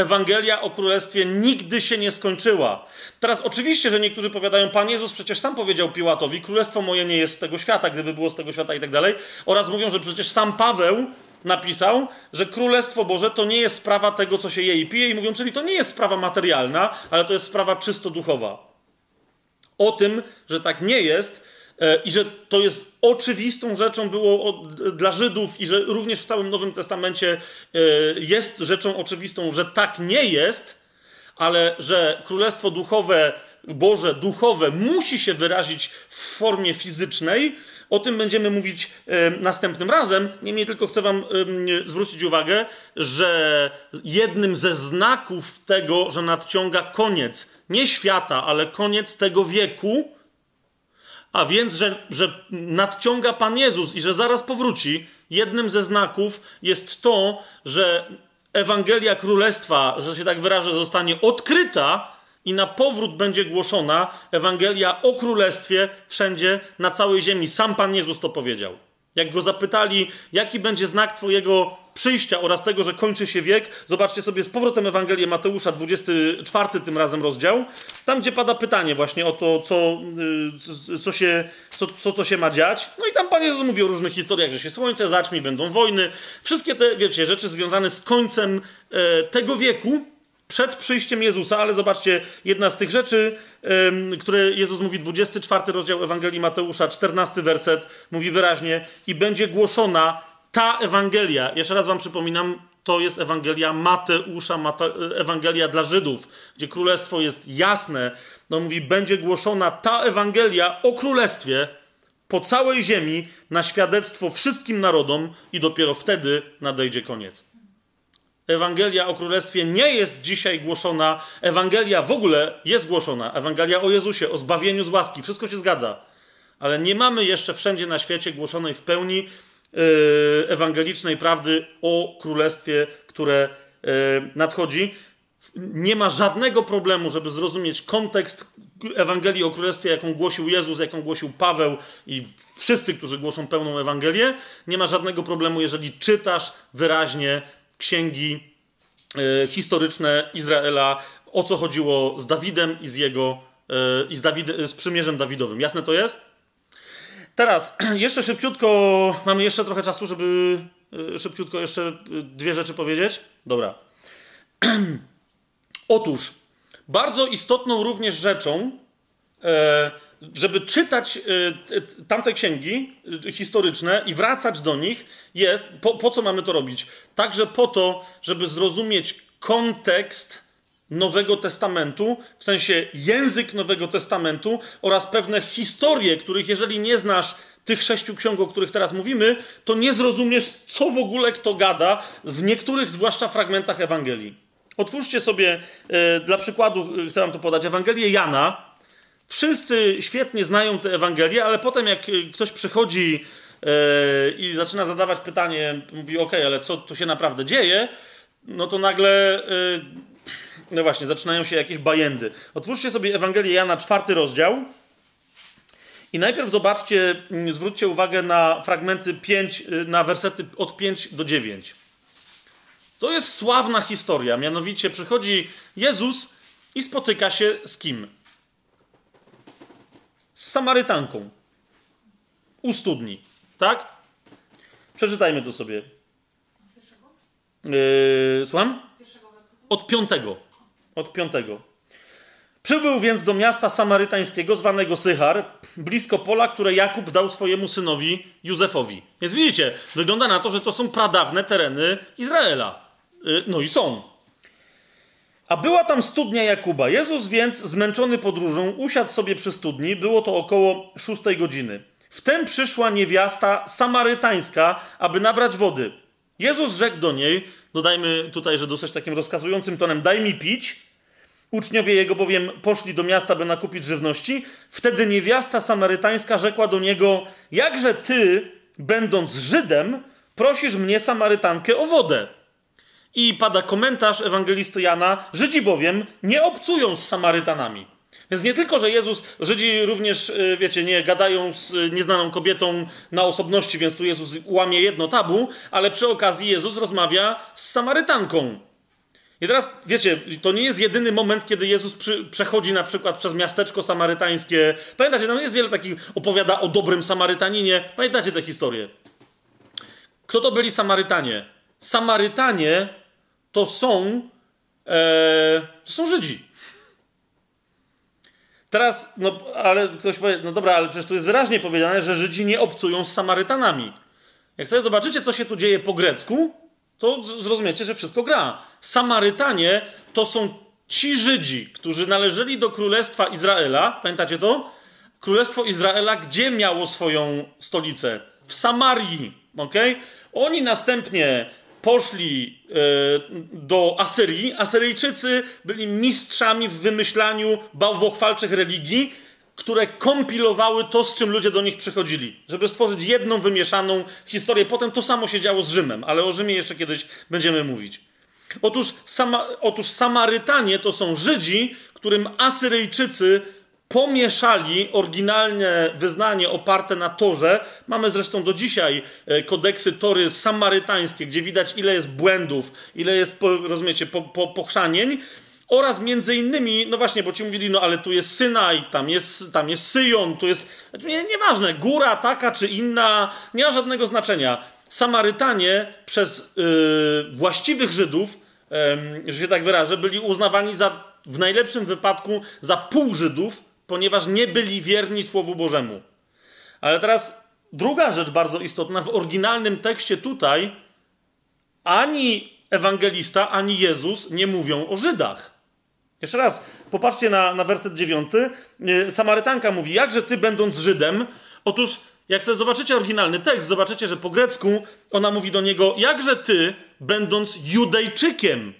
Ewangelia o Królestwie nigdy się nie skończyła. Teraz oczywiście, że niektórzy powiadają, Pan Jezus przecież sam powiedział Piłatowi, Królestwo moje nie jest z tego świata, gdyby było z tego świata i tak dalej. Oraz mówią, że przecież sam Paweł napisał, że Królestwo Boże to nie jest sprawa tego, co się je i pije. I mówią, czyli to nie jest sprawa materialna, ale to jest sprawa czysto duchowa. O tym, że tak nie jest, i że to jest oczywistą rzeczą było dla Żydów i że również w całym Nowym Testamencie e, jest rzeczą oczywistą, że tak nie jest, ale że Królestwo Duchowe, Boże, duchowe musi się wyrazić w formie fizycznej. O tym będziemy mówić e, następnym razem. Niemniej tylko chcę Wam zwrócić uwagę, że jednym ze znaków tego, że nadciąga koniec nie świata, ale koniec tego wieku, a więc, że, że nadciąga Pan Jezus i że zaraz powróci, jednym ze znaków jest to, że Ewangelia Królestwa, że się tak wyrażę, zostanie odkryta i na powrót będzie głoszona Ewangelia o Królestwie wszędzie na całej ziemi. Sam Pan Jezus to powiedział. Jak go zapytali, jaki będzie znak Twojego przyjścia oraz tego, że kończy się wiek, zobaczcie sobie z powrotem Ewangelię Mateusza, 24 tym razem rozdział, tam gdzie pada pytanie właśnie o to, co, y, co, się, co, co to się ma dziać. No i tam Pan Jezus mówi o różnych historiach, że się słońce zacznie, będą wojny. Wszystkie te, wiecie, rzeczy związane z końcem e, tego wieku, przed przyjściem Jezusa, ale zobaczcie, jedna z tych rzeczy, które Jezus mówi, 24 rozdział Ewangelii Mateusza, 14 werset, mówi wyraźnie, i będzie głoszona ta Ewangelia. Jeszcze raz wam przypominam, to jest Ewangelia Mateusza, Mate, Ewangelia dla Żydów, gdzie królestwo jest jasne. No mówi, będzie głoszona ta Ewangelia o królestwie po całej ziemi na świadectwo wszystkim narodom i dopiero wtedy nadejdzie koniec. Ewangelia o Królestwie nie jest dzisiaj głoszona. Ewangelia w ogóle jest głoszona. Ewangelia o Jezusie, o zbawieniu z łaski. Wszystko się zgadza. Ale nie mamy jeszcze wszędzie na świecie głoszonej w pełni ewangelicznej prawdy o Królestwie, które yy, nadchodzi. Nie ma żadnego problemu, żeby zrozumieć kontekst Ewangelii o Królestwie, jaką głosił Jezus, jaką głosił Paweł i wszyscy, którzy głoszą pełną Ewangelię. Nie ma żadnego problemu, jeżeli czytasz wyraźnie księgi e, historyczne Izraela, o co chodziło z Dawidem i z jego, i z, Dawid, z przymierzem Dawidowym. Jasne to jest? Teraz jeszcze szybciutko, mamy jeszcze trochę czasu, żeby e, szybciutko jeszcze dwie rzeczy powiedzieć. Dobra. Otóż, bardzo istotną również rzeczą, żeby czytać y, tamte księgi y, historyczne i wracać do nich, jest. Po, po, co mamy to robić? Także po to, żeby zrozumieć kontekst Nowego Testamentu, w sensie język Nowego Testamentu oraz pewne historie, których jeżeli nie znasz tych sześciu ksiąg, o których teraz mówimy, to nie zrozumiesz, co w ogóle kto gada w niektórych, zwłaszcza fragmentach Ewangelii. Otwórzcie sobie, y, dla przykładu chcę wam to podać, Ewangelię Jana, Wszyscy świetnie znają tę Ewangelię, ale potem jak ktoś przychodzi i zaczyna zadawać pytanie, mówi: OK, ale co tu się naprawdę dzieje? No to nagle, no właśnie, zaczynają się jakieś bajendy. Otwórzcie sobie Ewangelię Jana, czwarty rozdział. I najpierw zobaczcie, mm, zwróćcie uwagę na fragmenty 5, y, na wersety od 5 do 9. To jest sławna historia. Mianowicie przychodzi Jezus i spotyka się z kim? z Samarytanką u studni. Tak? Przeczytajmy to sobie. Yy, słucham? Od piątego. Od piątego. Przybył więc do miasta samarytańskiego zwanego Sychar, blisko pola, które Jakub dał swojemu synowi Józefowi. Więc widzicie, wygląda na to, że to są pradawne tereny Izraela. Y, no i są. A była tam studnia Jakuba. Jezus więc, zmęczony podróżą, usiadł sobie przy studni. Było to około szóstej godziny. Wtem przyszła niewiasta samarytańska, aby nabrać wody. Jezus rzekł do niej, dodajmy tutaj, że dosyć takim rozkazującym tonem, daj mi pić. Uczniowie jego bowiem poszli do miasta, by nakupić żywności. Wtedy niewiasta samarytańska rzekła do niego: Jakże ty, będąc Żydem, prosisz mnie, Samarytankę, o wodę? I pada komentarz ewangelisty Jana: Żydzi bowiem nie obcują z Samarytanami. Więc nie tylko, że Jezus, Żydzi również, y, wiecie, nie gadają z nieznaną kobietą na osobności, więc tu Jezus łamie jedno tabu, ale przy okazji Jezus rozmawia z Samarytanką. I teraz, wiecie, to nie jest jedyny moment, kiedy Jezus przy, przechodzi na przykład przez miasteczko samarytańskie. Pamiętacie, tam jest wiele takich, opowiada o dobrym Samarytaninie. Pamiętacie tę historię? Kto to byli Samarytanie? Samarytanie to są, e, to są Żydzi. Teraz, no ale ktoś powie, no dobra, ale przecież tu jest wyraźnie powiedziane, że Żydzi nie obcują z Samarytanami. Jak sobie zobaczycie, co się tu dzieje po grecku, to zrozumiecie, że wszystko gra. Samarytanie to są ci Żydzi, którzy należeli do Królestwa Izraela. Pamiętacie to? Królestwo Izraela, gdzie miało swoją stolicę? W Samarii. Okay? Oni następnie poszli e, do Asyrii. Asyryjczycy byli mistrzami w wymyślaniu bałwochwalczych religii, które kompilowały to, z czym ludzie do nich przychodzili, żeby stworzyć jedną wymieszaną historię. Potem to samo się działo z Rzymem, ale o Rzymie jeszcze kiedyś będziemy mówić. Otóż, sama, otóż Samarytanie to są Żydzi, którym Asyryjczycy pomieszali oryginalne wyznanie oparte na Torze. Mamy zresztą do dzisiaj e, kodeksy Tory samarytańskie, gdzie widać ile jest błędów, ile jest, rozumiecie, po, po, pochrzanień. Oraz między innymi, no właśnie, bo ci mówili, no ale tu jest Synaj, tam jest, tam jest Syjon, tu jest, znaczy, nie, nieważne, góra taka czy inna, nie ma żadnego znaczenia. Samarytanie przez yy, właściwych Żydów, yy, że się tak wyrażę, byli uznawani za, w najlepszym wypadku, za pół Żydów, ponieważ nie byli wierni Słowu Bożemu. Ale teraz druga rzecz bardzo istotna, w oryginalnym tekście tutaj ani ewangelista, ani Jezus nie mówią o Żydach. Jeszcze raz, popatrzcie na, na werset dziewiąty. Y, Samarytanka mówi, jakże ty będąc Żydem, otóż jak sobie zobaczycie oryginalny tekst, zobaczycie, że po grecku ona mówi do niego, jakże ty będąc Judejczykiem.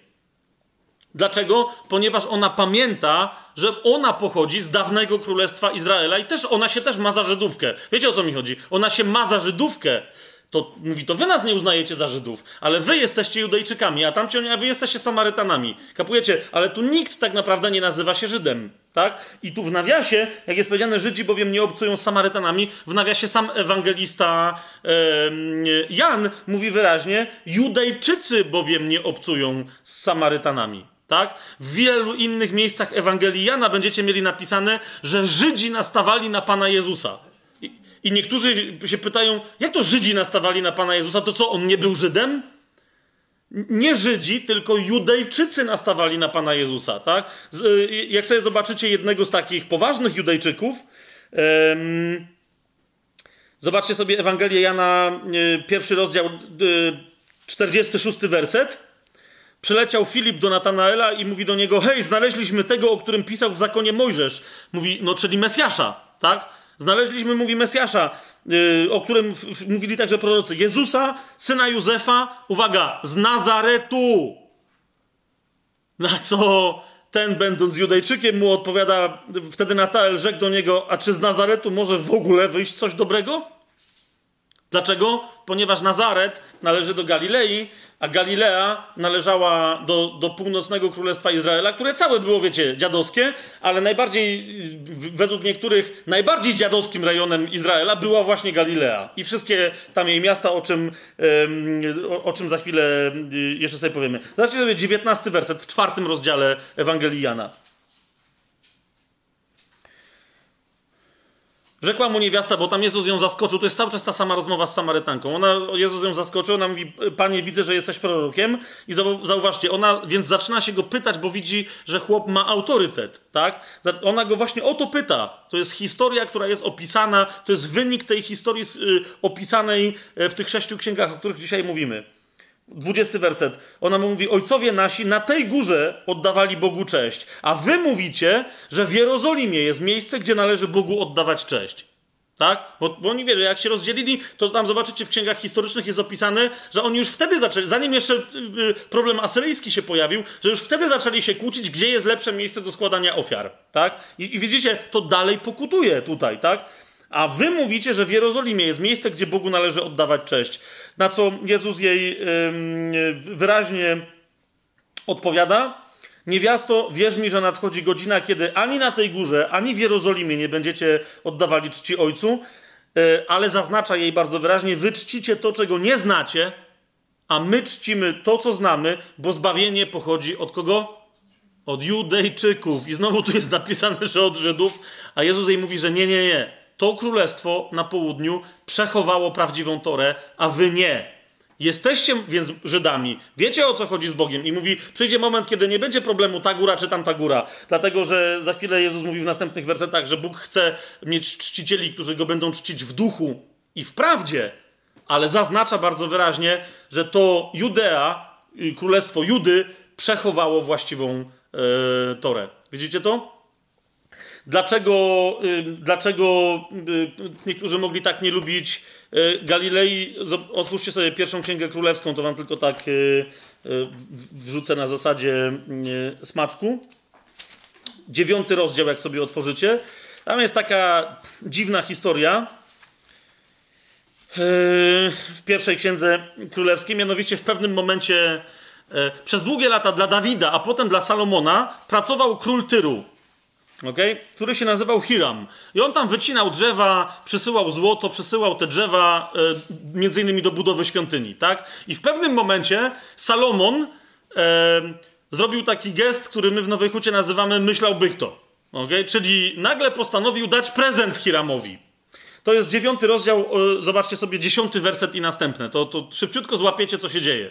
Dlaczego? Ponieważ ona pamięta, że ona pochodzi z dawnego królestwa Izraela i też ona się też ma za Żydówkę. Wiecie o co mi chodzi? Ona się ma za Żydówkę. To mówi, to wy nas nie uznajecie za Żydów, ale wy jesteście Judejczykami, a tamci, a wy jesteście Samarytanami. Kapujecie? Ale tu nikt tak naprawdę nie nazywa się Żydem. Tak? I tu w nawiasie, jak jest powiedziane, Żydzi bowiem nie obcują z Samarytanami, w nawiasie sam ewangelista Jan mówi wyraźnie, Judejczycy bowiem nie obcują z Samarytanami. Tak? W wielu innych miejscach Ewangelii Jana będziecie mieli napisane, że Żydzi nastawali na Pana Jezusa. I, I, niektórzy się pytają, jak to Żydzi nastawali na Pana Jezusa? To co, on nie był Żydem? Nie Żydzi, tylko Judejczycy nastawali na Pana Jezusa. Tak? Y, jak sobie zobaczycie jednego z takich poważnych Judejczyków, um, zobaczcie sobie Ewangelię Jana, y, pierwszy rozdział, y, 46 werset. Przyleciał Filip do Natanaela i mówi do niego: Hej, znaleźliśmy tego, o którym pisał w zakonie Mojżesz. Mówi, no czyli Mesjasza, tak? Znaleźliśmy, mówi Mesjasza, yy, o którym mówili także prorocy. Jezusa, syna Józefa, uwaga, z Nazaretu. Na co ten, będąc Judejczykiem, mu odpowiada, wtedy Natael rzekł do niego: A czy z Nazaretu może w ogóle wyjść coś dobrego? Dlaczego? Ponieważ Nazaret należy do Galilei, a Galilea należała do, do północnego królestwa Izraela, które całe było, wiecie, dziadowskie, ale najbardziej, według niektórych, najbardziej dziadowskim rejonem Izraela była właśnie Galilea. I wszystkie tam jej miasta, o czym, o, o czym za chwilę y, jeszcze sobie powiemy. Zobaczcie sobie 19 werset w czwartym rozdziale Ewangelii Jana. Rzekła mu niewiasta, bo tam Jezus ją zaskoczył. To jest cały czas ta sama rozmowa z Samarytanką. Ona, Jezus ją zaskoczył, ona mówi, panie, widzę, że jesteś prorokiem. I zauważcie, ona więc zaczyna się go pytać, bo widzi, że chłop ma autorytet, tak? Ona go właśnie o to pyta. To jest historia, która jest opisana, to jest wynik tej historii y, opisanej e, w tych sześciu księgach, o których dzisiaj mówimy. Dwudziesty werset. Ona mu mówi: Ojcowie nasi na tej górze oddawali Bogu cześć, a wy mówicie, że w Jerozolimie jest miejsce, gdzie należy Bogu oddawać cześć. Tak? Bo, bo oni wie, jak się rozdzielili, to tam zobaczycie w księgach historycznych jest opisane, że oni już wtedy zaczęli, zanim jeszcze y, y, problem asyryjski się pojawił, że już wtedy zaczęli się kłócić, gdzie jest lepsze miejsce do składania ofiar. Tak? I, i widzicie, to dalej pokutuje tutaj, tak? A wy mówicie, że w Jerozolimie jest miejsce, gdzie Bogu należy oddawać cześć. Na co Jezus jej wyraźnie odpowiada: Niewiasto, wierz mi, że nadchodzi godzina, kiedy ani na tej górze, ani w Jerozolimie nie będziecie oddawali czci Ojcu, e, ale zaznacza jej bardzo wyraźnie: Wy czcicie to, czego nie znacie, a my czcimy to, co znamy, bo zbawienie pochodzi od kogo? Od Judejczyków. I znowu tu jest napisane, że od Żydów, a Jezus jej mówi, że nie, nie, nie to królestwo na południu przechowało prawdziwą Torę, a wy nie. Jesteście więc Żydami, wiecie o co chodzi z Bogiem i mówi, przyjdzie moment, kiedy nie będzie problemu ta góra czy tamta góra, dlatego że za chwilę Jezus mówi w następnych wersetach, że Bóg chce mieć czcicieli, którzy Go będą czcić w duchu i w prawdzie, ale zaznacza bardzo wyraźnie, że to Judea, królestwo Judy przechowało właściwą e, Torę. Widzicie to? Dlaczego, dlaczego niektórzy mogli tak nie lubić y, Galilei? Otwórzcie sobie pierwszą księgę królewską, to wam tylko tak y, y, wrzucę na zasadzie smaczku. Dziewiąty rozdział, jak sobie otworzycie. Tam jest taka dziwna historia w pierwszej księdze królewskiej. Mianowicie w pewnym momencie przez długie lata dla Dawida, a potem dla Salomona pracował król Tyru okay? który się nazywał Hiram. I on tam wycinał drzewa, przysyłał złoto, przysyłał te drzewa e, między innymi do budowy świątyni, tak? I w pewnym momencie Salomon e, zrobił taki gest, który my w Nowej Hucie nazywamy myślałby kto. Okay? Czyli nagle postanowił dać prezent Hiramowi. To jest dziewiąty rozdział, e, zobaczcie sobie dziesiąty werset i następne. To, to szybciutko złapiecie, co się dzieje.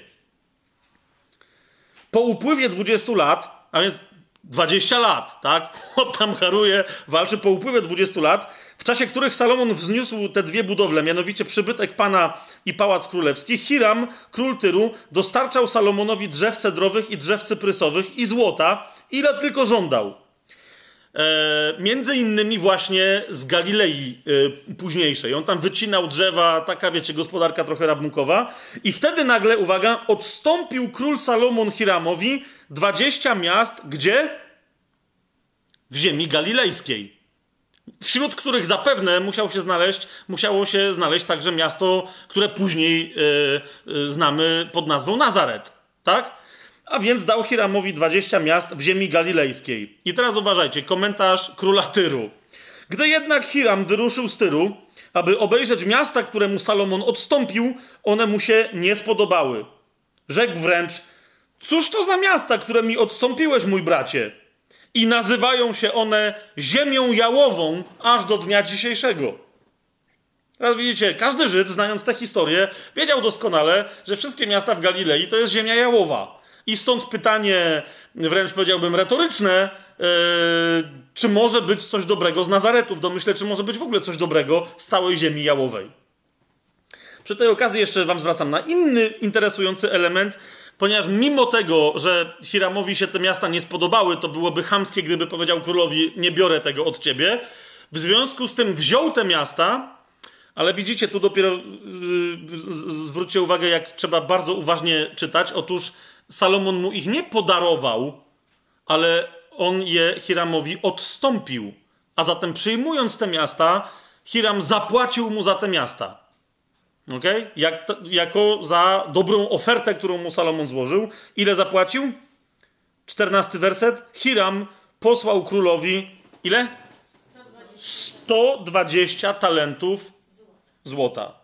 Po upływie 20 lat, a więc 20 lat, tak? Chłop tam haruje, walczy po upływie 20 lat, w czasie których Salomon wzniósł te dwie budowle, mianowicie przybytek pana i pałac królewski. Hiram, król Tyru, dostarczał Salomonowi drzew cedrowych i drzew cyprysowych i złota, ile tylko żądał. E, między innymi właśnie z Galilei e, późniejszej. On tam wycinał drzewa, taka wiecie, gospodarka trochę rabunkowa. I wtedy nagle, uwaga, odstąpił król Salomon Hiramowi 20 miast, gdzie? W ziemi galilejskiej. Wśród których zapewne musiał się znaleźć, musiało się znaleźć także miasto, które później e, znamy pod nazwą Nazaret. Tak? A więc dał Hiramowi 20 miast w ziemi galilejskiej. I teraz uważajcie, komentarz króla Tyru. Gdy jednak Hiram wyruszył z Tyru, aby obejrzeć miasta, któremu Salomon odstąpił, one mu się nie spodobały. Rzekł wręcz: Cóż to za miasta, które mi odstąpiłeś, mój bracie? I nazywają się one ziemią jałową aż do dnia dzisiejszego. Teraz widzicie, każdy Żyd, znając tę historię, wiedział doskonale, że wszystkie miasta w Galilei to jest ziemia jałowa. I stąd pytanie, wręcz powiedziałbym retoryczne, yy, czy może być coś dobrego z Nazaretu? W domyśle, czy może być w ogóle coś dobrego z całej ziemi jałowej? Przy tej okazji jeszcze wam zwracam na inny interesujący element, ponieważ mimo tego, że Hiramowi się te miasta nie spodobały, to byłoby chamskie, gdyby powiedział królowi, nie biorę tego od ciebie. W związku z tym wziął te miasta, ale widzicie, tu dopiero yy, zwróćcie uwagę, jak trzeba bardzo uważnie czytać. Otóż Salomon mu ich nie podarował, ale on je Hiramowi odstąpił. A zatem przyjmując te miasta, Hiram zapłacił mu za te miasta. Okay? Jak, jako za dobrą ofertę, którą mu Salomon złożył. Ile zapłacił? Czternasty werset. Hiram posłał królowi ile? 120 talentów złota.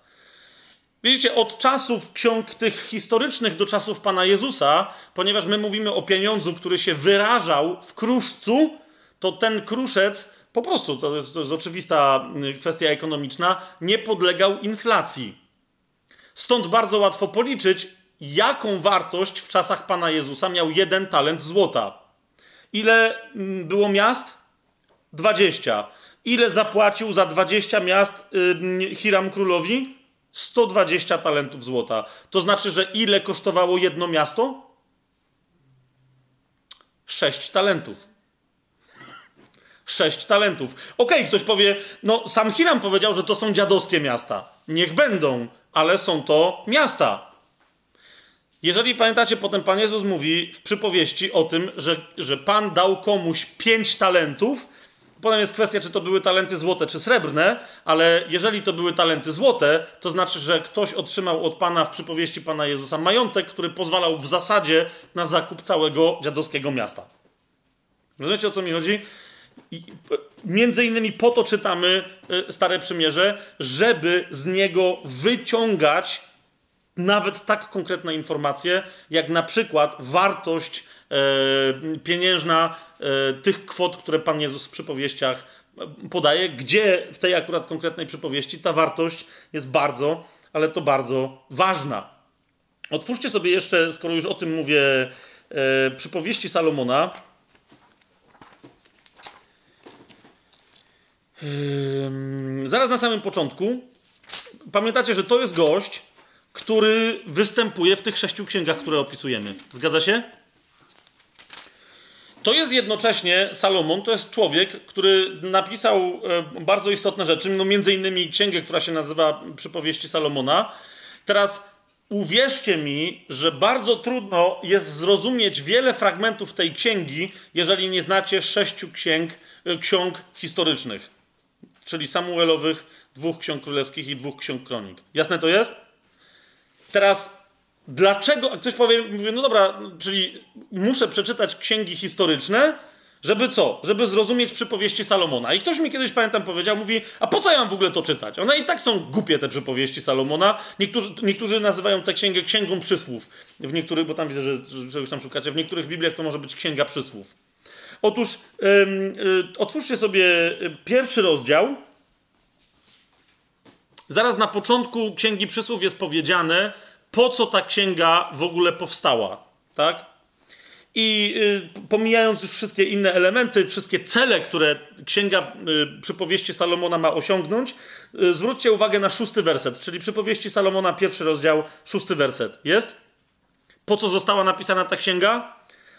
Widzicie, od czasów ksiąg tych historycznych do czasów Pana Jezusa, ponieważ my mówimy o pieniądzu, który się wyrażał w kruszcu, to ten kruszec po prostu, to jest, to jest oczywista y, kwestia ekonomiczna, nie podlegał inflacji. Stąd bardzo łatwo policzyć, jaką wartość w czasach Pana Jezusa miał jeden talent złota. Ile mm, było miast? 20. Ile zapłacił za 20 miast Hiram królowi? 120 talentów złota. To znaczy, że ile kosztowało jedno miasto? 6 talentów. 6 talentów. Okej, okay, ktoś powie, no sam Hiram powiedział, że to są dziadowskie miasta. Niech będą, ale są to miasta. Jeżeli pamiętacie, potem Pan Jezus mówi w przypowieści o tym, że, że Pan dał komuś pięć talentów. Potem jest kwestia, czy to były talenty złote, czy srebrne, ale jeżeli to były talenty złote, to znaczy, że ktoś otrzymał od Pana w przypowieści Pana Jezusa majątek, który pozwalał w zasadzie na zakup całego dziadowskiego miasta. Rozumiecie, o co mi chodzi? Między innymi po to czytamy e, Stare Przymierze, żeby z niego wyciągać nawet tak konkretne informacje, jak na przykład wartość e, pieniężna e, tych kwot, które Pan Jezus w przypowieściach podaje, gdzie w tej akurat konkretnej przypowieści ta wartość jest bardzo, ale to bardzo ważna. Otwórzcie sobie jeszcze, skoro już o tym mówię, przypowieści Salomona. Zaraz na samym początku. Pamiętacie, że to jest gość, który występuje w tych sześciu księgach, które opisujemy. Zgadza się? To jest jednocześnie Salomon, to jest człowiek, który napisał e, bardzo istotne rzeczy, no między innymi księgę, która się nazywa Przypowieści Salomona. Teraz uwierzcie mi, że bardzo trudno jest zrozumieć wiele fragmentów tej księgi, jeżeli nie znacie sześciu księg, e, ksiąg historycznych, czyli Samuelowych, dwóch ksiąg królewskich i dwóch ksiąg kronik. Jasne to jest? Teraz, dlaczego, a ktoś powie, mówi, no dobra, czyli muszę przeczytać księgi historyczne, żeby co? Żeby zrozumieć przypowieści Salomona. I ktoś mi kiedyś, pamiętam, powiedział, mówi, a po co ja mam w ogóle to czytać? One i tak są głupie, te przypowieści Salomona. Niektórzy, niektórzy nazywają tę księgę księgą przysłów. W niektórych, bo tam widzę, że czegoś tam szukacie, w niektórych Bibliach to może być księga przysłów. Otóż yy, otwórzcie sobie pierwszy rozdział. Zaraz na początku Księgi Przysłów jest powiedziane, po co ta księga w ogóle powstała, tak? I y, pomijając już wszystkie inne elementy, wszystkie cele, które księga y, przypowieści Salomona ma osiągnąć, y, zwróćcie uwagę na szósty werset, czyli przypowieści Salomona, pierwszy rozdział, szósty werset. Jest? Po co została napisana ta księga?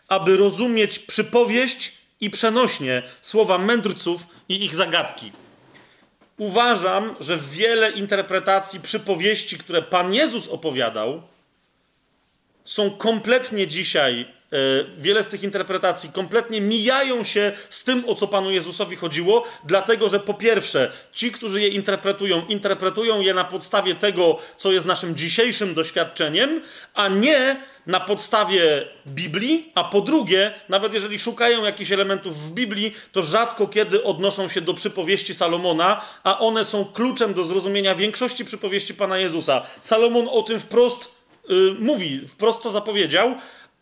Aby rozumieć przypowieść i przenośnie słowa mędrców i ich zagadki. Uważam, że wiele interpretacji przypowieści, które Pan Jezus opowiadał, są kompletnie dzisiaj, e, wiele z tych interpretacji kompletnie mijają się z tym, o co Panu Jezusowi chodziło, dlatego że po pierwsze, ci, którzy je interpretują, interpretują je na podstawie tego, co jest naszym dzisiejszym doświadczeniem, a nie na podstawie Biblii, a po drugie, nawet jeżeli szukają jakichś elementów w Biblii, to rzadko kiedy odnoszą się do przypowieści Salomona, a one są kluczem do zrozumienia większości przypowieści Pana Jezusa. Salomon o tym wprost yy, mówi, wprost to zapowiedział,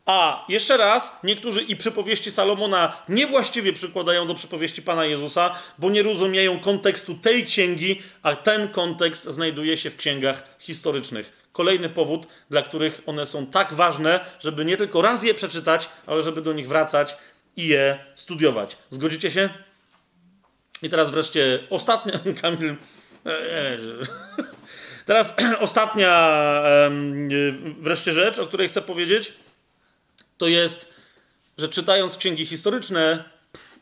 a jeszcze raz, niektórzy i przypowieści Salomona niewłaściwie przykładają do przypowieści Pana Jezusa, bo nie rozumieją kontekstu tej księgi, a ten kontekst znajduje się w księgach historycznych. Kolejny powód, dla których one są tak ważne, żeby nie tylko raz je przeczytać, ale żeby do nich wracać i je studiować. Zgodzicie się? I teraz wreszcie ostatnia, Kamil. Teraz ostatnia wreszcie rzecz, o której chcę powiedzieć to jest, że czytając księgi historyczne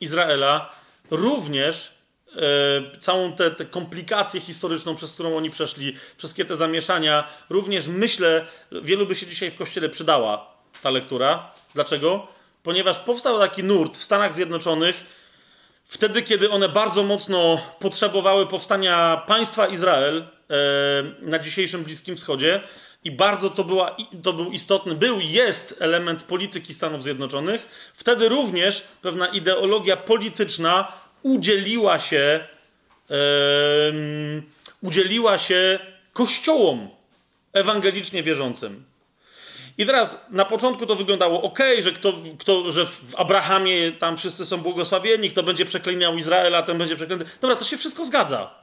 Izraela, również e, całą tę komplikację historyczną, przez którą oni przeszli, wszystkie te zamieszania, również myślę, wielu by się dzisiaj w kościele przydała ta lektura. Dlaczego? Ponieważ powstał taki nurt w Stanach Zjednoczonych, wtedy, kiedy one bardzo mocno potrzebowały powstania państwa Izrael e, na dzisiejszym Bliskim Wschodzie, i bardzo to, była, to był istotny, był i jest element polityki Stanów Zjednoczonych, wtedy również pewna ideologia polityczna udzieliła się, udzieliła się kościołom ewangelicznie wierzącym. I teraz na początku to wyglądało ok, że, kto, kto, że w Abrahamie tam wszyscy są błogosławieni, kto będzie przeklinał Izraela, ten będzie przeklęty. Dobra, to się wszystko zgadza.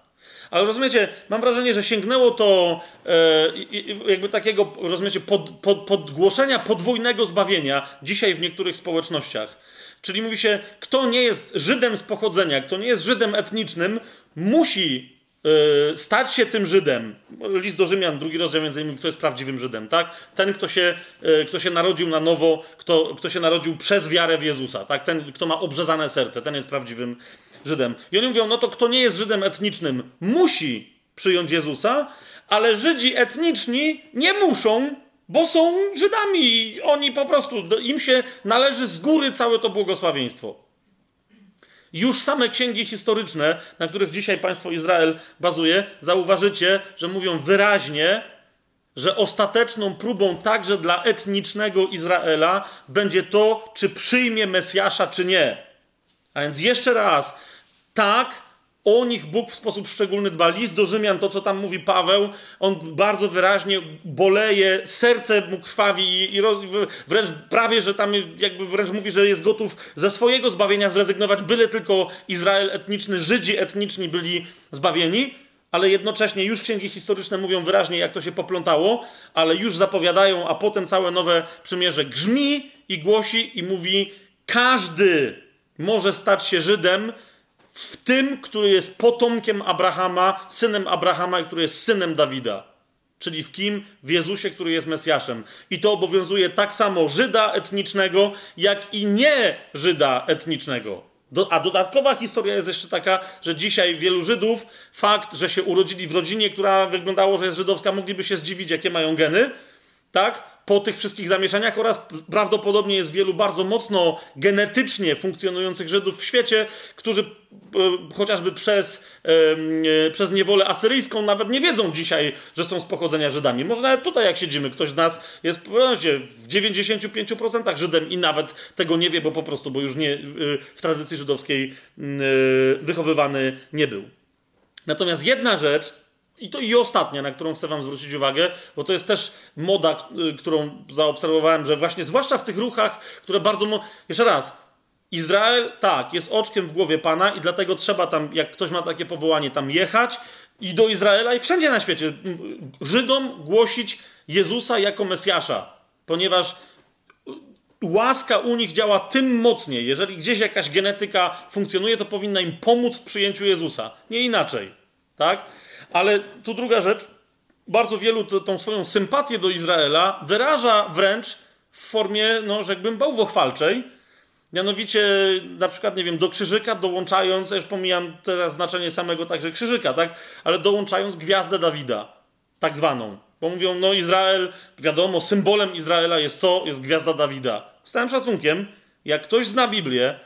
Ale rozumiecie, mam wrażenie, że sięgnęło to e, jakby takiego, rozumiecie, pod, pod, podgłoszenia podwójnego zbawienia dzisiaj w niektórych społecznościach. Czyli mówi się, kto nie jest Żydem z pochodzenia, kto nie jest Żydem etnicznym, musi e, stać się tym Żydem. List do Rzymian, drugi rozdział między innymi, kto jest prawdziwym Żydem, tak? Ten, kto się, e, kto się narodził na nowo, kto, kto się narodził przez wiarę w Jezusa, tak? Ten, kto ma obrzezane serce, ten jest prawdziwym Żydem. I oni mówią, no to kto nie jest Żydem etnicznym, musi przyjąć Jezusa, ale Żydzi etniczni nie muszą, bo są Żydami i oni po prostu, im się należy z góry całe to błogosławieństwo. Już same księgi historyczne, na których dzisiaj państwo Izrael bazuje, zauważycie, że mówią wyraźnie, że ostateczną próbą także dla etnicznego Izraela będzie to, czy przyjmie Mesjasza, czy nie. A więc jeszcze raz, tak, o nich Bóg w sposób szczególny dba. List do Rzymian, to co tam mówi Paweł, on bardzo wyraźnie boleje, serce mu krwawi i, i roz, wręcz prawie, że tam jakby wręcz mówi, że jest gotów ze swojego zbawienia zrezygnować, byle tylko Izrael etniczny, Żydzi etniczni byli zbawieni. Ale jednocześnie już księgi historyczne mówią wyraźnie, jak to się poplątało, ale już zapowiadają, a potem całe nowe przymierze grzmi i głosi i mówi: każdy może stać się Żydem, w tym, który jest potomkiem Abrahama, synem Abrahama i który jest synem Dawida. Czyli w kim? W Jezusie, który jest Mesjaszem. I to obowiązuje tak samo Żyda etnicznego, jak i nie Żyda etnicznego. Do, a dodatkowa historia jest jeszcze taka, że dzisiaj wielu Żydów, fakt, że się urodzili w rodzinie, która wyglądało, że jest żydowska, mogliby się zdziwić, jakie mają geny, tak? po tych wszystkich zamieszaniach oraz prawdopodobnie jest wielu bardzo mocno genetycznie funkcjonujących Żydów w świecie, którzy e, chociażby przez, e, przez niewolę asyryjską nawet nie wiedzą dzisiaj, że są z pochodzenia Żydami. Może nawet tutaj, jak siedzimy, ktoś z nas jest w 95% Żydem i nawet tego nie wie, bo po prostu, bo już nie w tradycji żydowskiej e, wychowywany nie był. Natomiast jedna rzecz, i to i ostatnia, na którą chcę Wam zwrócić uwagę, bo to jest też moda, y, którą zaobserwowałem, że właśnie, zwłaszcza w tych ruchach, które bardzo. Jeszcze raz, Izrael, tak, jest oczkiem w głowie Pana i dlatego trzeba tam, jak ktoś ma takie powołanie, tam jechać i do Izraela i wszędzie na świecie Żydom głosić Jezusa jako Mesjasza, ponieważ łaska u nich działa tym mocniej. Jeżeli gdzieś jakaś genetyka funkcjonuje, to powinna im pomóc w przyjęciu Jezusa. Nie inaczej. Tak? Ale tu druga rzecz. Bardzo wielu tą swoją sympatię do Izraela wyraża wręcz w formie, no, rzekłbym, bałwochwalczej. Mianowicie, na przykład, nie wiem, do krzyżyka dołączając, ja już pomijam teraz znaczenie samego także krzyżyka, tak? Ale dołączając gwiazdę Dawida, tak zwaną. Bo mówią, no Izrael, wiadomo, symbolem Izraela jest co? Jest gwiazda Dawida. Z całym szacunkiem, jak ktoś zna Biblię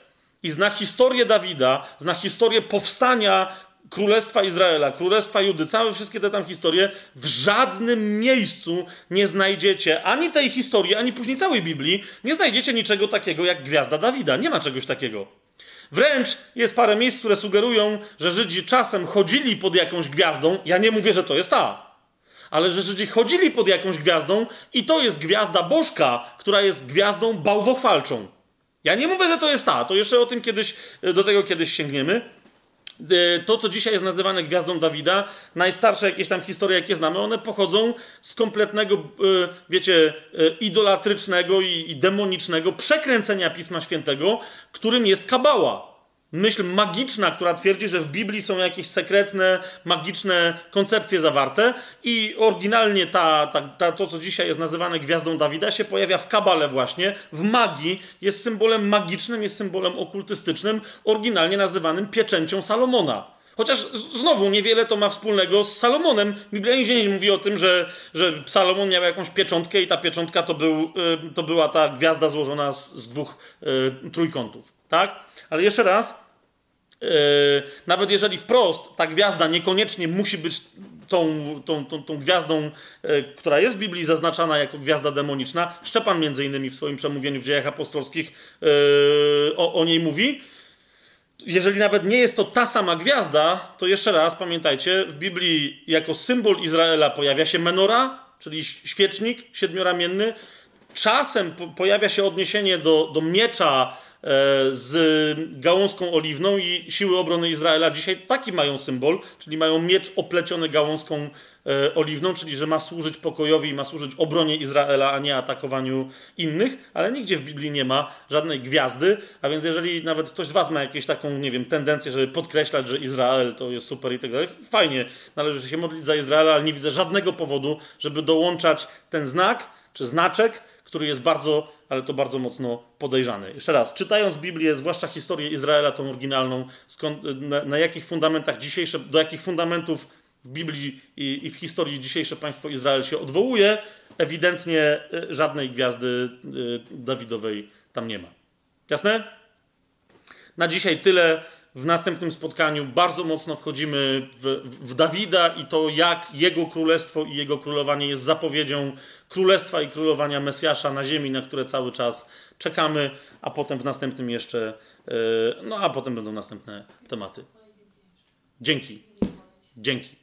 i zna historię Dawida, zna historię powstania Królestwa Izraela, Królestwa Judy, całe wszystkie te tam historie, w żadnym miejscu nie znajdziecie ani tej historii, ani później całej Biblii, nie znajdziecie niczego takiego jak gwiazda Dawida. Nie ma czegoś takiego. Wręcz jest parę miejsc, które sugerują, że Żydzi czasem chodzili pod jakąś gwiazdą. Ja nie mówię, że to jest ta, ale że Żydzi chodzili pod jakąś gwiazdą i to jest gwiazda bożka, która jest gwiazdą bałwochwalczą. Ja nie mówię, że to jest ta, to jeszcze o tym kiedyś, do tego kiedyś sięgniemy. E, to, co dzisiaj jest nazywane Gwiazdą Dawida, najstarsze jakieś tam historie, jakie znamy, one pochodzą z kompletnego, e, wiecie, e, idolatrycznego i demonicznego przekręcenia Pisma Świętego, którym jest kabała myśl magiczna, która twierdzi, że w Biblii są jakieś sekretne, magiczne koncepcje zawarte i oryginalnie ta, ta, ta, to, co dzisiaj jest nazywane gwiazdą Dawida, się pojawia w kabale właśnie, w magii, jest symbolem magicznym, jest symbolem okultystycznym, oryginalnie nazywanym pieczęcią Salomona. Chociaż znowu niewiele to ma wspólnego z Salomonem. Biblia nigdzie nie mówi o tym, że, że Salomon miał jakąś pieczątkę i ta pieczątka to, był, y, to była ta gwiazda złożona z, z dwóch y, trójkątów. Tak? Ale jeszcze raz, nawet jeżeli wprost ta gwiazda niekoniecznie musi być tą, tą, tą, tą gwiazdą, yy, która jest w Biblii zaznaczana jako gwiazda demoniczna, Szczepan między innymi w swoim przemówieniu w dziejach apostolskich yy, o, o niej mówi. Jeżeli nawet nie jest to ta sama gwiazda, to jeszcze raz pamiętajcie, w Biblii jako symbol Izraela pojawia się menora, czyli świecznik siedmioramienny, Czasem po, pojawia się odniesienie do, do miecza z gałązką oliwną i siły obrony Izraela dzisiaj taki mają symbol, czyli mają miecz opleciony gałązką e, oliwną, czyli że ma służyć pokojowi i ma służyć obronie Izraela, a nie atakowaniu innych, ale nigdzie w Biblii nie ma żadnej gwiazdy, a więc jeżeli nawet ktoś z was ma jakąś taką, nie wiem, tendencję, żeby podkreślać, że Izrael to jest super i tak dalej, fajnie, należy się modlić za Izraela, ale nie widzę żadnego powodu, żeby dołączać ten znak czy znaczek, który jest bardzo, ale to bardzo mocno podejrzany. Jeszcze raz, czytając Biblię, zwłaszcza historię Izraela, tą oryginalną, skąd, na, na jakich fundamentach dzisiejsze, do jakich fundamentów w Biblii i, i w historii dzisiejsze państwo Izrael się odwołuje, ewidentnie y, żadnej gwiazdy y, Dawidowej tam nie ma. Jasne? Na dzisiaj tyle. W następnym spotkaniu bardzo mocno wchodzimy w, w, Dawida i to, jak jego królestwo i jego królowanie jest zapowiedzią królestwa i królowania Mesjasza na ziemi, na które cały czas czekamy, a potem w następnym jeszcze, yy, no a potem będą następne tematy. Dzięki. Dzięki.